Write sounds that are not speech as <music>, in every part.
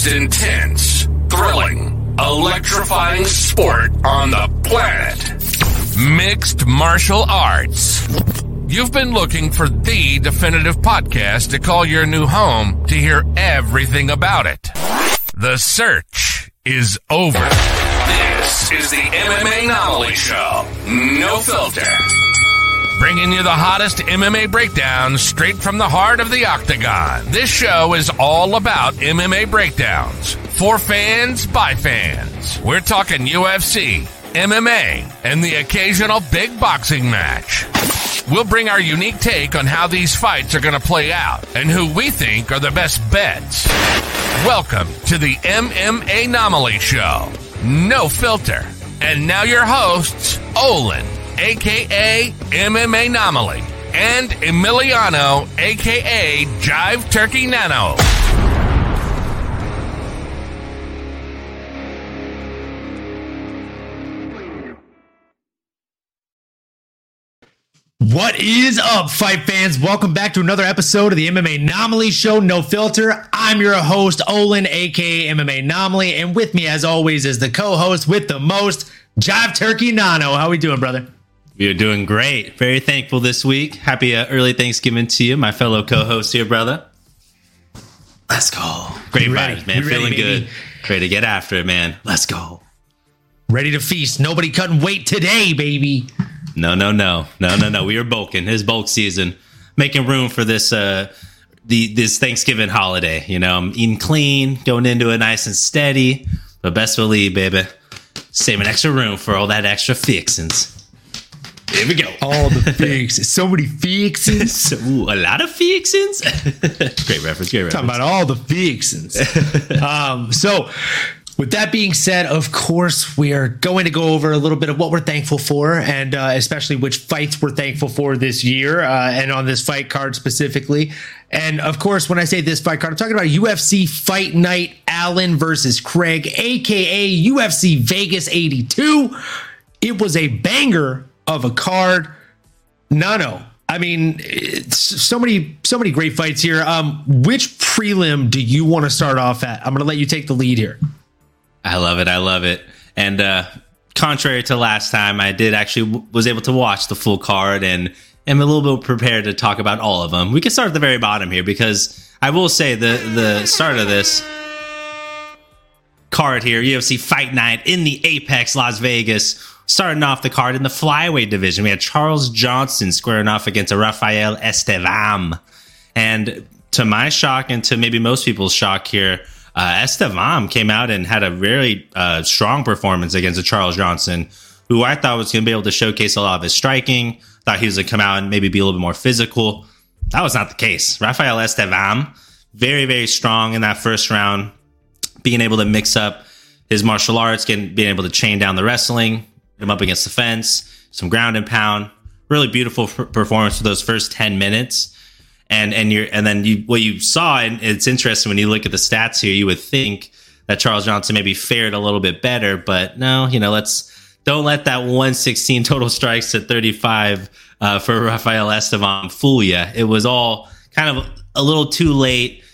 most intense, thrilling, electrifying sport on the planet. Mixed martial arts. You've been looking for the definitive podcast to call your new home to hear everything about it. The search is over. This is the MMA Anomaly Show. No filter. Bringing you the hottest MMA breakdowns straight from the heart of the octagon. This show is all about MMA breakdowns. For fans, by fans. We're talking UFC, MMA, and the occasional big boxing match. We'll bring our unique take on how these fights are going to play out and who we think are the best bets. Welcome to the MMA Anomaly Show. No filter. And now your hosts, Olin, aka MMA Anomaly, and Emiliano, aka Jive Turkey Nano. What is up, fight fans? Welcome back to another episode of the MMA Anomaly Show, No Filter. I'm your host, Olin, aka MMA Anomaly, and with me, as always, is the co-host with the most, Jive Turkey Nano. How we doing, brother? We are doing great. Very thankful this week. Happy uh, early Thanksgiving to you, my fellow co-host here, brother. Let's go. Great ready. vibes, man. We ready, Feeling baby. good. Ready to get after it, man. Let's go. Ready to feast. Nobody couldn't wait today, baby. No, no, no, no, no, no. We are bulking. His bulk season, making room for this uh the this Thanksgiving holiday. You know, I'm eating clean, going into it nice and steady. But best believe, baby, saving extra room for all that extra fixins. Here we go. All the fixes. so many fixes. <laughs> So, ooh, a lot of fixins. <laughs> great reference. Great reference. Talking about all the fixins. <laughs> um, so, with that being said, of course, we are going to go over a little bit of what we're thankful for, and uh, especially which fights we're thankful for this year, uh, and on this fight card specifically. And of course, when I say this fight card, I'm talking about UFC Fight Night Allen versus Craig, aka UFC Vegas 82. It was a banger of a card. Nano. I mean, so many, so many great fights here. Um, which prelim do you want to start off at? I'm going to let you take the lead here. I love it. I love it. And uh, contrary to last time, I did actually w- was able to watch the full card and am a little bit prepared to talk about all of them. We can start at the very bottom here because I will say the the start of this card here, UFC Fight Night in the Apex Las Vegas. Starting off the card in the flyweight division, we had Charles Johnson squaring off against Rafael Estevam. And to my shock, and to maybe most people's shock here, uh, Estevam came out and had a very uh, strong performance against a Charles Johnson, who I thought was going to be able to showcase a lot of his striking. Thought he was going to come out and maybe be a little bit more physical. That was not the case. Rafael Estevam, very, very strong in that first round, being able to mix up his martial arts, getting, being able to chain down the wrestling, him up against the fence, some ground and pound. Really beautiful p- performance for those first 10 minutes. And and you're and then you what you saw and it's interesting when you look at the stats here you would think that Charles Johnson maybe fared a little bit better but no you know let's don't let that 116 total strikes at 35 uh, for Rafael Estevam fool you it was all kind of a little too late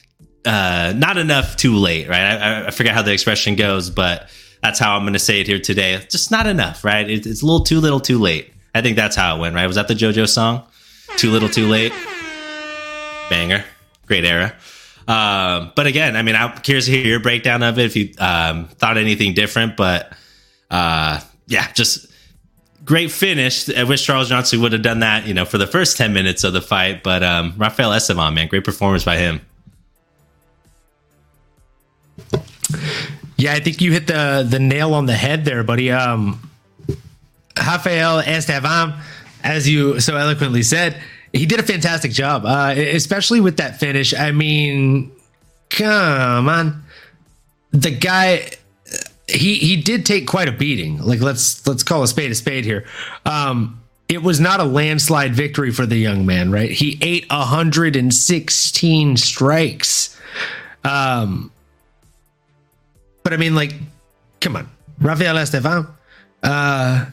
uh, not enough too late right I, I forget how the expression goes but that's how I'm going to say it here today just not enough right it, it's a little too little too late I think that's how it went right was that the JoJo song too little too late banger, great era. Um, but again, I mean, I'm curious to hear your breakdown of it if you um, thought anything different. But uh, yeah, just great finish. I wish Charles Johnson would have done that, you know, for the first ten minutes of the fight. But um, Rafael Estevam, man, great performance by him. Yeah, I think you hit the the nail on the head there, buddy. Um, Rafael Estevam, as you so eloquently said, he did a fantastic job, uh, especially with that finish. I mean, come on, the guy. He he did take quite a beating. Like let's let's call a spade a spade here. Um, it was not a landslide victory for the young man, right? He ate 116 strikes. Um, but I mean, like, come on, Rafael Estevam, uh,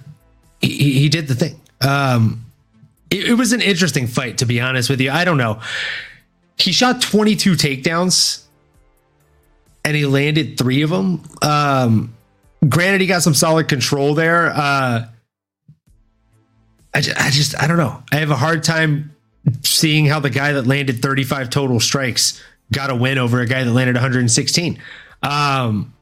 he, he did the thing. Um, it, it was an interesting fight, to be honest with you. I don't know. He shot 22 takedowns. and he landed three of them. Um, granted, he got some solid control there. Uh, I, just, I just, I don't know. I have a hard time seeing how the guy that landed 35 total strikes got a win over a guy that landed 116. Um,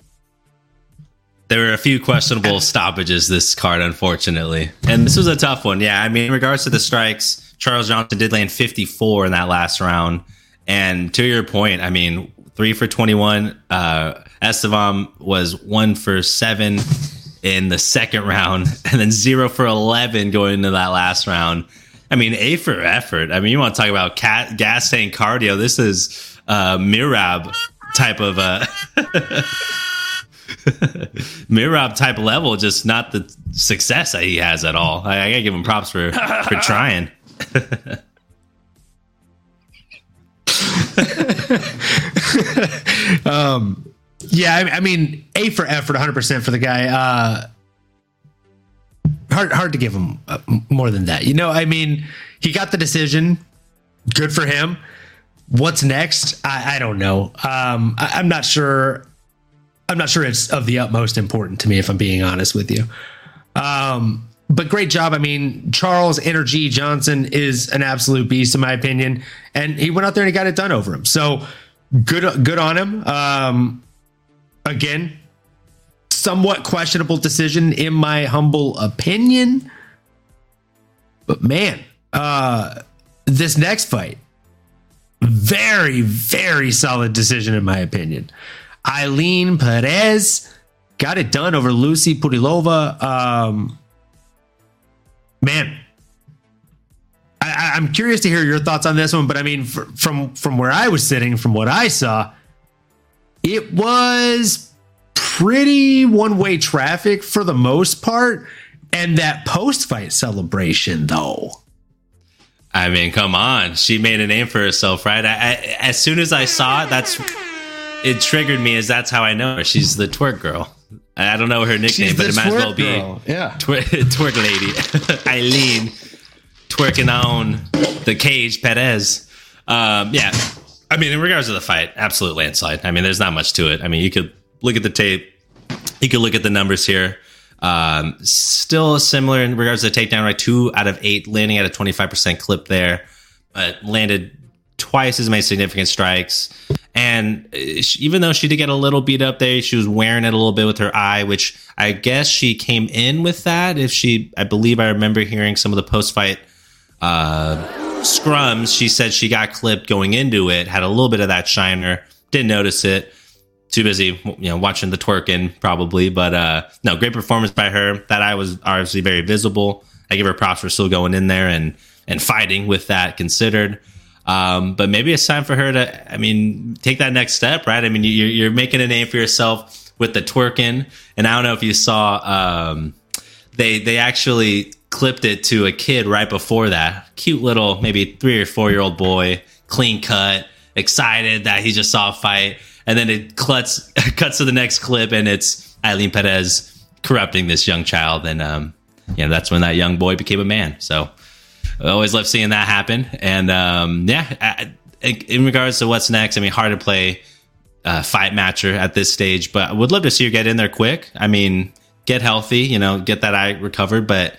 there were a few questionable <coughs> stoppages this card, unfortunately. And this was a tough one. Yeah, I mean, in regards to the strikes, Charles Johnson did land 54 in that last round. And to your point, I mean, three for 21. Uh, Estevam was one for seven in the second round, <laughs> and then zero for 11 going into that last round. I mean, A for effort. I mean, you want to talk about cat, gas tank cardio. This is uh, Merab type of uh, <laughs> <laughs> Merab type level, just not the success that he has at all. I, I gotta give him props for for <laughs> trying. <laughs> um, yeah, I, I, mean, A for effort, 100% for the guy. Uh, hard, hard to give him uh, more than that. You know, I mean, he got the decision. Good for him. What's next? I, I don't know. Um, I, I'm not sure. I'm not sure it's of the utmost important to me, if I'm being honest with you. Um, but great job. I mean, Charles Energy Johnson is an absolute beast, in my opinion, and he went out there and he got it done over him. So good, good on him. Um, again, somewhat questionable decision in my humble opinion. But man, uh, this next fight, very, very solid decision in my opinion. Ailin Perez got it done over Lucie Pudilova. Um, man, I, am curious to hear your thoughts on this one. But I mean, for, from from where I was sitting, from what I saw, it was pretty one way traffic for the most part. And that post fight celebration, though. I mean, come on. She made a name for herself, right? I, I, as soon as I saw it, that's it triggered me as that's how I know her. She's the twerk girl. I don't know her nickname, but it might as well girl. be yeah. twerk, <laughs> twerk lady, <laughs> Eileen twerking on the cage, Perez. Um, yeah, I mean, in regards to the fight, absolute landslide. I mean, there's not much to it. I mean, you could look at the tape, you could look at the numbers here. Um, still similar in regards to the takedown, right? Two out of eight, landing at a 25% clip there, but landed twice as many significant strikes. And even though she did get a little beat up there, she was wearing it a little bit with her eye, which I guess she came in with that. If she, I believe I remember hearing some of the post fight uh, scrums, she said she got clipped going into it, had a little bit of that shiner, didn't notice it. Too busy, you know, watching the twerking probably, but uh, no, great performance by her. That eye was obviously very visible. I give her props for still going in there and and fighting with that considered. Um, but maybe it's time for her to, I mean, take that next step, right? I mean, you're, you're making a name for yourself with the twerking, and I don't know if you saw, um, they they actually clipped it to a kid right before that, cute little maybe three or four year old boy, clean cut, excited that he just saw a fight, and then it cuts <laughs> cuts to the next clip, and it's Eileen Perez corrupting this young child, and um, you know that's when that young boy became a man. So I always love seeing that happen. And um, yeah, in regards to what's next, I mean, hard to play uh, fight matcher at this stage, but I would love to see you get in there quick. I mean, get healthy, you know, get that eye recovered. But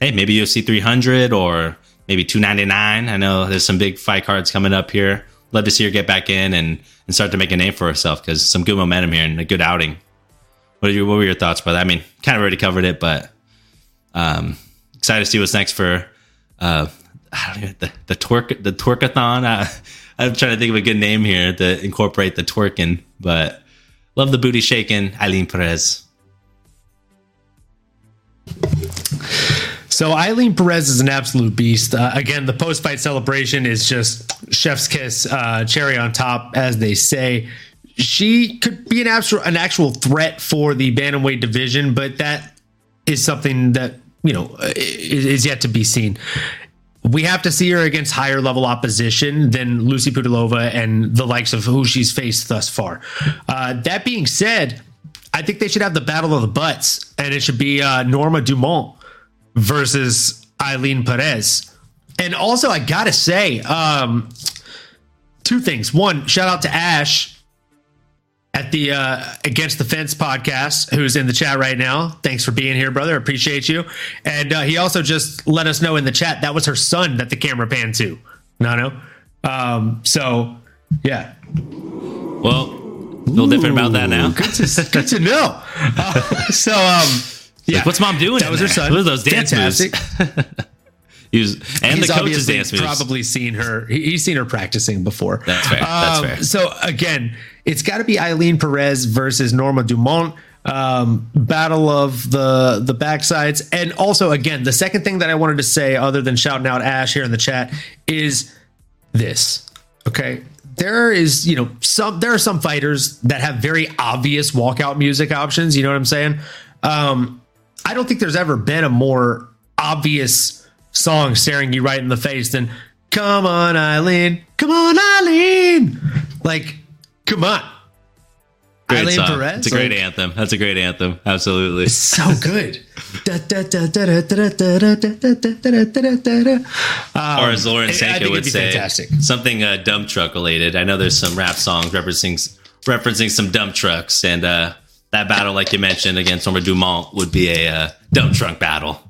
hey, maybe UFC 300 or maybe 299. I know there's some big fight cards coming up here. Love to see her get back in and, and start to make a name for herself because some good momentum here and a good outing. What, are your, what were your thoughts that? I mean, kind of already covered it, but um, excited to see what's next for uh, the the twerk the twerkathon. I'm trying to think of a good name here to incorporate the twerking, but love the booty shaking, Eileen Perez. So Eileen Perez is an absolute beast. Uh, again, the post fight celebration is just chef's kiss, uh, cherry on top, as they say. She could be an actual an actual threat for the bantamweight division, but that is something that you know is, is yet to be seen. We have to see her against higher level opposition than Lucie Pudilova and the likes of who she's faced thus far. Uh, that being said, I think they should have the battle of the butts, and it should be uh, Norma Dumont versus Eileen Perez. And also, I gotta say, um, two things. One, shout out to Ash at the uh, Against the Fence podcast, who's in the chat right now. Thanks for being here, brother. Appreciate you. And uh, he also just let us know in the chat that was her son that the camera panned to. Nano. Um, so, yeah. Well, a little different about that now. Good to, good to know. Uh, <laughs> so, um, yeah. Like, what's mom doing? That was her son. What are those dance Fantastic. moves? He was, and He's the coach's dance moves. Probably seen her. he- He's seen her practicing before. That's fair. That's Um, fair. So again, it's got to be Eileen Perez versus Norma Dumont. Um, battle of the the backsides, and also again, the second thing that I wanted to say, other than shouting out Ash here in the chat, is this. Okay, there is you know some there are some fighters that have very obvious walkout music options. You know what I'm saying? Um, I don't think there's ever been a more obvious song staring you right in the face than "Come on, Eileen, come on, Eileen." Like, Come on. Great Eileen song. Perez. It's a great anthem. That's a great anthem. Absolutely. It's so good. or as Lauren Sanko would say, fantastic. something uh, dump truck related. I know there's some rap songs referencing referencing some dump trucks, and uh, that battle, like you mentioned, against Norma Dumont would be a uh, dump truck battle.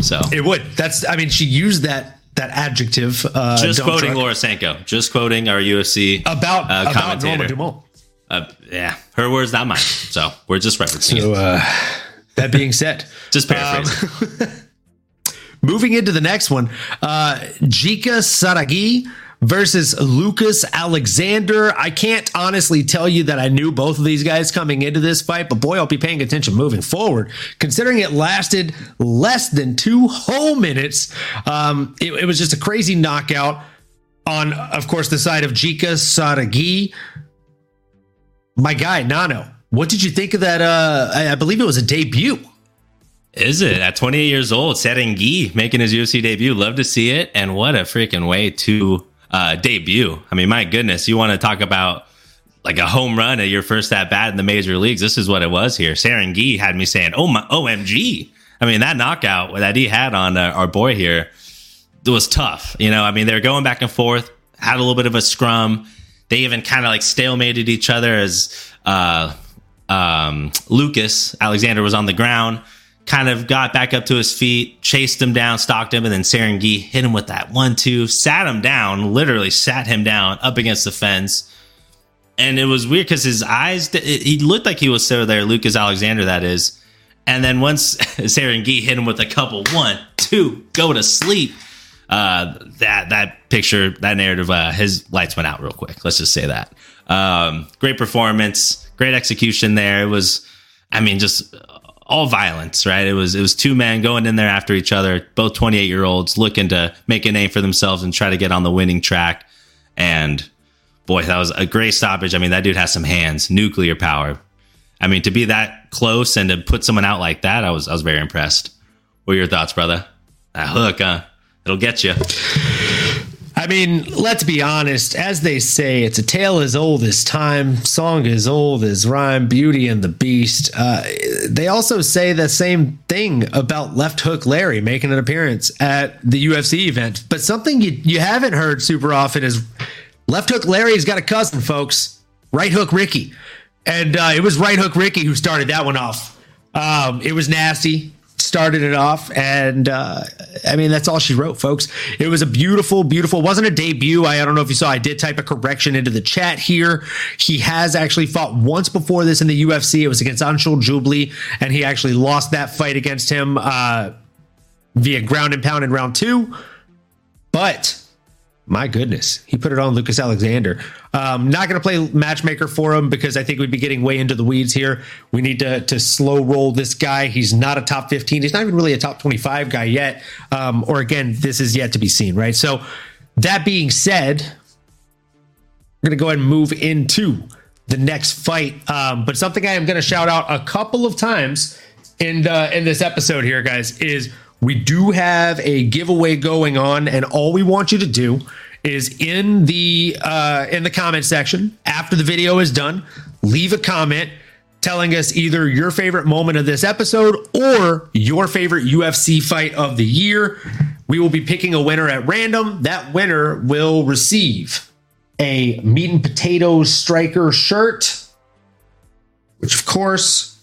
So it would. That's. I mean, she used that that adjective. Uh, just quoting truck, Laura Sanko, just quoting our UFC about uh, about commentator. Norma Dumont. Uh, yeah, her words, not mine. So we're just referencing So, it. uh, that being said, <laughs> Just paraphrasing. <laughs> moving into the next one, uh, Jeka Saragih versus Lucas Alexander. I can't honestly tell you that I knew both of these guys coming into this fight, but boy, I'll be paying attention moving forward. Considering it lasted less than two whole minutes, um, it, it was just a crazy knockout on, of course, the side of Jeka Saragih. My guy, Nano. What did you think of that? Uh, I, I believe it was a debut. Is it at 28 years old? Serengi making his UFC debut. Love to see it. And what a freaking way to uh, debut. I mean, my goodness, you want to talk about like a home run at your first at bat in the major leagues. This is what it was here. Serengi had me saying, "Oh my, OMG!" I mean, that knockout that he had on uh, our boy here it was tough. You know, I mean, they were going back and forth, had a little bit of a scrum. They even kind of like stalemated each other as uh, um, Lucas Alexander was on the ground, kind of got back up to his feet, chased him down, stalked him, and then Serengi hit him with that one two, sat him down, literally sat him down up against the fence. And it was weird because his eyes, it, he looked like he was still there, Lucas Alexander, that is. And then once <laughs> Serengi hit him with a couple, one, two, go to sleep. Uh, that that picture, that narrative, uh, his lights went out real quick. Let's just say that. Um, great performance, great execution there. It was, I mean, just all violence, right? It was it was two men going in there after each other, both 28 year olds looking to make a name for themselves and try to get on the winning track. And boy, that was a great stoppage. I mean, that dude has some hands, nuclear power. I mean, to be that close and to put someone out like that, I was I was very impressed. What are your thoughts, brother? That hook, huh? It'll get you. I mean, let's be honest. As they say, it's a tale as old as time, song as old as rhyme, Beauty and the Beast. Uh, they also say the same thing about Left Hook Larry making an appearance at the UFC event. But something you, you haven't heard super often is Left Hook Larry's got a cousin, folks. Right Hook Ricky. And uh, it was Right Hook Ricky who started that one off. Um, it was nasty started it off and uh, i mean that's all she wrote folks. It was a beautiful beautiful wasn't a debut. I, I don't know if you saw i did type a correction into the chat here. He has actually fought once before this in the ufc it was against anshul jubli and he actually lost that fight against him uh, via ground and pound in round two. But my goodness, he put it on Lucas Alexander. Um, not going to play matchmaker for him because I think we'd be getting way into the weeds here. We need to to slow roll this guy. He's not a top 15. He's not even really a top 25 guy yet. Um, or again, this is yet to be seen, right? So that being said, we're going to go ahead and move into the next fight. Um, but something I am going to shout out a couple of times in in this episode here, guys, is we do have a giveaway going on, and all we want you to do is in the uh, in the comment section after the video is done, leave a comment telling us either your favorite moment of this episode or your favorite UFC fight of the year. We will be picking a winner at random. That winner will receive a meat and potatoes striker shirt which of course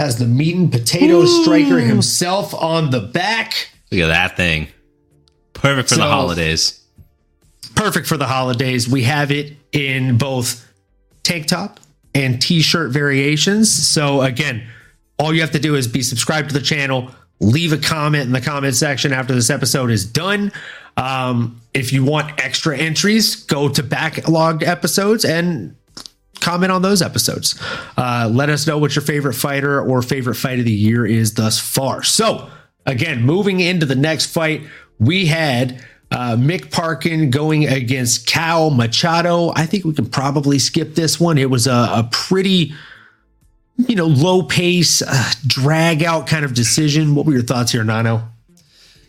has the meat and potato striker himself on the back. Look at that thing. Perfect for So- the holidays. Perfect for the holidays. We have it in both tank top and t-shirt variations. So again, all you have to do is be subscribed to the channel, leave a comment in the comment section after this episode is done. Um, if you want extra entries, go to backlogged episodes and comment on those episodes. Uh, let us know what your favorite fighter or favorite fight of the year is thus far. So, again, moving into the next fight, we had uh, Mick Parkin going against Caio Machado. I think we can probably skip this one. It was a, a pretty, you know, low pace, uh, drag out kind of decision. What were your thoughts here, Nano?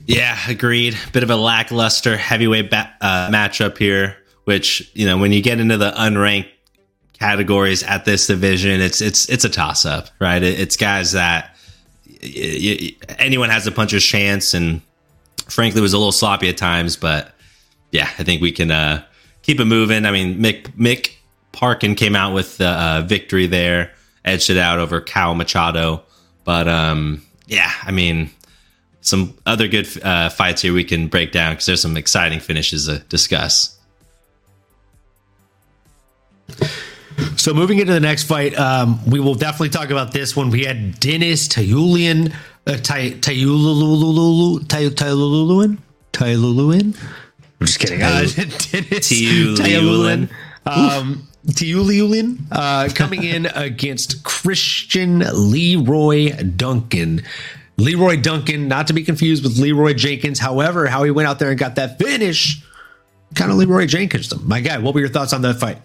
Yeah, agreed. Bit of a lackluster heavyweight ba- uh, matchup here, which you know when you get into the unranked categories at this division, it's it's it's a toss up, right? It's guys that anyone has a puncher's chance, and frankly, was a little sloppy at times. But yeah, I think we can uh, keep it moving. I mean, Mick Mick Parkin came out with the uh, victory there, edged it out over Caio Machado. But um, yeah, I mean some other good uh, fights here we can break down because there's some exciting finishes to discuss. So moving into the next fight, um, we will definitely talk about this one. We had Dennis Tayulian, uh, Tay- Tayulululu, Tayululuin, Tayululuin. I'm just kidding. <laughs> Uh, Denis Tiuliulin. Um, uh, coming in <laughs> against Christian Leroy Duncan. Leroy Duncan, not to be confused with Leroy Jenkins. However, how he went out there and got that finish, kind of Leroy Jenkins. My guy, what were your thoughts on that fight?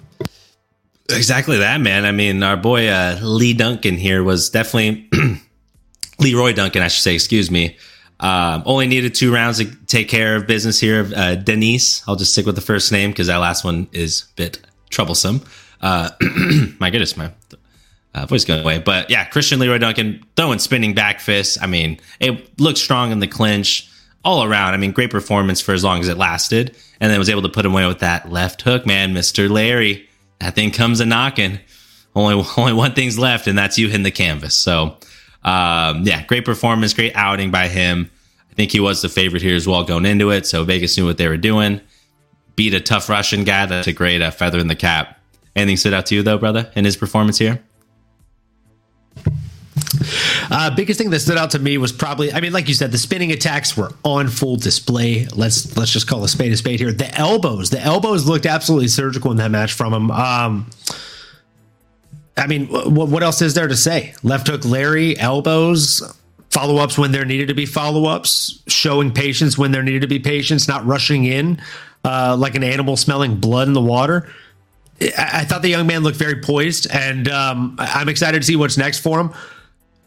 Exactly that, man. I mean, our boy uh, Lee Duncan here was definitely <clears throat> Leroy Duncan, I should say. Excuse me. Um, only needed two rounds to take care of business here. Uh, Denise, I'll just stick with the first name because that last one is a bit troublesome. Uh, <clears throat> my goodness, my uh, voice going away. But yeah, Christian Leroy Duncan throwing spinning back fists. I mean, it looked strong in the clinch all around. I mean, great performance for as long as it lasted, and then was able to put him away with that left hook, man, Mister Larry. That thing comes a knocking. Only <laughs> only one thing's left, and that's you hitting the canvas. So, um, yeah, great performance, great outing by him. I think he was the favorite here as well going into it. So Vegas knew what they were doing. Beat a tough Russian guy. That's a great uh, feather in the cap. Anything stood out to you though, brother, in his performance here? Uh, biggest thing that stood out to me was probably, I mean, like you said, the spinning attacks were on full display. Let's let's just call a spade a spade here. The elbows, the elbows looked absolutely surgical in that match from him. Um, I mean, wh- what else is there to say? Left hook, Larry, elbows, follow ups when there needed to be follow ups, showing patience when there needed to be patience, not rushing in uh, like an animal smelling blood in the water. I, thought the young man looked very poised, and um, I'm excited to see what's next for him.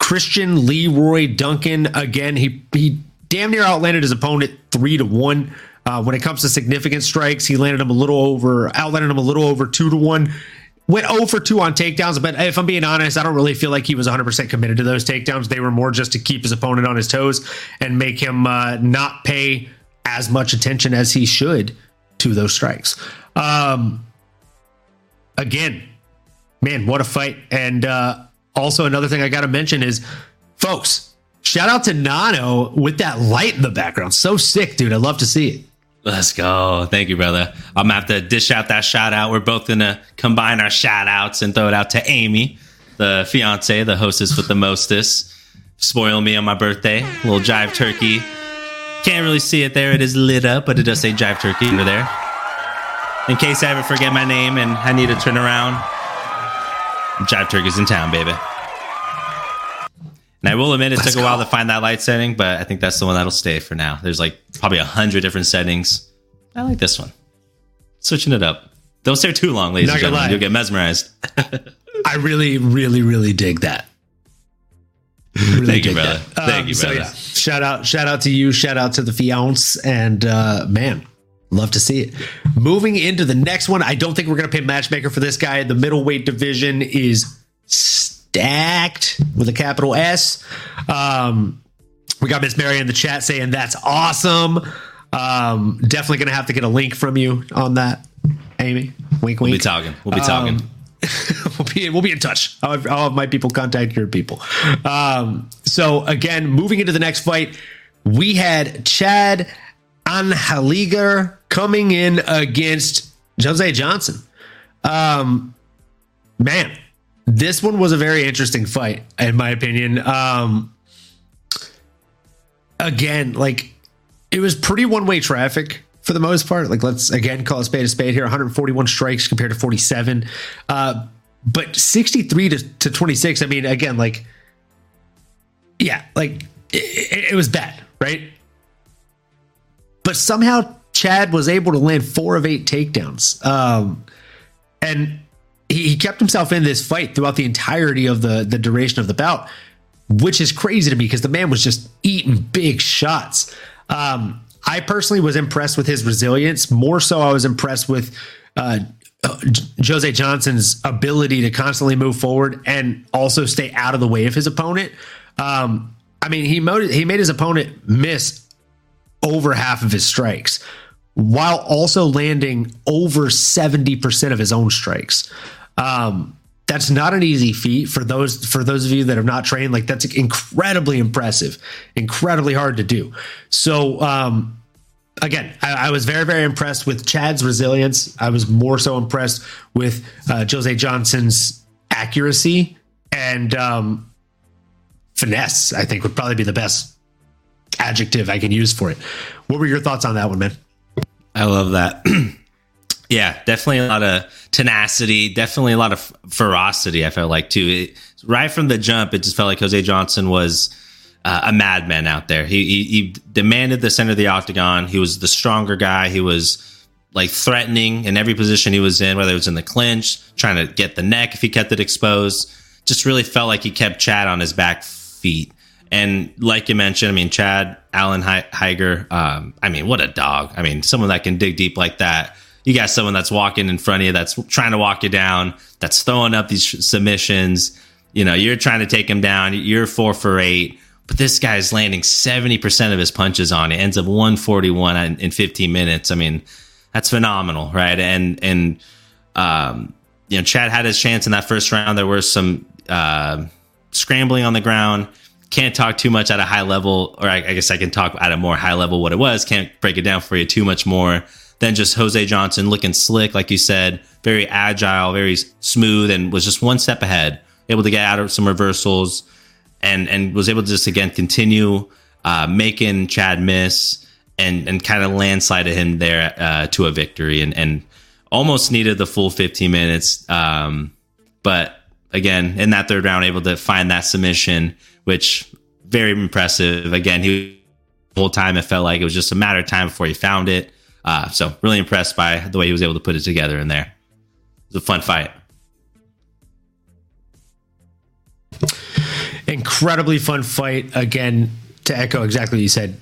Christian Leroy Duncan again. He he damn near outlanded his opponent three to one. Uh, when it comes to significant strikes, he landed him a little over, outlanded him a little over two to one. Went 0 for 2 on takedowns, but if I'm being honest, I don't really feel like he was 100% committed to those takedowns. They were more just to keep his opponent on his toes and make him uh, not pay as much attention as he should to those strikes. Um, again, man, what a fight. And uh, also, another thing I got to mention is, folks, shout out to Nano with that light in the background. So sick, dude. I love to see it. Let's go. Thank you, brother. I'm gonna have to dish out that shout out. We're both gonna combine our shout outs and throw it out to Amy, the fiance, the hostess with the mostest. Spoil me on my birthday. little jive turkey. Can't really see it there. It is lit up, but it does say jive turkey over there. In case I ever forget my name and I need to turn around, jive turkey's in town, baby. And I will admit, it Let's took a while to find that light setting, but I think that's the one that'll stay for now. There's like probably a hundred different settings. I like this one. Switching it up. Don't stare too long, ladies Not and gentlemen. lie. You'll get mesmerized. I really, really, really dig that. Really Thank you, brother. that. Thank you, so brother. yeah, shout out, shout out to you. Shout out to the fiance, and uh, man, love to see it. Moving into the next one, I don't think we're gonna pay matchmaker for this guy. The middleweight division is stacked with a capital S. Um, we got Miss Mary in the chat saying that's awesome. Um, definitely gonna have to get a link from you on that, Amy. Wink, wink. We'll be talking. We'll be talking. Um, <laughs> we'll be we'll be in touch. I'll have, I'll have my people contact your people. Um, so again, moving into the next fight, we had Chad Anheliger coming in against Jose Johnson. Um, man, this one was a very interesting fight, in my opinion. Um, again, like it was pretty one way traffic for the most part. Like let's again call a spade a spade here. 141 strikes compared to 47. Uh, but 63 to, to 26. I mean, again, like yeah, like it, it was bad, right? But somehow Chad was able to land four of eight takedowns. Um, and he, kept himself in this fight throughout the entirety of the the duration of the bout, which is crazy to me because the man was just eating big shots. Um, I personally was impressed with his resilience. More so, I was impressed with uh, Jose Johnson's ability to constantly move forward and also stay out of the way of his opponent. Um, I mean, he he made his opponent miss over half of his strikes while also landing over 70% of his own strikes. Um, that's not an easy feat for those for those of you that have not trained. Like that's incredibly impressive, incredibly hard to do. So um, again, I, I, was very very impressed with Chad's resilience. I was more so impressed with uh, Jose Johnson's accuracy and um, finesse. I think would probably be the best adjective I can use for it. What were your thoughts on that one, man? I love that. <clears throat> yeah, definitely a lot of tenacity, definitely a lot of ferocity. I felt like too. It, right from the jump, it just felt like Jose Johnson was uh, a madman out there. He, he, he demanded the center of the octagon. He was the stronger guy. He was like threatening in every position he was in, whether it was in the clinch, trying to get the neck if he kept it exposed. Just really felt like he kept Chad on his back feet. And like you mentioned, I mean, Chad Anheliger, um, I mean, what a dog. I mean, someone that can dig deep like that. You got someone that's walking in front of you, that's trying to walk you down, that's throwing up these submissions. You know, you're trying to take him down. You're four for eight, but this guy's landing 70% of his punches on it. Ends up 141 in 15 minutes. I mean, that's phenomenal, right? And, and, um, you know, Chad had his chance in that first round. There were some, uh, scrambling on the ground can't talk too much at a high level, or I, I, guess I can talk at a more high level what it was. Can't break it down for you too much more than just Jose Johnson looking slick, like you said, very agile, very smooth, and was just one step ahead, able to get out of some reversals, and and was able to just again continue uh, making Chad miss and and kind of landslided him there uh, to a victory, and and almost needed the full 15 minutes, um, but again in that third round able to find that submission which very impressive. Again, he whole time it felt like it was just a matter of time before he found it. Uh, so really impressed by the way he was able to put it together in there. It was a fun fight. Incredibly fun fight. Again, to echo exactly what you said,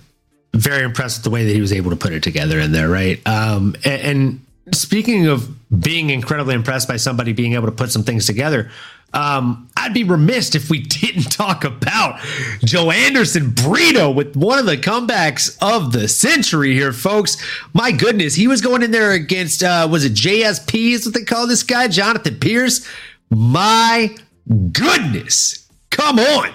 very impressed with the way that he was able to put it together in there, right? Um, and, and speaking of being incredibly impressed by somebody being able to put some things together, um, I'd be remiss if we <laughs> didn't talk about Joanderson Brito with one of the comebacks of the century here, folks. My goodness, he was going in there against uh, was it JSP? Is what they call this guy, Jonathan Pearce? My goodness, come on.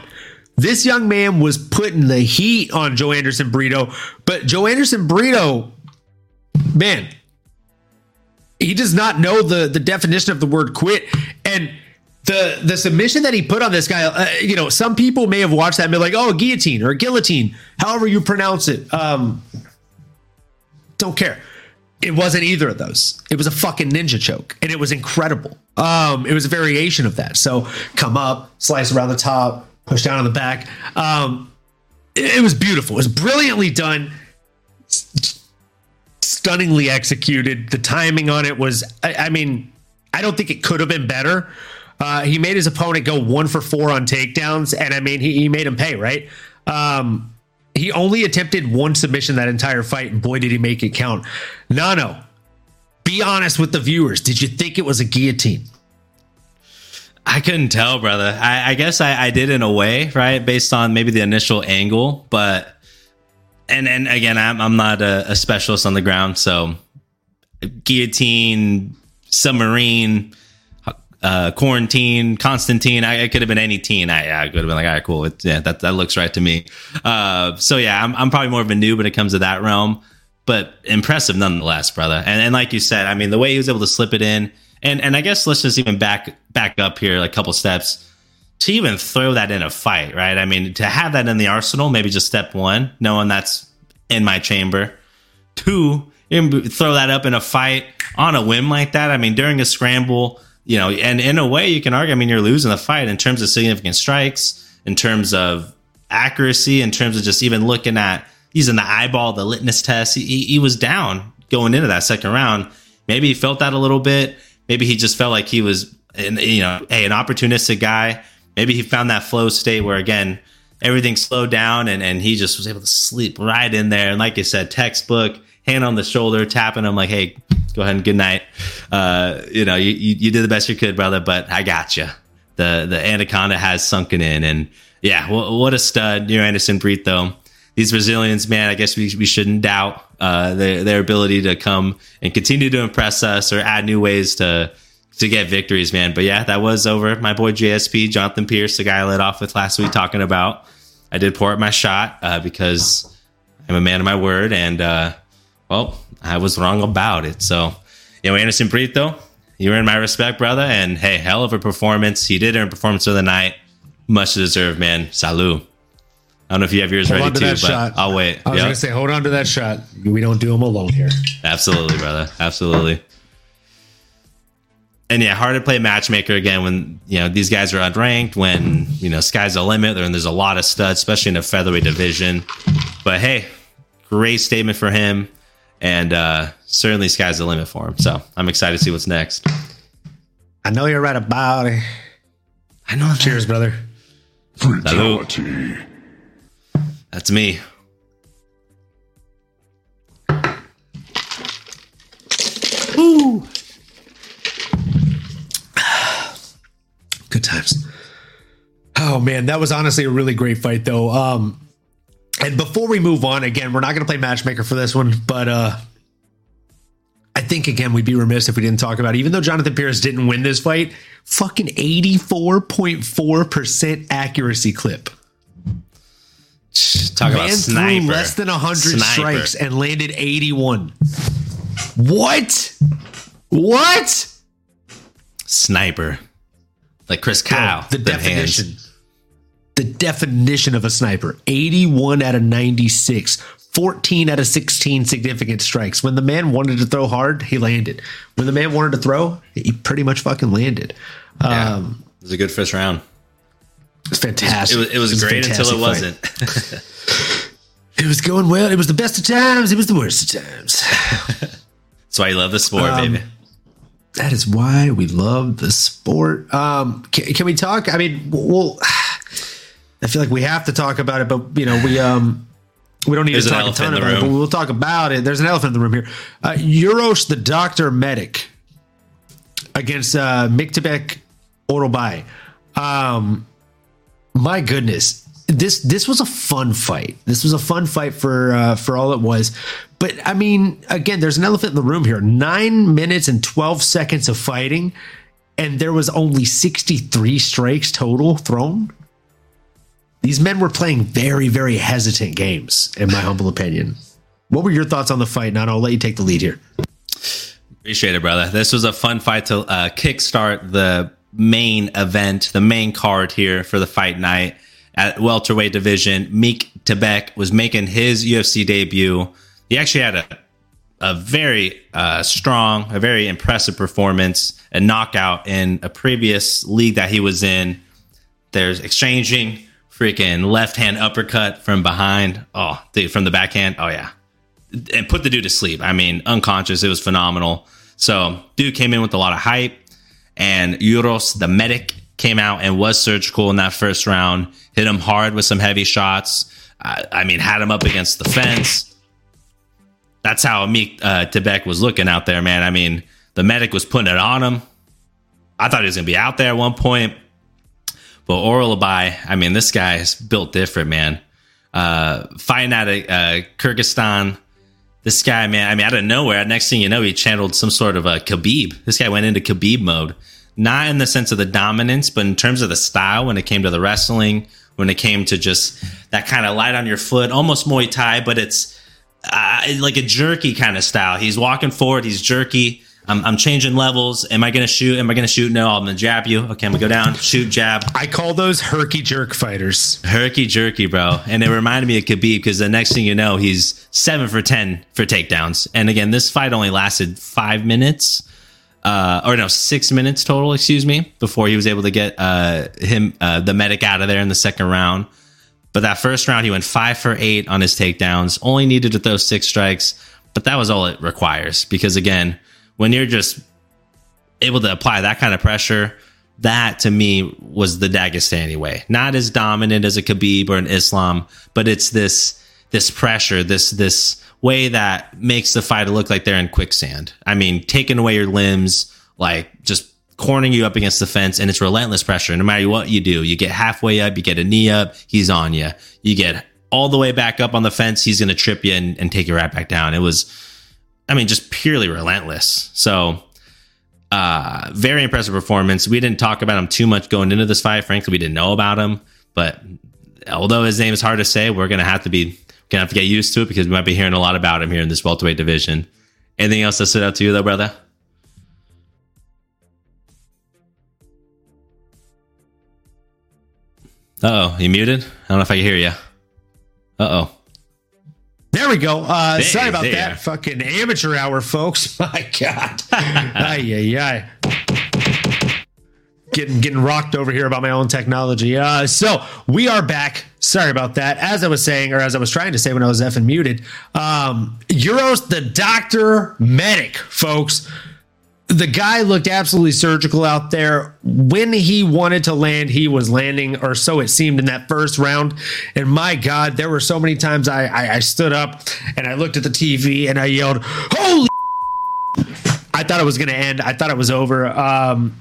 This young man was putting the heat on Joanderson Brito, but Joanderson Brito, man, he does not know the the definition of the word quit and the the submission that he put on this guy, uh, you know, some people may have watched that and be like, "Oh, guillotine or guillotine, however you pronounce it." Um, don't care. It wasn't either of those. It was a fucking ninja choke, and it was incredible. Um, it was a variation of that. So come up, slice around the top, push down on the back. Um, it, it was beautiful. It was brilliantly done, stunningly executed. The timing on it was, I, I mean, I don't think it could have been better. Uh, he made his opponent go one for four on takedowns, and I mean, he, he made him pay, right? Um, he only attempted one submission that entire fight, and boy, did he make it count. Nano, be honest with the viewers. Did you think it was a guillotine? I couldn't tell, brother. I, I guess I, I, did in a way, right, based on maybe the initial angle, but and and again, I'm I'm not a, a specialist on the ground, so guillotine, submarine uh, quarantine, Constantine. I, it could have been any teen. I, I could have been like, all right, cool. It, yeah, that, that looks right to me. Uh, so yeah, I'm, I'm probably more of a noob when it comes to that realm, but impressive nonetheless, brother. And, and like you said, I mean, the way he was able to slip it in, and and I guess let's just even back back up here like a couple steps to even throw that in a fight, right? I mean, to have that in the arsenal, maybe just step one, knowing that's in my chamber. Two, throw that up in a fight on a whim like that. I mean, during a scramble you know, and in a way, you can argue. I mean, you're losing the fight in terms of significant strikes, in terms of accuracy, in terms of just even looking at using the eyeball, the litmus test. He, he was down going into that second round. Maybe he felt that a little bit. Maybe he just felt like he was, an, you know, hey, an opportunistic guy. Maybe he found that flow state where again everything slowed down and and he just was able to sleep right in there. And like you said, textbook, hand on the shoulder, tapping him like, hey, go ahead and good night. Uh, you know, you, you, you, did the best you could, brother, but I got you. The the anaconda has sunken in, and yeah, what, what a stud, you know, Anderson Brito. These Brazilians, man, I guess we, we shouldn't doubt uh, their their ability to come and continue to impress us or add new ways to to get victories, man. But yeah, that was over. My boy JSP, Jonathan Pearce, the guy I led off with last week, talking about. I did pour up my shot uh, because I'm a man of my word, and uh, well, I was wrong about it. So, you know, Anderson Brito, you earned my respect, brother. And hey, hell of a performance. He did earn performance of the night. Much deserved, man. Salud. I don't know if you have yours hold ready to too, but shot. I'll wait. I was yep. gonna say, hold on to that shot. We don't do them alone here. Absolutely, brother. Absolutely. And yeah, hard to play matchmaker again when you know these guys are unranked. When you know sky's the limit, and there's a lot of studs, especially in the featherweight division. But hey, great statement for him and uh, certainly sky's the limit for him. So I'm excited to see what's next. I know you're right about it. I know. Cheers, brother. Fatality. That's me. Oh man, that was honestly a really great fight though. Um and before we move on, again, we're not going to play matchmaker for this one, but uh, I think again we'd be remiss if we didn't talk about. It. Even though Jonathan Pearce didn't win this fight, fucking eighty four point four percent accuracy clip. Talk Man about sniper. less than hundred strikes and landed eighty one. What? What? Sniper, like Chris Kyle. the definition. Hands the definition of a sniper. 81 out of 96 14 out of 16 significant strikes. When the man wanted to throw hard he landed. When the man wanted to throw he pretty much fucking landed. Yeah, um, it was a good first round. it was fantastic. It was, it was, it was great until it wasn't. <laughs> It was going well. It was the best of times. It was the worst of times. <laughs> That's why you love the sport um, baby. that is why we love the sport. Um, can, can we talk? I mean we'll I feel like we have to talk about it, but you know, we um we don't need There's to talk a ton about it, but we'll talk about it. There's an elephant in the room here. Uh, Uros, the doctor medic, against uh, Myktybek Orolbai. Um, my goodness, this this was a fun fight. This was a fun fight for uh, for all it was. But I mean, again, there's an elephant in the room here. Nine minutes and twelve seconds of fighting, and there was only 63 strikes total thrown these men were playing very, very hesitant games, in my humble opinion. What were your thoughts on the fight? Now, I'll let you take the lead here. Appreciate it, brother. This was a fun fight to uh, kickstart the main event, the main card here for the fight night at welterweight division. Meek Tebek was making his UFC debut. He actually had a a very uh, strong, a very impressive performance, a knockout in a previous league that he was in. There's exchanging freaking left hand uppercut from behind. Oh, dude, from the backhand. Oh yeah, and put the dude to sleep. I mean, unconscious. It was phenomenal. So, dude came in with a lot of hype, and Uros the medic, came out and was surgical in that first round. Hit him hard with some heavy shots. I, I mean, had him up against the fence. That's how Meek uh, Tebek was looking out there, man. I mean, the medic was putting it on him. I thought he was going to be out there at one point. Orolbai, I mean, this guy is built different, man. Uh, fighting out of uh, Kyrgyzstan, this guy, man, I mean, out of nowhere, next thing you know, he channeled some sort of a Khabib. This guy went into Khabib mode. not in the sense of the dominance, but in terms of the style when it came to the wrestling, when it came to just that kind of light on your foot, almost Muay Thai, but it's uh, like a jerky kind of style. He's walking forward, he's jerky. I'm, I'm changing levels. Am I going to shoot? Am I going to shoot? No, I'm going to jab you. Okay, I'm going to go down, shoot, jab. I call those herky jerk fighters. Herky jerky, bro. And it reminded me of Khabib because the next thing you know, he's seven for 10 for takedowns. And again, this fight only lasted five minutes. Uh, or no, six minutes total, excuse me, before he was able to get uh, him, uh, the Medic out of there in the second round. But that first round, he went five for eight on his takedowns, only needed to throw six strikes, but that was all it requires. Because again, when you're just able to apply that kind of pressure, that to me was the Dagestani way. Not as dominant as a Khabib or an Islam, but it's this this pressure, this this way that makes the fighter look like they're in quicksand. I mean, taking away your limbs, like just cornering you up against the fence, and it's relentless pressure. No matter what you do, you get halfway up, you get a knee up, he's on you. You get all the way back up on the fence, he's going to trip you and, and take you right back down. It was I mean, just purely relentless. So, uh, very impressive performance. We didn't talk about him too much going into this fight. Frankly, we didn't know about him. But although his name is hard to say, we're gonna have to be gonna have to get used to it because we might be hearing a lot about him here in this welterweight division. Anything else that stood out to you, though, brother? oh, you muted? I don't know if I can hear you. Uh oh. There we go. Uh, There- sorry about there. that. Fucking amateur hour, folks. <laughs> My God. <laughs> ay, ay, ay. Getting getting rocked over here about my own technology. Uh, so we are back. Sorry about that. As I was saying, or as I was trying to say when I was effing muted, um, Uros the doctor Medic, folks. The guy looked absolutely surgical out there. When he wanted to land, he was landing, or so it seemed in that first round. And my God, there were so many times I, I, I stood up and I looked at the TV and I yelled, Holy! <laughs> I thought it was going to end. I thought it was over. Um,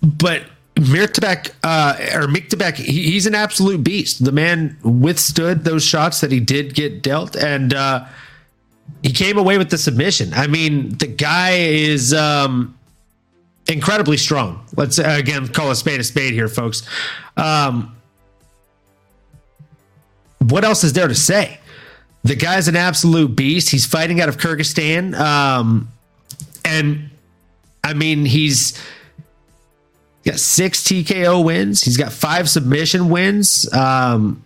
but Mirtabek, uh, or Myktybek, he, he's an absolute beast. The man withstood those shots that he did get dealt. And, uh, he came away with the submission. I mean, the guy is um, incredibly strong. Let's again call a spade a spade here, folks. Um, what else is there to say? The guy's an absolute beast. He's fighting out of Kyrgyzstan, um, and I mean, he's got six TKO wins. He's got five submission wins. Um,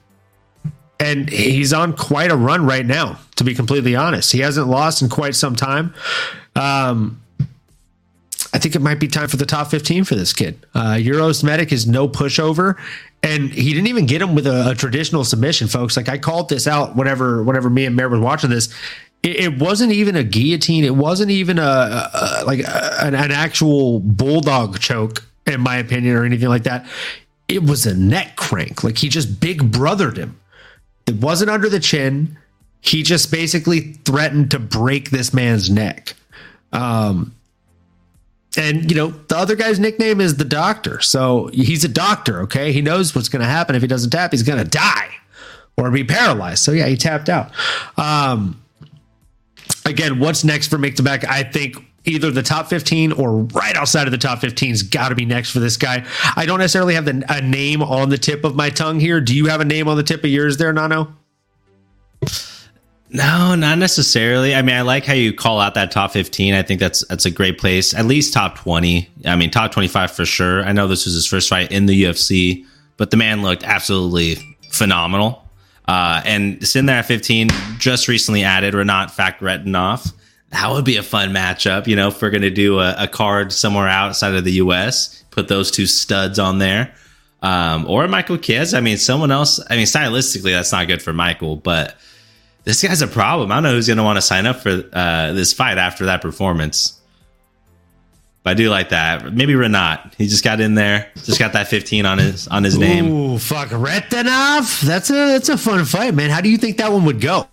and he's on quite a run right now to be completely honest. He hasn't lost in quite some time. Um i think it might be time for the top 15 for this kid. Uh Uros Medic is no pushover and he didn't even get him with a, a traditional submission folks. Like i called this out whenever whenever me and Mayor was watching this. It, wasn't even a guillotine. It wasn't even a, a, a like a, an, an actual bulldog choke in my opinion or anything like that. It was a neck crank. Like he just big brothered him it wasn't under the chin. He just basically threatened to break this man's neck. Um, and you know the other guy's nickname is the doctor, so he's a doctor. Okay, he knows what's going to happen if he doesn't tap. He's going to die or be paralyzed. So yeah, he tapped out. Um, again, what's next for Myktybek? I think either the top 15 or right outside of the top 15 has got to be next for this guy. I don't necessarily have the, a name on the tip of my tongue here. Do you have a name on the tip of yours there, Nano? No, not necessarily. I mean, I like how you call out that top 15. I think that's that's a great place. At least top 20. I mean, top 25 for sure. I know this was his first fight in the UFC, but the man looked absolutely phenomenal. Uh, and sitting there at 15, just recently added Renat Fakhretdinov. That would be a fun matchup, you know, if we're going to do a, a card somewhere outside of the US, put those two studs on there. Um, or Michael Chiesa. I mean, someone else. I mean, stylistically, that's not good for Michael, but this guy's a problem. I don't know who's going to want to sign up for uh, this fight after that performance. But I do like that. Maybe Renat. He just got in there, just got that 15 on his on his name. Ooh, Fakhretdinov. That's a that's a fun fight, man. How do you think that one would go?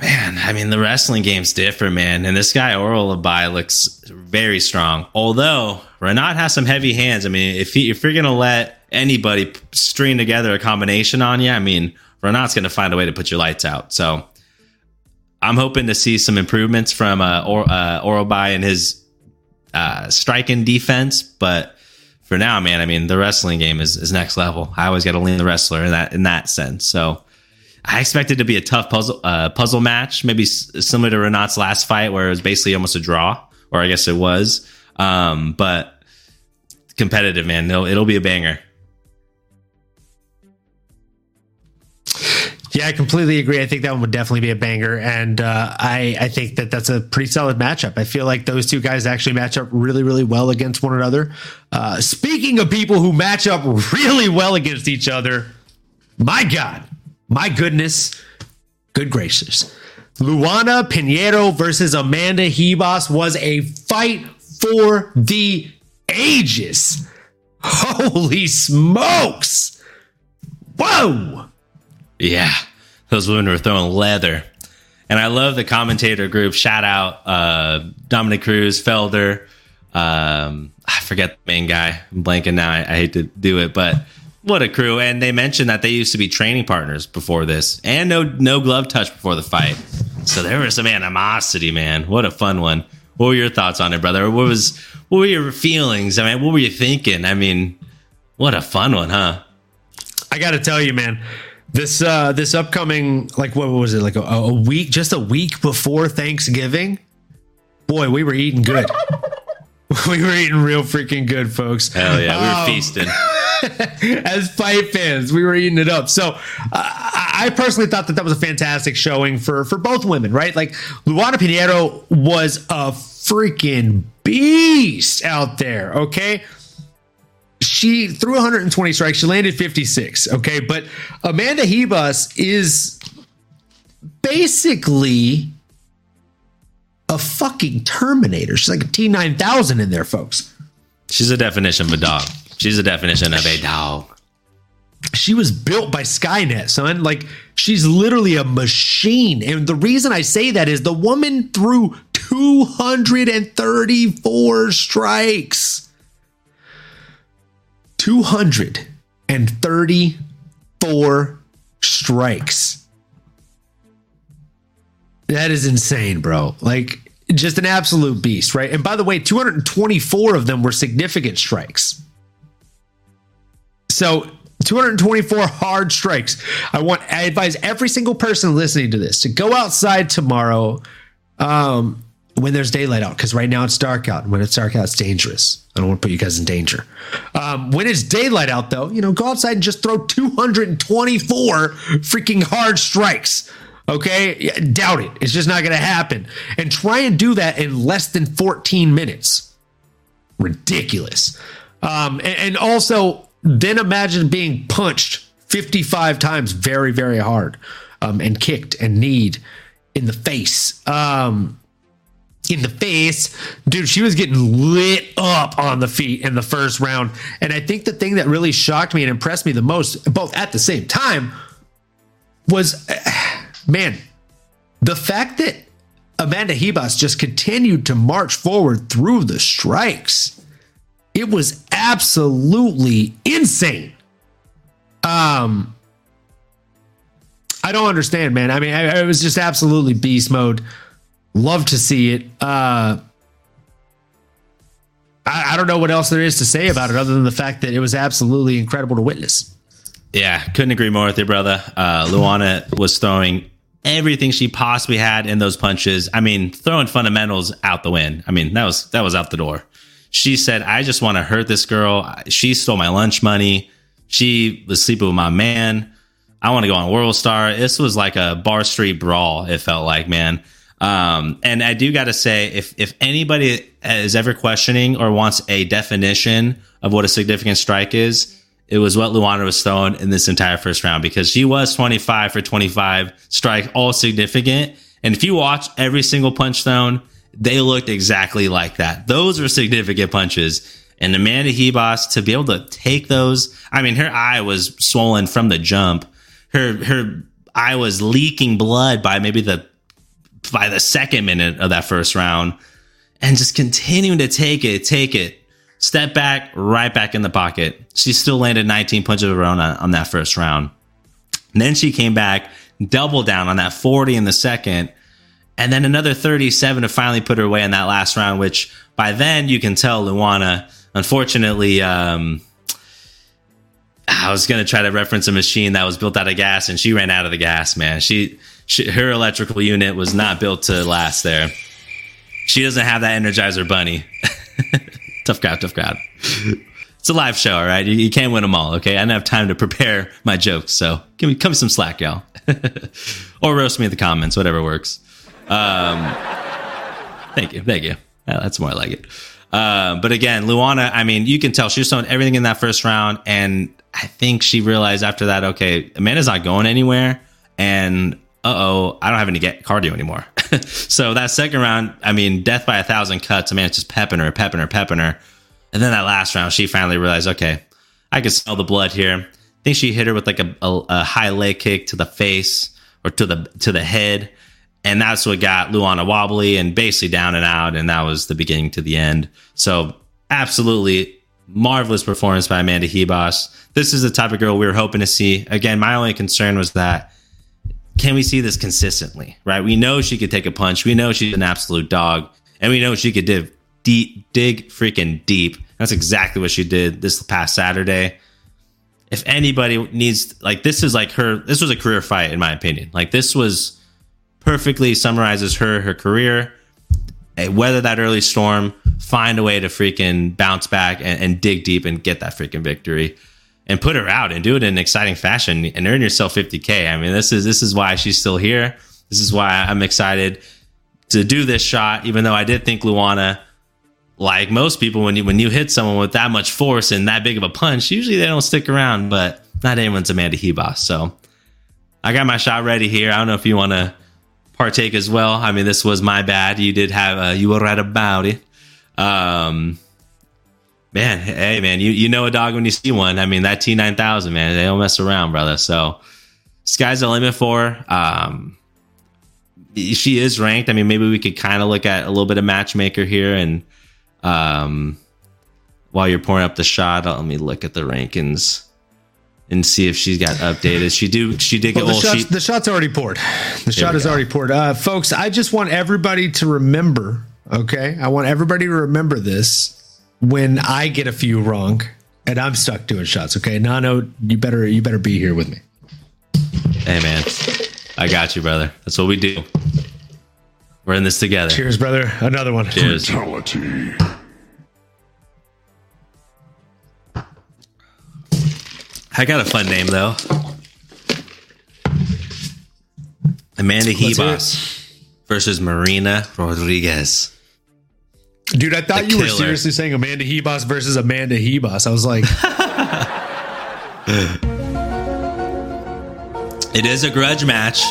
Man, I mean the wrestling game's different, man. And this guy Oral looks very strong. Although Renat has some heavy hands. I mean, if he, if you're gonna let anybody string together a combination on you, I mean, Renat's gonna find a way to put your lights out. So I'm hoping to see some improvements from uh, or, uh, Orolbai and his uh, striking defense, but for now, man, I mean, the wrestling game is, is next level. I always got to lean the wrestler in that in that sense. So I expect it to be a tough puzzle uh, puzzle match, maybe s- similar to Renat's last fight, where it was basically almost a draw, or I guess it was. Um, but competitive, man. It'll, it'll be a banger. Yeah, I completely agree. I think that one would definitely be a banger, and uh, I I think that that's a pretty solid matchup. I feel like those two guys actually match up really really well against one another. Uh, speaking of people who match up really well against each other, my God, my goodness, good gracious, Luana Pinheiro versus Amanda Ribas was a fight for the ages. Holy smokes! Whoa! Yeah, those women were throwing leather. And I love the commentator group. Shout out uh, Dominick Cruz, Felder. Um, I forget the main guy. I'm blanking now. I, I hate to do it, but what a crew! And they mentioned that they used to be training partners before this, and no no glove touch before the fight. So there was some animosity, man. What a fun one. What were your thoughts on it, brother? What was what were your feelings? I mean, what were you thinking? I mean, what a fun one, huh? I got to tell you, man, this uh this upcoming like what was it like a, a week, just a week before Thanksgiving? Boy, we were eating good. <laughs> we were eating real freaking good, folks. Hell yeah, we were Um, feasting. <laughs> <laughs> as fight fans, we were eating it up. So uh, I personally thought that that was a fantastic showing for for both women, right? Like Luana Pinheiro was a freaking beast out there. Okay. She threw 120 strikes. She landed 56. Okay. But Amanda Ribas is basically a fucking Terminator. She's like a T9000 in there, folks. She's a definition of a dog. She's the definition of a dog. she was built by Skynet, son. Like she's literally a machine. And the reason I say that is the woman threw 234 strikes. 234 strikes. That is insane, bro. Like just an absolute beast, right? And by the way, 224 of them were significant strikes. So 224 hard strikes. I want I advise every single person listening to this to go outside tomorrow um when there's daylight out because right now it's dark out. And when it's dark out, it's dangerous. I don't want to put you guys in danger. Um, when it's daylight out, though, you know, go outside and just throw 224 freaking hard strikes. Okay, doubt it. It's just not going to happen. And try and do that in less than 14 minutes ridiculous. Um, and, and also, then imagine being punched 55 times very, very hard um, and kicked and kneed in the face. Um, in the face, dude, she was getting lit up on the feet in the first round. And I think the thing that really shocked me and impressed me the most, both at the same time, was <sighs> man, the fact that Amanda Ribas just continued to march forward through the strikes. It was absolutely insane. Um, I don't understand, man. I mean, I, I was just absolutely beast mode. Love to see it. Uh, I, I don't know what else there is to say about it other than the fact that it was absolutely incredible to witness. Yeah, couldn't agree more with you, brother. Uh, Luana was throwing everything she possibly had in those punches. I mean, throwing fundamentals out the wind. I mean, that was that was out the door. She said, "I just want to hurt this girl. She stole my lunch money. She was sleeping with my man. I want to go on World Star." This was like a bar street brawl. It felt like, man. Um, and I do got to say, if if anybody is ever questioning or wants a definition of what a significant strike is, it was what Luana was throwing in this entire first round because she was 25 for 25 strike, all significant. And if you watch every single punch thrown, they looked exactly like that. Those were significant punches. And Amanda Ribas to be able to take those, I mean, her eye was swollen from the jump. Her her eye was leaking blood by maybe the by the second minute of that first round, and just continuing to take it, take it, step back, right back in the pocket. She still landed 19 punches of her own on, on that first round. And then she came back, double down on that 40 in the second. And then another 37 to finally put her away in that last round, which by then you can tell Luana, unfortunately, um, I was going to try to reference a machine that was built out of gas and she ran out of the gas, man. She, she, her electrical unit was not built to last there. She doesn't have that Energizer Bunny. <laughs> tough crowd, tough crowd. It's a live show, all right? You, you, can't win them all, okay? I didn't have time to prepare my jokes, so give me, come some slack, y'all. <laughs> or roast me in the comments, whatever works. Um, thank you, thank you. that's more like it. Uh, but again, Luana, I mean, you can tell she was doing everything in that first round, and I think she realized after that, okay, Amanda's not going anywhere, and uh oh, I don't have any get cardio anymore. <laughs> so that second round, I mean, death by a thousand cuts. Amanda's just pepping her, pepping her, pepping her, and then that last round, she finally realized, okay, I can smell the blood here. I think she hit her with like a, a, a high leg kick to the face or to the to the head and that's what got Luana wobbly and basically down and out, and that was the beginning to the end. So absolutely marvelous performance by Amanda Ribas. This is the type of girl we were hoping to see. Again, my only concern was that can we see this consistently? Right? We know she could take a punch. We know she's an absolute dog, and we know she could dig deep, dig freaking deep. That's exactly what she did this past Saturday. If anybody needs like this is like her this was a career fight in my opinion. Like this was perfectly summarizes her her career. Eh, weather that early storm, find a way to freaking bounce back and, and dig deep and get that freaking victory, and put her out and do it in an exciting fashion and earn yourself 50k. I mean, this is this is why she's still here. This is why I'm excited to do this shot, even though I did think Luana like most people when you when you hit someone with that much force and that big of a punch usually they don't stick around but not anyone's amanda Ribas so i got my shot ready here i don't know if you want to partake as well. I mean, this was my bad. You did have uh, you were right about it. Um, man, hey man, you you know a dog when you see one. I mean, that T nine thousand man, they don't mess around, brother. So sky's the limit for. Um, she is ranked. I mean, maybe we could kind of look at a little bit of matchmaker here, and um, while you're pouring up the shot, let me look at the rankings and see if she's got updated. She do she did get well, the, shots, she, the shot's already poured. The shot is go. already poured. Uh, folks, I just want everybody to remember, okay? I want everybody to remember this when I get a few wrong and I'm stuck doing shots, okay? Nano, you better you better be here with me. Hey man. I got you, brother. That's what we do. We're in this together. Cheers, brother. Another one. Cheers. Brutality. I got a fun name though. Amanda Ribas versus Marina Rodriguez. Dude, I thought the you killer. were seriously saying Amanda Ribas versus Amanda Ribas. I was like, <laughs> it is a grudge match.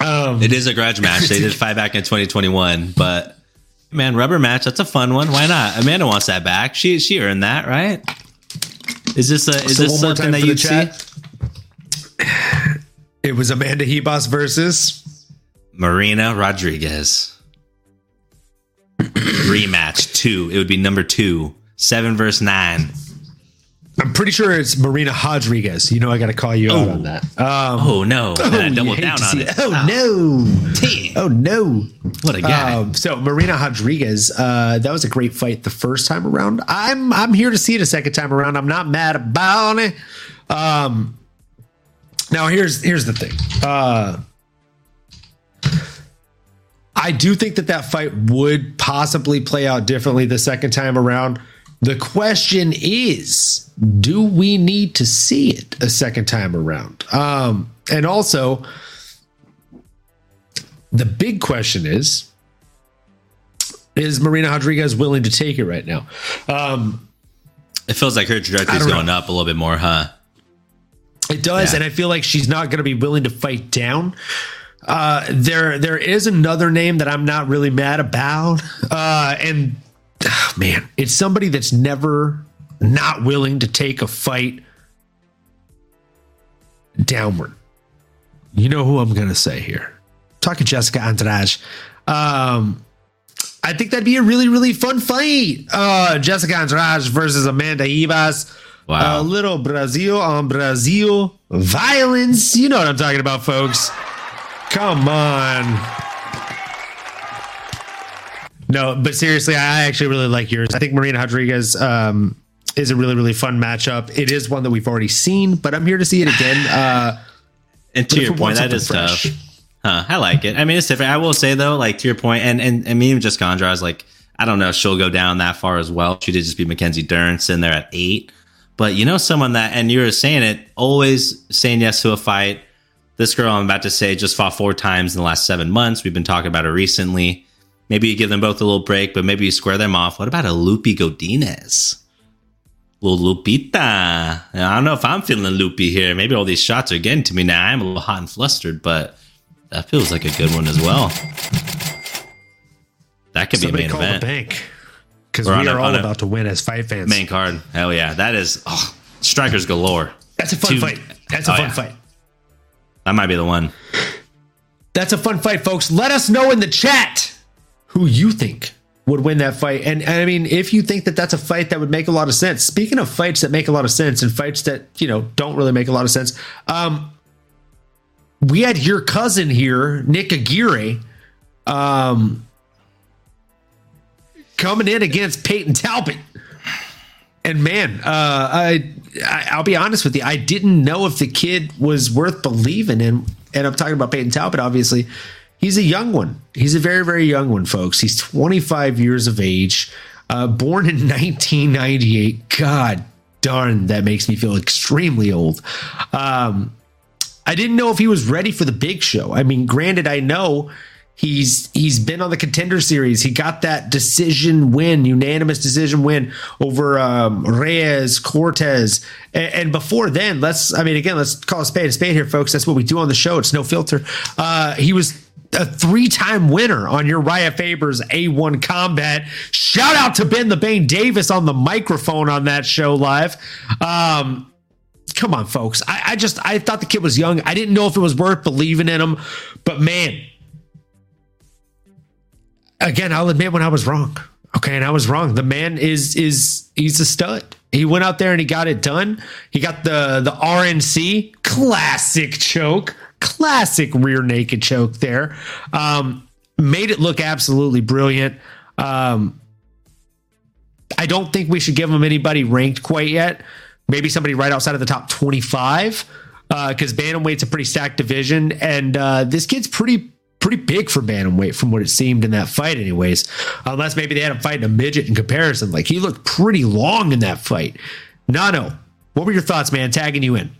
Um, it is a grudge match. They <laughs> did fight back in 2021, but Man, rubber match. That's a fun one. Why not? Amanda wants that back. She she earned that, right? Is this a is so this something that you see? <sighs> It was Amanda Ribas versus Marina Rodriguez. <clears throat> Rematch two. It would be number two. Seven versus nine. I'm pretty sure it's Marina Rodriguez. You know, I got to call you oh. out on that. Um, oh no! <laughs> Oh, double down on it. it. Oh, oh, no! Damn. Oh no! What a guy! Um, so Marina Rodriguez, uh, that was a great fight the first time around. I'm I'm here to see it a second time around. I'm not mad about it. Um, now here's here's the thing. Uh, I do think that that fight would possibly play out differently the second time around the question is, do we need to see it a second time around? Um, and also, the big question is, is Marina Rodriguez willing to take it right now? Um, it feels like her trajectory is going know. up a little bit more, huh? It does, yeah. and I feel like she's not going to be willing to fight down. Uh, there, there is another name that I'm not really mad about, uh, and man, it's somebody that's never not willing to take a fight downward. You know who I'm going to say here. Talking Jessica Andrade. Um, I think that'd be a really, really fun fight. Uh, Jessica Andrade versus Amanda Ribas. Wow. A little Brazil on Brazil violence. You know what I'm talking about, folks. Come on. No, but seriously, I actually really like yours. I think Marina Rodriguez um, is a really, really fun matchup. It is one that we've already seen, but I'm here to see it again. Uh, and to your point, that is something tough. Huh, I like it. I mean, it's different. I will say though, like to your point, and and, and me and just Gondra, I was like, I don't know, if she'll go down that far as well. She did just be Mackenzie Dern sitting there at eight. But you know, someone that, and you were saying it, always saying yes to a fight. This girl I'm about to say just fought four times in the last seven months. We've been talking about her recently. Maybe you give them both a little break, but maybe you square them off. What about a Loopy Godinez? Little Lupita. I don't know if I'm feeling loopy here. Maybe all these shots are getting to me now. I'm a little hot and flustered, but that feels like a good one as well. That could somebody be a call main the bank because We're a- all about to win as fight fans. Main card. Hell yeah. That is oh, strikers galore. That's a fun Two- fight. That's a Oh, fun yeah. fight. That might be the one. That's a fun fight, folks. Let us know in the chat who you think would win that fight. And, and I mean, if you think that that's a fight that would make a lot of sense. Speaking of fights that make a lot of sense and fights that you know don't really make a lot of sense, um, we had your cousin here, Nick Aguirre, um, coming in against Payton Talbott. And man, uh, I, I I'll be honest with you, I didn't know if the kid was worth believing in. And I'm talking about Payton Talbott, obviously. He's a young one. He's a very, very young one, folks. He's 25 years of age, uh, born in <laughs> 1998. God darn, that makes me feel extremely old. Um, I didn't know if he was ready for the big show. I mean, granted, I know he's he's been on the contender series. He got that decision win, unanimous decision win over um, Reyes, Cortez, and, and before then, let's I mean, again, let's call a spade a spade here, folks. That's what we do on the show. It's no filter. Uh, he was a three-time winner on Urijah Faber's A1 Combat. Shout out to Ben the Bane Davis on the microphone on that show live. Um, come on, folks. I, I just I thought the kid was young. I didn't know if it was worth believing in him, but man, again, I'll admit when I was wrong. Okay, and I was wrong. The man is is he's a stud. He went out there and he got it done. He got the the RNC classic choke, classic rear naked choke there. Um, made it look absolutely brilliant. Um, I don't think we should give him anybody ranked quite yet. Maybe somebody right outside of the top 25 because bantamweight's a pretty stacked division, and uh, this kid's pretty pretty big for bantamweight from what it seemed in that fight, anyways. Unless maybe they had him fighting a midget in comparison. Like he looked pretty long in that fight. Nano, what were your thoughts, man? Tagging you in.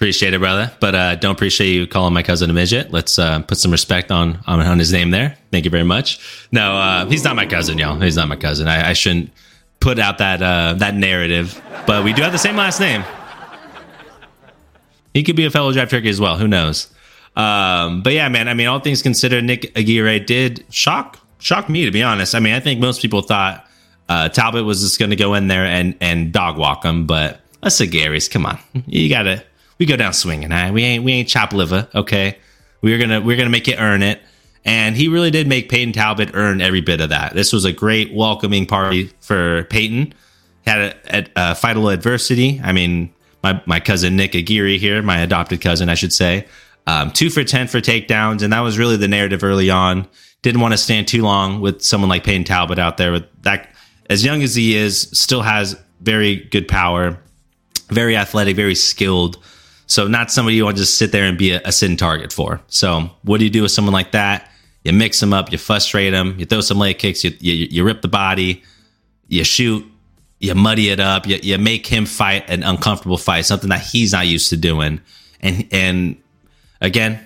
Appreciate it, brother. But uh, don't appreciate you calling my cousin a midget. Let's uh, put some respect on, on on his name there. Thank you very much. No, uh, he's not my cousin, y'all. He's not my cousin. I, I shouldn't put out that uh, that narrative. But we do have the same last name. He could be a fellow Jive Turkey as well. Who knows? Um, but yeah, man. I mean, all things considered, Nick Aguirre did shock shock me to be honest. I mean, I think most people thought uh, Talbott was just going to go in there and and dog walk him, but us Aguirre's, come on, you gotta we go down swinging. Huh? We ain't we ain't chop liver, okay? We're gonna we're gonna make it earn it. And he really did make Payton Talbott earn every bit of that. This was a great welcoming party for Payton. Had a, a, a adversity. I mean, my, my cousin Nick Aguirre here, my adopted cousin, I should say, um, two for 10 for takedowns. And that was really the narrative early on. Didn't want to stand too long with someone like Payton Talbott out there with that. As young as he is, still has very good power, very athletic, very skilled. So not somebody you want to just sit there and be a, a sin target for. So what do you do with someone like that? You mix them up, you frustrate them, you throw some leg kicks, you, you, you rip the body, you shoot, you muddy it up, you, you make him fight an uncomfortable fight, something that he's not used to doing. And and again,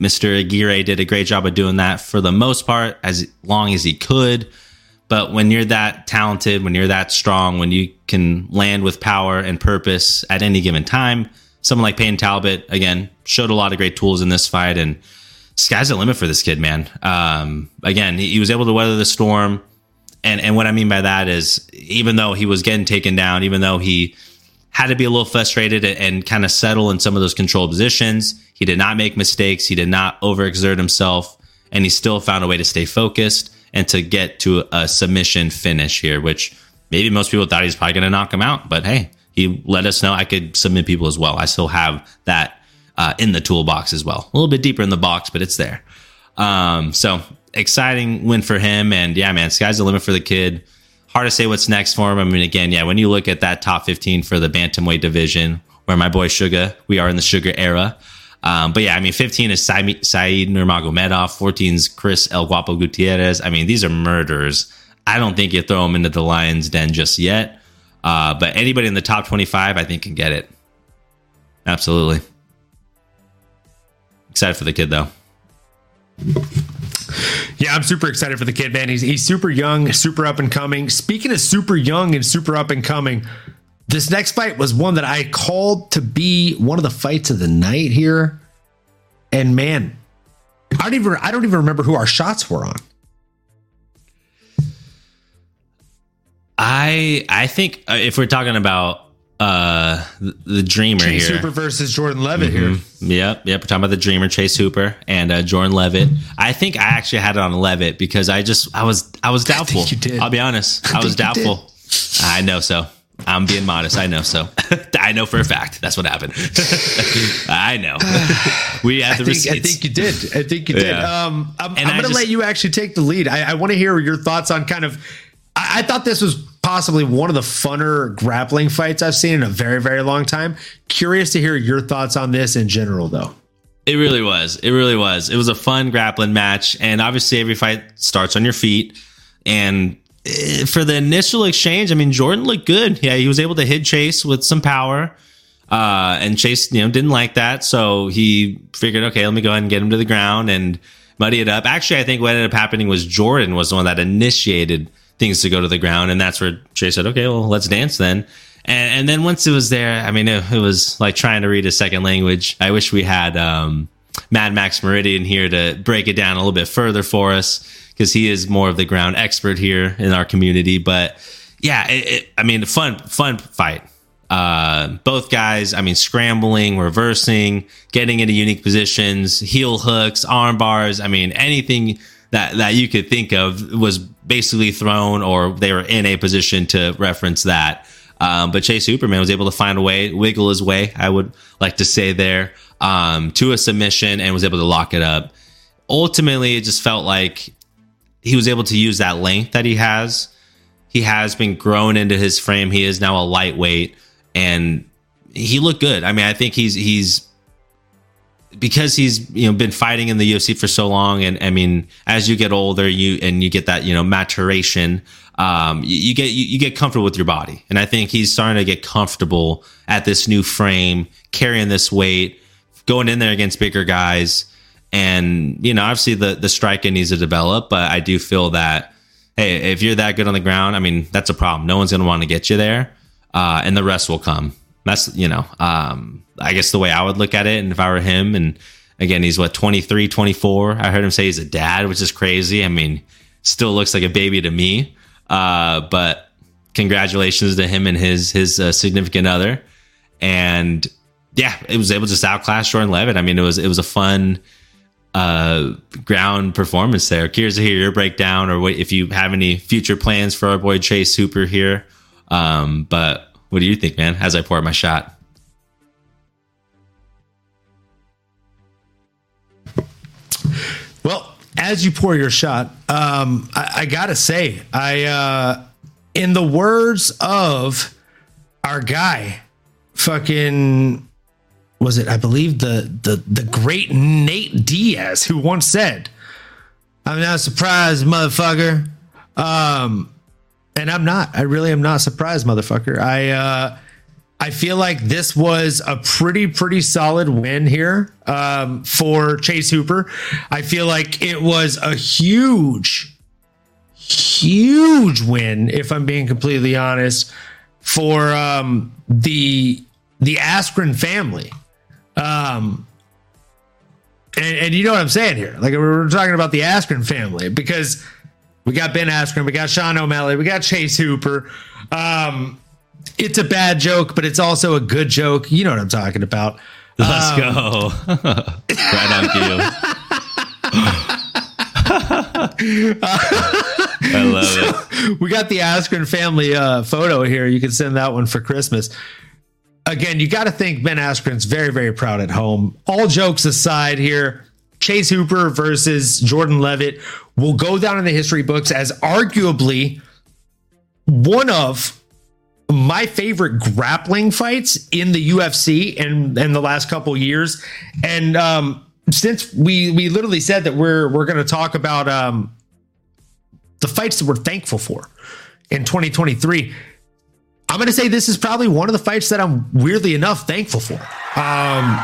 Mr. Aguirre did a great job of doing that for the most part, as long as he could. But when you're that talented, when you're that strong, when you can land with power and purpose at any given time, someone like Payton Talbott, again, showed a lot of great tools in this fight. And sky's the limit for this kid, man. Um, again, he, he was able to weather the storm. And, and what I mean by that is, even though he was getting taken down, even though he had to be a little frustrated and, and kind of settle in some of those control positions, he did not make mistakes. He did not overexert himself. And he still found a way to stay focused and to get to a submission finish here, which maybe most people thought he's probably going to knock him out. But hey, he let us know I could submit people as well. I still have that uh, in the toolbox as well. A little bit deeper in the box, but it's there. Um, so exciting win for him. And yeah, man, sky's the limit for the kid. Hard to say what's next for him. I mean, again, yeah, when you look at that top 15 for the bantamweight division, where my boy Sugar, we are in the Sugar era. Um, but yeah, I mean, 15 is Said Nurmagomedov, 14 is Chris El Guapo Gutierrez. I mean, these are murders. I don't think you throw them into the Lions Den just yet. Uh, but anybody in the top 25, I think, can get it. Absolutely. Excited for the kid, though. Yeah, I'm super excited for the kid, man. He's he's super young, super up and coming. Speaking of super young and super up and coming, this next fight was one that I called to be one of the fights of the night here. And man, I don't even I don't even remember who our shots were on. I I think uh, if we're talking about uh the, dreamer Chase here Hooper versus Jordan Leavitt here. Yep, yep. We're talking about the dreamer, Chase Hooper, and uh, Jordan Leavitt. I think I actually had it on Leavitt because I just I was I was doubtful. you did. I'll be honest. I, I was doubtful. I know so. I'm being modest. I know so. <laughs> I know for a fact that's what happened. <laughs> I know. we had I the think, I think you did. I think you did. Yeah. Um, I'm, I'm going to let you actually take the lead. I, I want to hear your thoughts on kind of. I, I thought this was possibly one of the funner grappling fights I've seen in a very, very long time. Curious to hear your thoughts on this in general, though. It really was. It really was. It was a fun grappling match, and obviously every fight starts on your feet. And eh, for the initial exchange, I mean, Jordan looked good. Yeah, he was able to hit Chase with some power, uh, and Chase, you know, didn't like that, so he figured, okay, let me go ahead and get him to the ground and muddy it up. Actually, I think what ended up happening was Jordan was the one that initiated things to go to the ground, and that's where Chase said, okay, well, let's dance then. And, and then once it was there, I mean, it, it was like trying to read a second language. I wish we had um, Mad Max Meridian here to break it down a little bit further for us because he is more of the ground expert here in our community. But yeah, it, it, I mean, fun, fun fight. Uh, both guys, I mean, scrambling, reversing, getting into unique positions, heel hooks, arm bars. I mean, anything that that you could think of was basically thrown, or they were in a position to reference that. Um, but Chase Superman was able to find a way, wiggle his way, I would like to say there, um, to a submission and was able to lock it up. Ultimately, it just felt like he was able to use that length that he has. He has been grown into his frame. He is now a lightweight and he looked good. I mean, I think he's he's because he's you know been fighting in the UFC for so long, and I mean, as you get older, you and you get that you know maturation, um, you, you get you, you get comfortable with your body, and I think he's starting to get comfortable at this new frame, carrying this weight, going in there against bigger guys, and you know, obviously the the striking needs to develop, but I do feel that hey, if you're that good on the ground, I mean, that's a problem. No one's going to want to get you there, uh, and the rest will come. That's you know, um, I guess the way I would look at it. And if I were him, and again, he's what 23, 24. I heard him say he's a dad, which is crazy. I mean, still looks like a baby to me. Uh, but congratulations to him and his his uh, significant other. And yeah, it was able to just outclass Jordan Leavitt. I mean, it was it was a fun uh, ground performance there. Curious to hear your breakdown or what, if you have any future plans for our boy Chase Hooper here. Um, but what do you think, man? As I pour my shot. As you pour your shot, um, I, I gotta say, I, uh, in the words of our guy, fucking, was it? I believe the the the great Nate Diaz, who once said, "I'm not surprised, motherfucker," um, and I'm not. I really am not surprised, motherfucker. I. uh I feel like this was a pretty, pretty solid win here um, for Chase Hooper. I feel like it was a huge, huge win, if I'm being completely honest, for um, the the Askren family. Um, and, and you know what I'm saying here? Like we're talking about the Askren family because we got Ben Askren, we got Sean O'Malley, we got Chase Hooper. Um, it's a bad joke, but it's also a good joke. You know what I'm talking about. Let's go. <laughs> right on cue. I love <laughs> it. We got the Askren family uh, photo here. You can send that one for Christmas. again, you got to think Ben Askren's very, very proud at home. All jokes aside here, Chase Hooper versus Jordan Leavitt will go down in the history books as arguably one of my favorite grappling fights in the UFC in, in the last couple years. And um, since we we literally said that we're we're going to talk about um, the fights that we're thankful for in 2023, I'm going to say this is probably one of the fights that I'm weirdly enough thankful for. Um,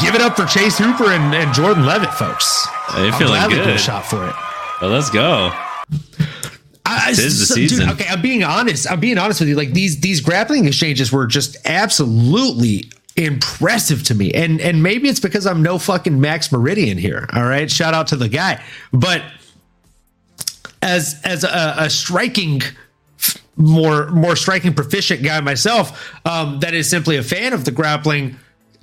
give it up for Chase Hooper and, and Jordan Leavitt, folks. Feeling I'm glad we good. a shot for it. Well, let's go. I, Tis the so- season. Dude, okay, I'm being honest. I'm being honest with you. Like these these grappling exchanges were just absolutely impressive to me. And and maybe it's because I'm no fucking Max Meridian here. All right. Shout out to the guy. But as as a, a striking more more striking proficient guy myself um, that is simply a fan of the grappling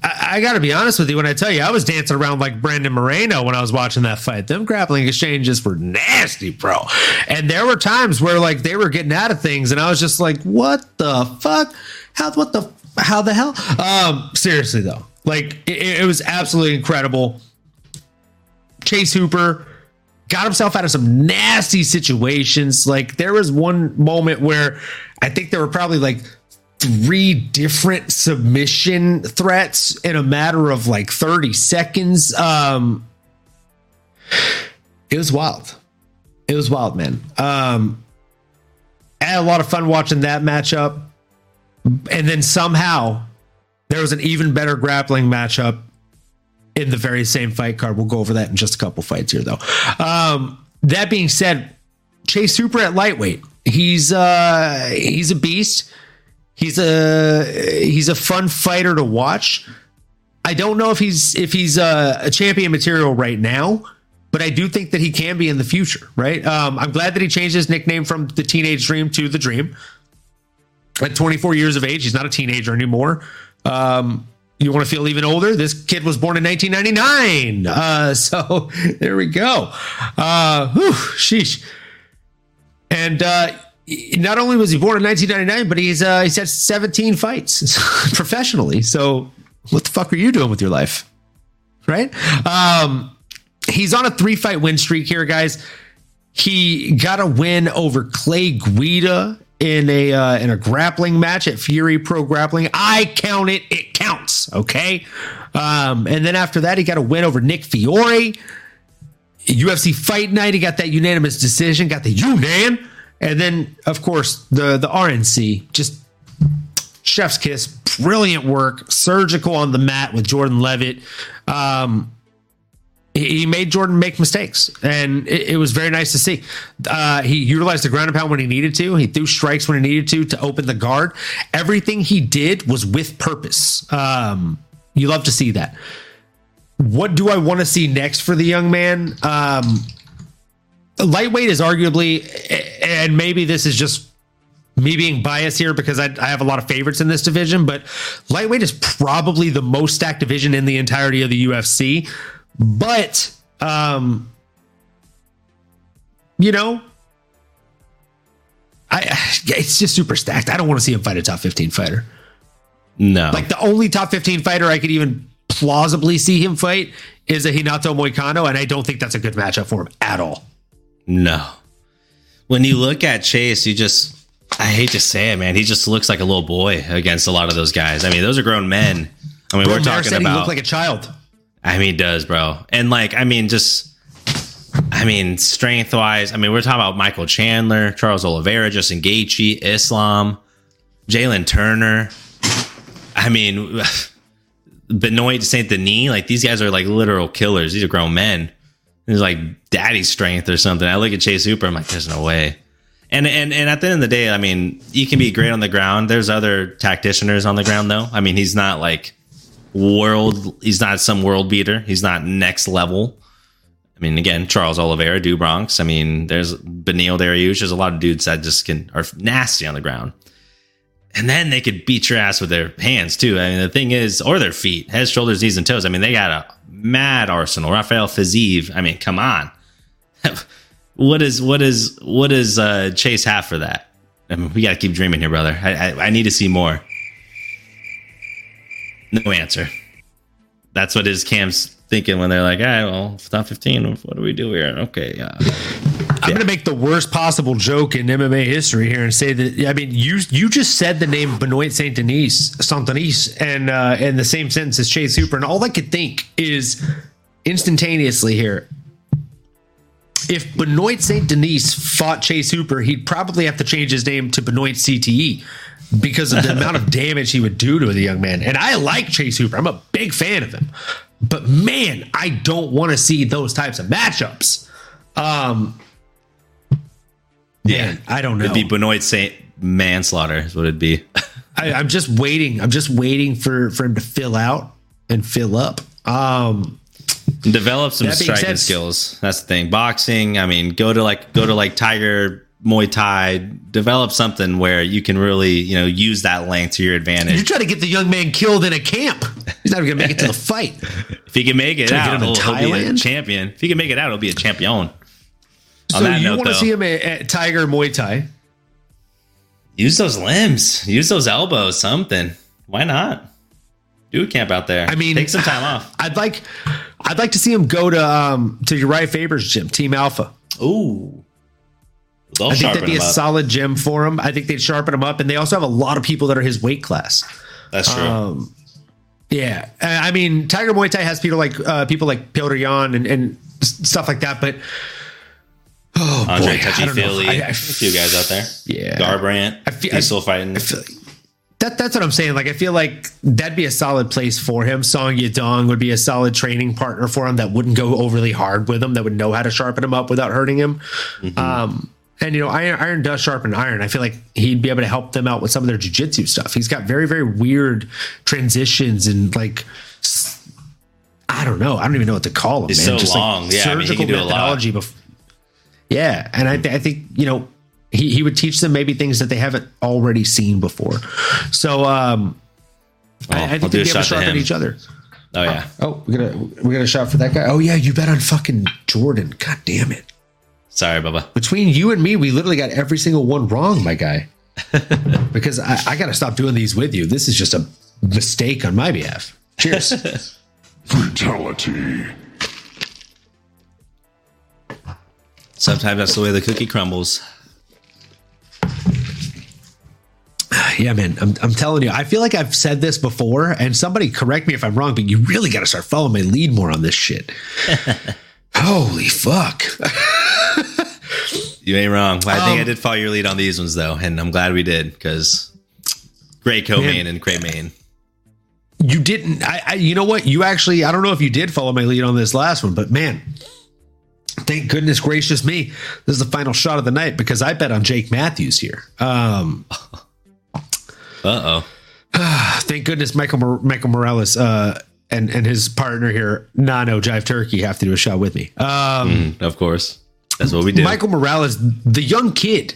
I, got to be honest with you when I tell you I was dancing around like Brandon Moreno when I was watching that fight. Them grappling exchanges were nasty, bro. And there were times where like they were getting out of things, and I was just like, "What the fuck? How? What the? How the hell?" Um, seriously though, like it, it was absolutely incredible. Chase Hooper got himself out of some nasty situations. Like there was one moment where I think there were probably like three different submission threats in a matter of like 30 seconds. Um it was wild. It was wild, man. Um I had a lot of fun watching that matchup. And then somehow there was an even better grappling matchup in the very same fight card. We'll go over that in just a couple fights here, though. Um, that being said, Chase Super at lightweight, he's uh, he's a beast. He's a he's a fun fighter to watch. I don't know if he's if he's a, a champion material right now, but I do think that he can be in the future. Right? Um, I'm glad that he changed his nickname from the Teenage Dream to the Dream. At 24 years of age, he's not a teenager anymore. Um, you want to feel even older? This kid was born in 1999. Uh, <laughs> so there we go. Uh, whew, sheesh. And uh, not only was he born in 1999, but he's uh, he's had 17 fights <laughs> professionally. So what the fuck are you doing with your life? Right? Um, he's on a three fight win streak here, guys. He got a win over Clay Guida in a uh, in a grappling match at Fury Pro Grappling. I count it; it counts. Okay. Um, and then after that, he got a win over Nick Fiore. UFC Fight Night, he got that unanimous decision, got the UNAN, and then of course the the RNC just chef's kiss, brilliant work, surgical on the mat with Jordan Leavitt. Um, he made Jordan make mistakes, and it, it was very nice to see. Uh, he utilized the ground and pound when he needed to. He threw strikes when he needed to to open the guard. Everything he did was with purpose. Um, you love to see that. What do I want to see next for the young man? Um, lightweight is arguably, and maybe this is just me being biased here because I, I have a lot of favorites in this division, but lightweight is probably the most stacked division in the entirety of the UFC. But, um, you know, I it's just super stacked. I don't want to see him fight a top 15 fighter. No. Like the only top 15 fighter I could even plausibly see him fight is a Renato Moicano, and I don't think that's a good matchup for him at all. No. When you look at Chase, you just I hate to say it, man. He just looks like a little boy against a lot of those guys. I mean, those are grown men. I mean, Bro, we're talking said he about looked like a child. I mean, he does, bro. And like, I mean, just I mean, strength wise, I mean, we're talking about Michael Chandler, Charles Oliveira, Justin Gaethje, Islam, Jalen Turner. I mean, <laughs> Benoit Saint Denis, like these guys are like literal killers. These are grown men. It's like daddy strength or something. I look at Chase Hooper, I'm like, there's no way. And and and at the end of the day, I mean, you can be great on the ground. There's other tacticianers on the ground though. I mean, he's not like world. He's not some world beater. He's not next level. I mean, again, Charles Oliveira, Do Bronx. I mean, there's Beneil Dariush. There's a lot of dudes that just can are nasty on the ground. And then they could beat your ass with their hands too. I mean, the thing is, or their feet, head, shoulders, knees, and toes. I mean, they got a mad arsenal. Rafael Fiziev. I mean, come on. <laughs> what is what is what does uh, Chase have for that? I mean, we got to keep dreaming here, brother. I, I, I need to see more. No answer. That's what his Cam's thinking when they're like, "All right, well, it's not 15. What do we do here?" Okay, uh, I'm going to make the worst possible joke in MMA history here and say that I mean you you just said the name Benoit Saint Denis Saint Denis and uh, in the same sentence as Chase Hooper, and all I could think is instantaneously here. If Benoit Saint Denis fought Chase Hooper, he'd probably have to change his name to Benoit CTE because of the amount of damage he would do to the young man. And I like Chase Hooper; I'm a big fan of him. But man, I don't want to see those types of matchups. Um, yeah, Man, I don't know. It'd be Benoit Saint manslaughter is what it'd be. <laughs> I, I'm just waiting. I'm just waiting for for him to fill out and fill up. Um, Develop some striking said- skills. That's the thing. Boxing. I mean, go to like go to like Tiger Muay Thai. Develop something where you can really you know use that length to your advantage. you're trying to get the young man killed in a camp. He's not even gonna make it to the fight. <laughs> If he can make it out, he'll, he'll be a champion. If he can make it out, he'll be a champion. So you note, want to though- see him at, at Tiger Muay Thai? Use those limbs. Use those elbows. Something. Why not? Do a camp out there. I mean, take some time off. I'd like, I'd like to see him go to um to Urijah Faber's gym, Team Alpha. Ooh. They'll I think that'd be a up. solid gym for him. I think they'd sharpen him up, and they also have a lot of people that are his weight class. That's true. Um, yeah, I mean, Tiger Muay Thai has people like uh, people like Petr Yan and, and stuff like that, but oh Andre Touchy. Fili. I- A few guys out there. Yeah. Garbrandt. I feel- still fighting. I feel- that that's what I'm saying. Like, I feel like that'd be a solid place for him. Song Yadong would be a solid training partner for him that wouldn't go overly hard with him, that would know how to sharpen him up without hurting him. Um, and you know, iron, iron does sharpen iron. I feel like he'd be able to help them out with some of their jujitsu stuff. He's got very, very weird transitions and like. I don't know. I don't even know what to call him. Man. so Just long. Like Yeah, I mean, he can do a lot. methodology bef- yeah, and I, th- I think you know he, he would teach them maybe things that they haven't already seen before. So um, I, I I'll think do they'd a be able to shot to sharpen each other. Oh yeah. Oh, we got a we got a shot for that guy. Oh yeah, you bet on fucking Jordan. God damn it! Sorry, Bubba. Between you and me, we literally got every single one wrong, my guy. <laughs> because I, I got to stop doing these with you. This is just a mistake on my behalf. Cheers. <laughs> Fatality. Sometimes that's the way the cookie crumbles. <sighs> Yeah, man, I'm, I'm telling you, I feel like I've said this before, and somebody correct me if I'm wrong, but you really got to start following my lead more on this shit. <laughs> Holy fuck. You ain't wrong. I think I Um, did follow your lead on these ones though, and I'm glad we did because great co-main and great main. You didn't, I, I, you know what? You actually, I don't know if you did follow my lead on this last one, but man, thank goodness gracious me. This is the final shot of the night because I bet on Jake Matthews here. Um, <laughs> Uh oh. <sighs> thank goodness Michael, Mor- Michael Morales, uh, and, and his partner here, Nano Jive Turkey, have to do a shot with me. Um, Of course. That's what we do. Michael Morales, the young kid.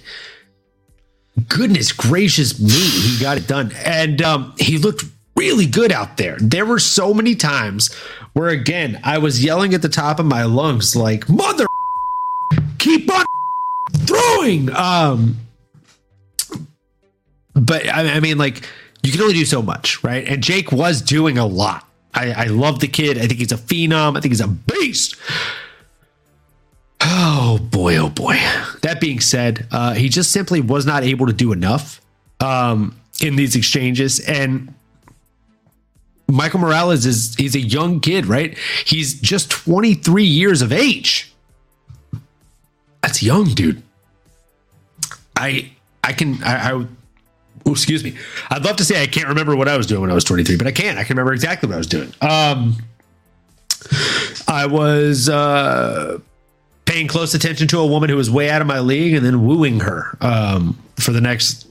Goodness gracious me, he got it done. And um, he looked really good out there. There were so many times where, again, I was yelling at the top of my lungs, like, Mother, keep on throwing. Um, but I, I mean, like, you can only do so much, right? And Jake was doing a lot. I, I love the kid. I think he's a phenom. I think he's a beast. Oh boy, oh boy. That being said, uh, he just simply was not able to do enough um, in these exchanges. And Michael Morales is he's a young kid, right? He's just 23 years of age. That's young, dude. I I can I, I oh, excuse me. I'd love to say I can't remember what I was doing when I was 23, but I can. I can remember exactly what I was doing. Um I was uh paying close attention to a woman who was way out of my league and then wooing her um, for the next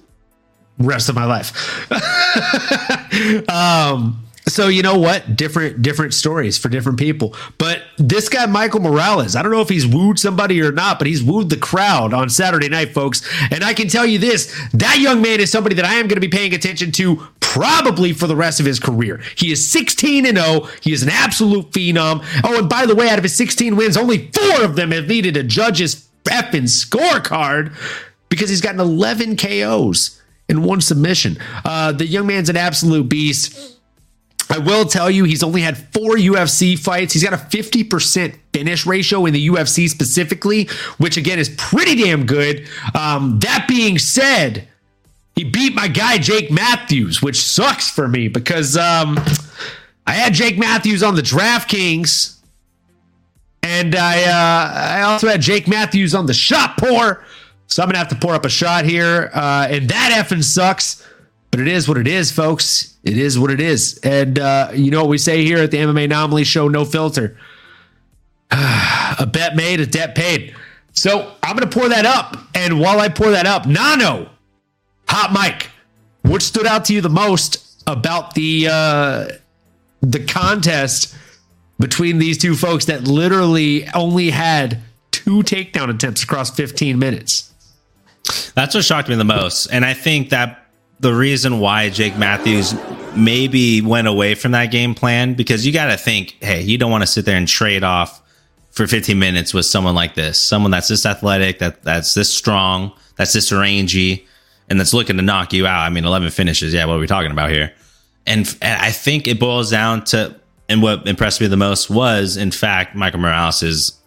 rest of my life. <laughs> um, so you know what? Different different stories for different people. But this guy Michael Morales, I don't know if he's wooed somebody or not, but he's wooed the crowd on Saturday night, folks. And I can tell you this: that young man is somebody that I am going to be paying attention to probably for the rest of his career. He is 16 and 0. He is an absolute phenom. Oh, and by the way, out of his 16 wins, only four of them have needed a judge's effing scorecard. because he's gotten 11 KOs and one submission. Uh, the young man's an absolute beast. I will tell you, he's only had four UFC fights. He's got a 50% finish ratio in the UFC specifically, which again is pretty damn good. Um, that being said, he beat my guy Jake Matthews, which sucks for me because um, I had Jake Matthews on the DraftKings, and I uh, I also had Jake Matthews on the shot pour. So I'm gonna have to pour up a shot here, uh, and that effing sucks. But it is what it is, folks. It is what it is. And uh, you know what we say here at the MMAnomaly Show, no filter. <sighs> a bet made, a debt paid. So I'm going to pour that up. And while I pour that up, Nano, Hot Mike, what stood out to you the most about the uh, the contest between these two folks that literally only had two takedown attempts across 15 minutes? That's what shocked me the most. And I think that the reason why Jake Matthews maybe went away from that game plan because you got to think, hey, you don't want to sit there and trade off for 15 minutes with someone like this, someone that's this athletic, that that's this strong, that's this rangy, and that's looking to knock you out. I mean, 11 finishes. Yeah, what are we talking about here? And, and I think it boils down to, and what impressed me the most was, in fact, Michael Morales'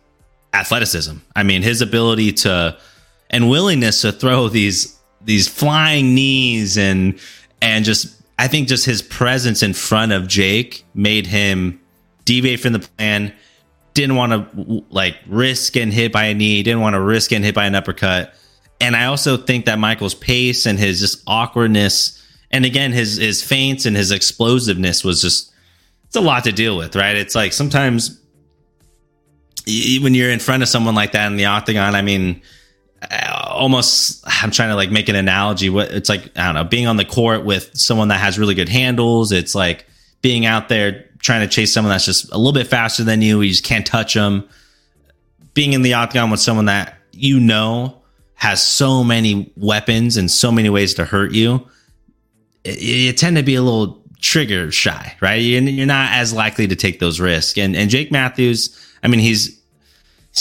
athleticism. I mean, his ability to and willingness to throw these these flying knees and and just I think just his presence in front of Jake made him deviate from the plan. Didn't want to like risk getting hit by a knee. Didn't want to risk getting hit by an uppercut. And I also think that Michael's pace and his just awkwardness, and again his his feints and his explosiveness was just it's a lot to deal with, right? It's like sometimes when you're in front of someone like that in the octagon, I mean, almost i'm trying to like make an analogy. What it's like i don't know being on the court with someone that has really good handles. It's like being out there trying to chase someone that's just a little bit faster than you. You just can't touch them being in the octagon with someone that you know has so many weapons and so many ways to hurt you you tend to be a little trigger shy right? You're not as likely to take those risks. And and jake matthews i mean he's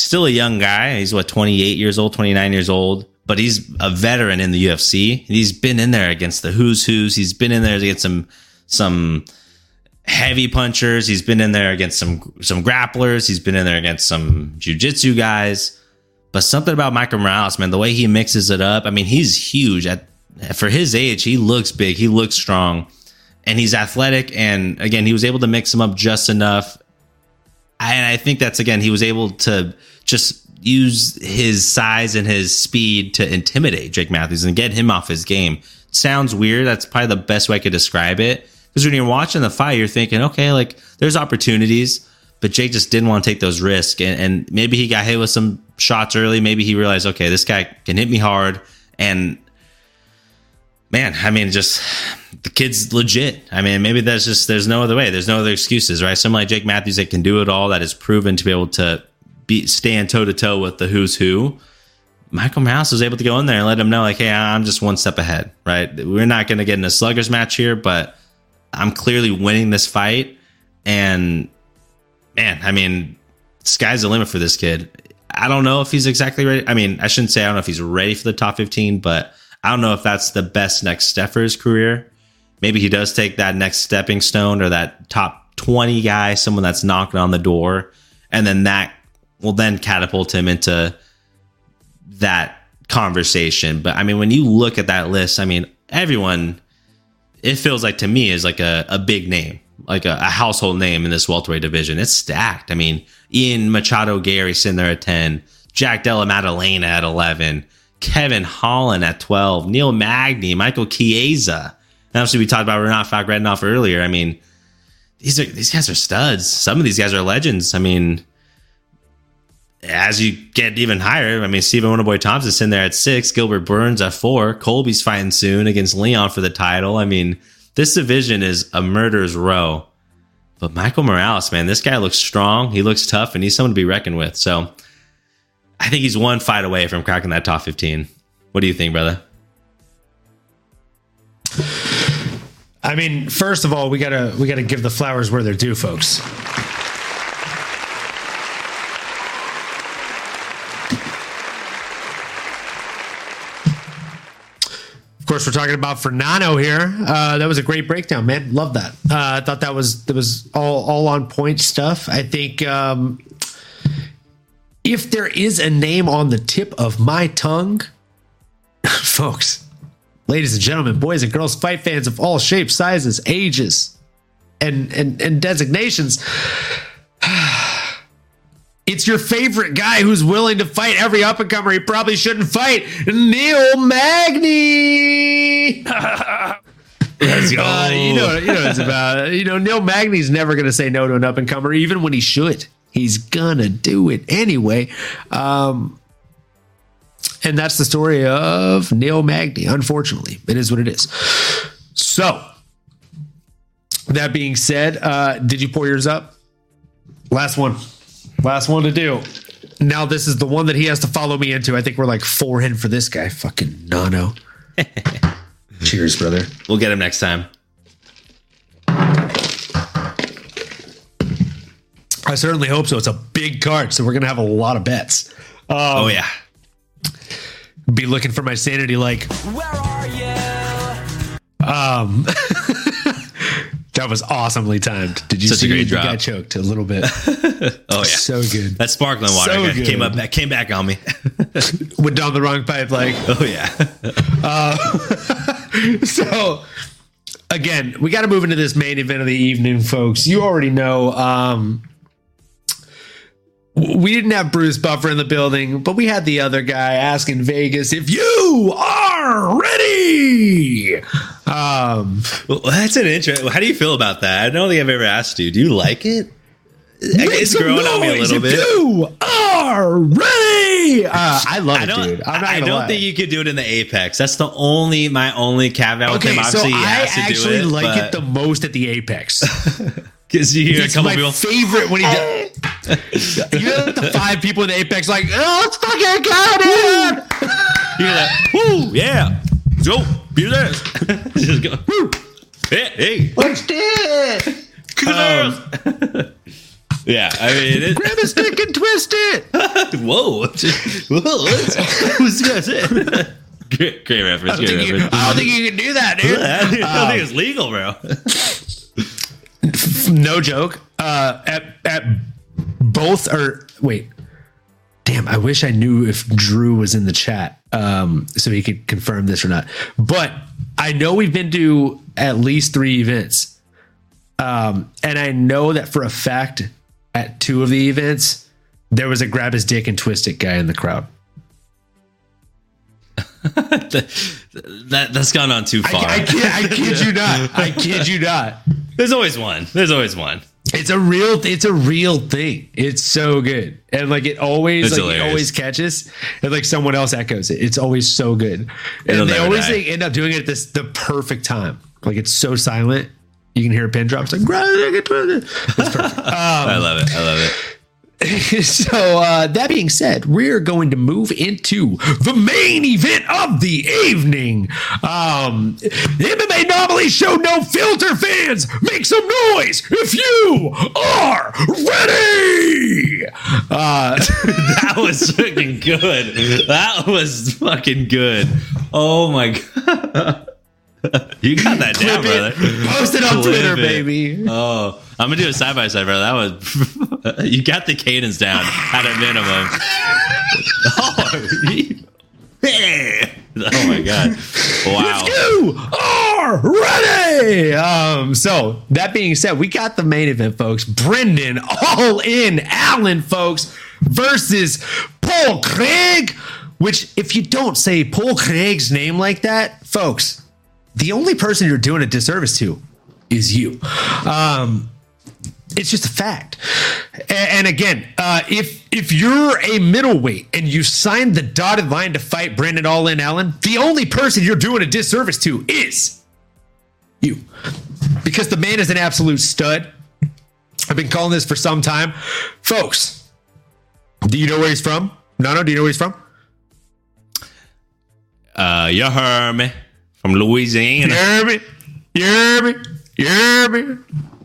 still a young guy. He's what 28 years old, 29 years old, but he's a veteran in the UFC. He's been in there against the who's who's. He's been in there against some some heavy punchers. He's been in there against some some grapplers. He's been in there against some jujitsu guys. But something about Michael Morales, man, the way he mixes it up. I mean, he's huge at for his age. He looks big. He looks strong, and he's athletic. And again, he was able to mix him up just enough and I think that's again he was able to just use his size and his speed to intimidate Jake Matthews and get him off his game. Sounds weird. That's probably the best way I could describe it. Because when you're watching the fight, you're thinking, okay, like there's opportunities, but Jake just didn't want to take those risks. And, and maybe he got hit with some shots early. Maybe he realized, okay, this guy can hit me hard. And man, I mean, just the kid's legit. I mean, maybe that's just there's no other way. There's no other excuses, right? Someone like Jake Matthews that can do it all, that is proven to be able to be stand toe to toe with the who's who. Michael Mouse was able to go in there and let him know, like, hey, I'm just one step ahead, right? We're not going to get in a sluggers match here, but I'm clearly winning this fight. And man, I mean, sky's the limit for this kid. I don't know if he's exactly ready. I mean, I shouldn't say I don't know if he's ready for the top 15, but I don't know if that's the best next step for his career. Maybe he does take that next stepping stone or that top 20 guy, someone that's knocking on the door, and then that will then catapult him into that conversation. But I mean, when you look at that list, I mean, everyone, it feels like to me is like a, a big name, like a, a household name in this welterweight division. It's stacked. I mean, Ian Machado Garry sitting there at 10, Jack Della Maddalena at 11, Kevin Holland at 12, Neil Magny, Michael Chiesa. And obviously, we talked about Rinat Fakhretdinov earlier. I mean, these are these guys are studs. Some of these guys are legends. I mean, as you get even higher, I mean, Stephen Wonderboy Thompson's in there at six, Gilbert Burns at four, Colby's fighting soon against Leon for the title. I mean, this division is a murderer's row. But Michael Morales, man, this guy looks strong. He looks tough, and he's someone to be reckoned with. So I think he's one fight away from cracking that top 15. What do you think, brother? I mean, first of all, we gotta we gotta give the flowers where they're due, folks. Of course, we're talking about Fernando here. Uh, that was a great breakdown, man. Love that. Uh, I thought that was that was all all on point stuff. I think um, if there is a name on the tip of my tongue, <laughs> folks, ladies and gentlemen, boys and girls, fight fans of all shapes, sizes, ages, and and and designations. <sighs> It's your favorite guy who's willing to fight every up and comer he probably shouldn't fight, Neil Magny. Let's <laughs> go. Uh, you know, you know what it's about. You know, Neil Magny's never going to say no to an up and comer, even when he should. He's gonna do it anyway. Um, and that's the story of Neil Magny. Unfortunately, it is what it is. So, that being said, uh, did you pour yours up? Last one. Last one to do. Now, this is the one that he has to follow me into. I think we're like four in for this guy. Fucking Nano. <laughs> Cheers, brother. We'll get him next time. I certainly hope so. It's a big card, so we're gonna have a lot of bets. Um, Oh yeah. Be looking for my sanity, like Where are you? um. <laughs> that was awesomely timed. Did you Such a see? great the drop. guy choked a little bit. <laughs> Oh yeah. so good. that sparkling water So came up back, came back on me. <laughs> Went down the wrong pipe. Like oh yeah. so. Again, we got to move into this main event of the evening, folks. You already know. Um, we didn't have Bruce Buffer in the building, but we had the other guy asking Vegas if you are ready. Um, Well, that's an interesting. How do you feel about that? I don't think I've ever asked you. Do you like it? It's Make some growing on me a little bit. You are ready. Uh, I love I it, dude. I'm not I don't lie. think you could do it in the apex. That's the only my only caveat with Okay, him. so Obviously, he I to actually do it, like it the most at the apex. <laughs> because you hear a It's couple my people. favorite when he does. <laughs> you know the five people in the apex like, oh, let's fucking go, dude. You hear that? Woo! Yeah. Go. Be there. <laughs> Just go. Woo! Hey, hey. Let's do it. Um, <laughs> yeah, I mean, it, Grab a stick and twist it. whoa, whoa, what's, what's that? Great, great reference. I don't, Great think you, reference. I don't think you can do that, dude. I don't think- I don't think it's legal, bro. No joke. Uh, at at both or wait, damn. I wish I knew if Drew was in the chat, um, so he could confirm this or not. But I know we've been to at least three events, um, and I know that for a fact at two of the events there was a grab his dick and twist it guy in the crowd. <laughs> That that's gone on too I, far. I, kid, I kid you not. I kid you not. There's always one. There's always one. It's a real it's a real thing. It's so good. And like it always It's like hilarious. it always catches and like someone else echoes it. It's always so good. It'll And they always like, end up doing it at this the perfect time. Like it's so silent. You can hear a pin drop. It's like "Grab it, get it." It's perfect. <laughs> I love it. I love it. <laughs> so uh, that being said, we're going to move into the main event of the evening. Um, MMAnomaly Show No Filter fans, make some noise if you are ready. Uh, <laughs> That was fucking good. That was fucking good. Oh my god. <laughs> <laughs> You got that down, brother. post it on Clip Twitter, it. baby. Oh, I'm gonna do a side by side, brother. That was <laughs> you got the cadence down at a minimum. <laughs> oh, oh my god! Wow. you are ready. Um, so that being said, we got the main event, folks. Brendan all in Allen, folks, versus Paul Craig. Which, if you don't say Paul Craig's name like that, folks, the only person you're doing a disservice to is you. Um, it's just a fact. And again, uh, if if you're a middleweight and you signed the dotted line to fight Brendan All In Allen, the only person you're doing a disservice to is you, because the man is an absolute stud. I've been calling this for some time, folks. Do you know where he's from? No, no. Do you know where he's from? Uh, you heard me from Louisiana. You hear me? You hear me? You hear me?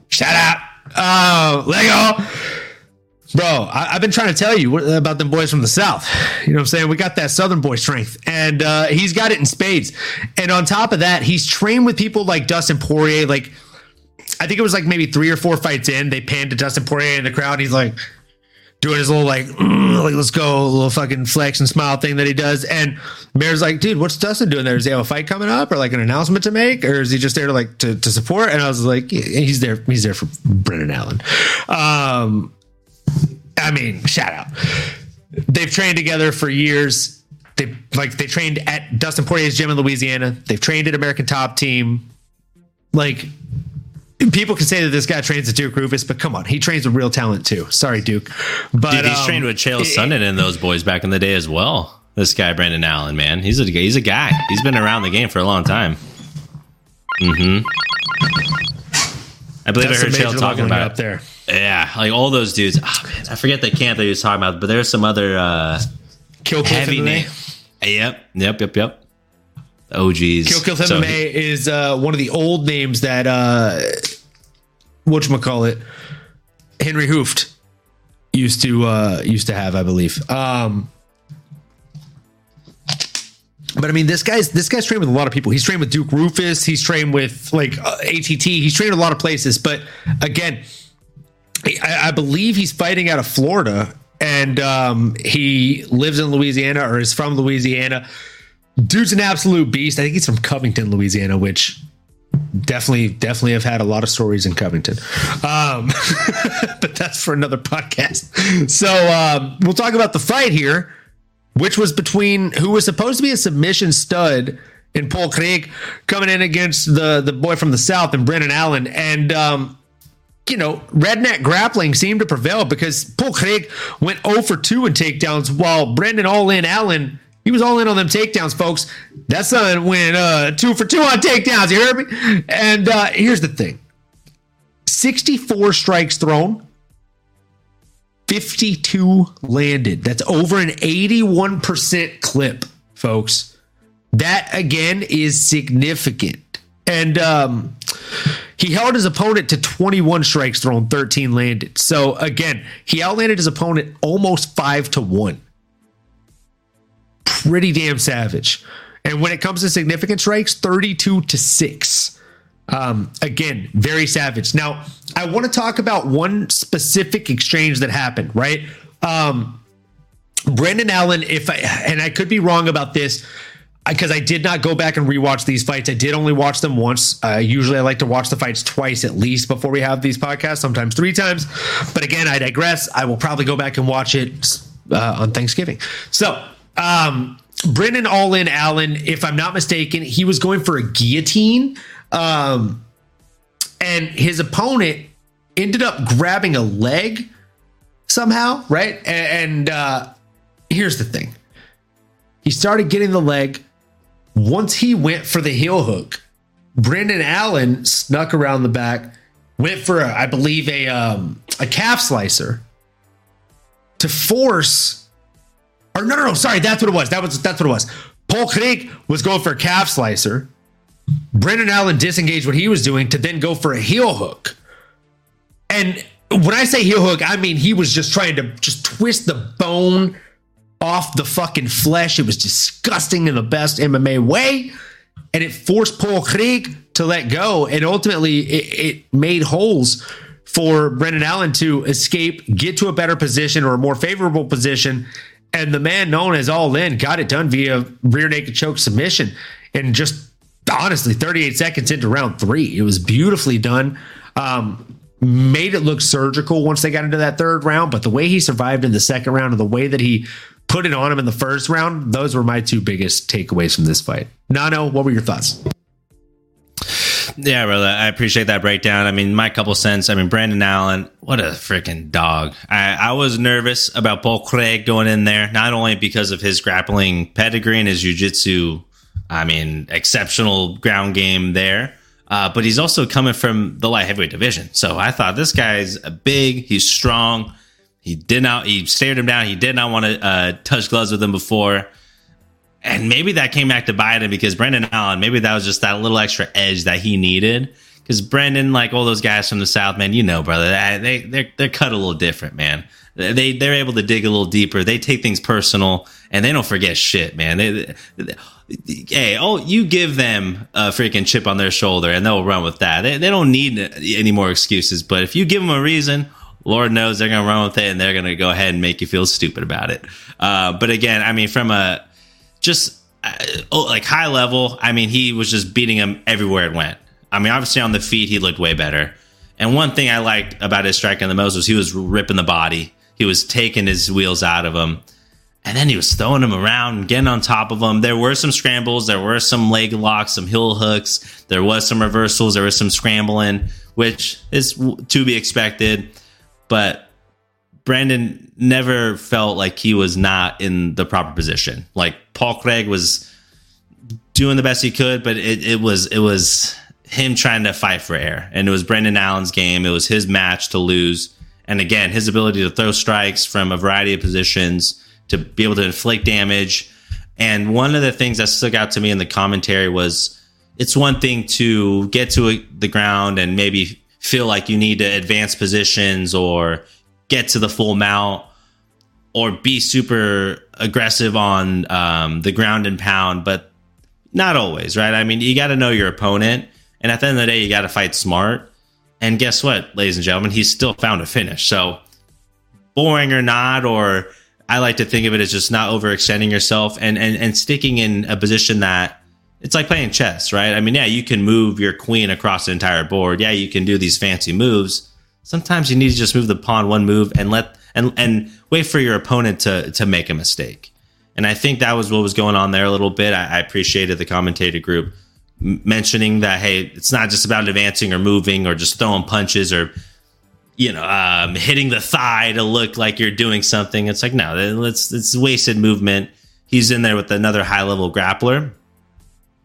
Shout out. Oh, Lego. Bro, I, have been trying to tell you about them boys from the South. You know what I'm saying? We got that Southern boy strength, and uh, he's got it in spades. And on top of that, he's trained with people like Dustin Poirier. Like, I think it was like maybe three or four fights in, they panned to Dustin Poirier in the crowd. He's like, doing his little like, mm, like let's go, little fucking flex and smile thing that he does. And Mayor's like, dude, what's Dustin doing there? Does he have a fight coming up or like an announcement to make, or is he just there to like to, to support? And I was like, yeah, he's there, he's there for Brendan Allen. Um, I mean, shout out. They've trained together for years. They like they trained at Dustin Poirier's gym in Louisiana. They've trained at American Top Team. Like people can say that this guy trains with Duke Roufus, but come on, he trains with real talent too. Sorry, Duke. But Dude, he's um, trained with Chael Sonnen and those boys back in the day as well. This guy, Brendan Allen, man, he's a he's a guy. He's been around the game for a long time. Mm-hmm. I believe That's I heard Chael talking about up there. Yeah, like all those dudes. Oh, man, I forget the camp that he was talking about, but there's some other uh, Kill heavy name. Yep, yep, yep, yep. OGs. Kill Kill so, MMA is uh, one of the old names that uh, what call it, Henri Hooft used to uh, used to have, I believe. Um, but I mean, this guy's this guy's trained with a lot of people. He's trained with Duke Roufus. He's trained with like uh, ATT. He's trained a lot of places. But again, I, I believe he's fighting out of Florida, and um, he lives in Louisiana or is from Louisiana. Dude's an absolute beast. I think he's from Covington, Louisiana, which definitely, definitely have had a lot of stories in Covington. Um, <laughs> but that's for another podcast. So um, we'll talk about the fight here, which was between who was supposed to be a submission stud in Paul Craig coming in against the the boy from the south and Brendan Allen and. Um, you know, redneck grappling seemed to prevail because Paul Craig went 0 for 2 in takedowns while Brendan All In Allen he was all in on them takedowns, folks. That son went uh, two for two on takedowns. You heard me? And uh, here's the thing 64 strikes thrown, 52 landed. That's over an 81% clip, folks. That again is significant. And um, he held his opponent to 21 strikes thrown, 13 landed. So again, he outlanded his opponent almost five to one pretty damn savage. And when it comes to significant strikes, 32 to 6. Um, again, very savage. Now, I want to talk about one specific exchange that happened, right? Um, Brendan Allen, if I, and I could be wrong about this, because I did not go back and rewatch these fights. I did only watch them once. Uh, usually, I like to watch the fights twice at least before we have these podcasts, sometimes three times. But again, I digress. I will probably go back and watch it uh, on Thanksgiving. So, um, Brendan All In Allen, if I'm not mistaken, he was going for a guillotine. Um, and his opponent ended up grabbing a leg somehow, right? And, uh, here's the thing he started getting the leg. Once he went for the heel hook, Brendan Allen snuck around the back, went for, a, I believe, a, um, a calf slicer to force or no, no, no. Sorry, that's what it was. That was that's what it was. Paul Craig was going for a calf slicer. Brendan Allen disengaged what he was doing to then go for a heel hook. And when I say heel hook, I mean he was just trying to just twist the bone off the fucking flesh. It was disgusting in the best MMA way. And it forced Paul Craig to let go. And ultimately, it, it made holes for Brendan Allen to escape, get to a better position or a more favorable position, and the man known as All In got it done via rear naked choke submission. And just honestly, 38 seconds into round three, it was beautifully done. Um, made it look surgical once they got into that third round, but the way he survived in the second round and the way that he put it on him in the first round, those were my two biggest takeaways from this fight. Nano, what were your thoughts? Yeah, brother. I appreciate that breakdown. I mean, my couple cents. I mean, Brendan Allen, what a freaking dog. I, I was nervous about Paul Craig going in there, not only because of his grappling pedigree and his jujitsu, I mean, exceptional ground game there, uh, but he's also coming from the light heavyweight division. So I thought this guy's big, he's strong. He did not, he stared him down. He did not want to uh, touch gloves with him before. And maybe that came back to Biden because Brendan Allen, maybe that was just that little extra edge that he needed. because Brendan, like all those guys from the South, man, you know, brother, they they're they're cut a little different, man. They they're able to dig a little deeper. They take things personal, and they don't forget shit, man. They, they, hey, oh, you give them a freaking chip on their shoulder, and they'll run with that. They they don't need any more excuses. But if you give them a reason, Lord knows they're gonna run with it, and they're gonna go ahead and make you feel stupid about it. Uh, but again, I mean, from a just uh, oh, like high level, I mean, he was just beating him everywhere it went. I mean, obviously on the feet, he looked way better. And one thing I liked about his striking the most was he was ripping the body. He was taking his wheels out of him. And then he was throwing him around and getting on top of him. There were some scrambles. There were some leg locks, some heel hooks. There was some reversals. There was some scrambling, which is to be expected. But Brendan never felt like he was not in the proper position. Like Paul Craig was doing the best he could, but it, it was it was him trying to fight for air. And it was Brendan Allen's game. It was his match to lose. And again, his ability to throw strikes from a variety of positions to be able to inflict damage. And one of the things that stuck out to me in the commentary was it's one thing to get to the ground and maybe feel like you need to advance positions or get to the full mount or be super aggressive on um, the ground and pound, but not always, right? I mean, you got to know your opponent. And at the end of the day, you got to fight smart. And guess what, ladies and gentlemen? He's still found a finish. So, boring or not, or I like to think of it as just not overextending yourself and, and, and sticking in a position that it's like playing chess, right? I mean, yeah, you can move your queen across the entire board. Yeah, you can do these fancy moves. Sometimes you need to just move the pawn one move and let and and wait for your opponent to to make a mistake. And I think that was what was going on there a little bit. I, I appreciated the commentator group mentioning that hey, it's not just about advancing or moving or just throwing punches or you know um, hitting the thigh to look like you're doing something. It's like no, it's it's wasted movement. He's in there with another high level grappler,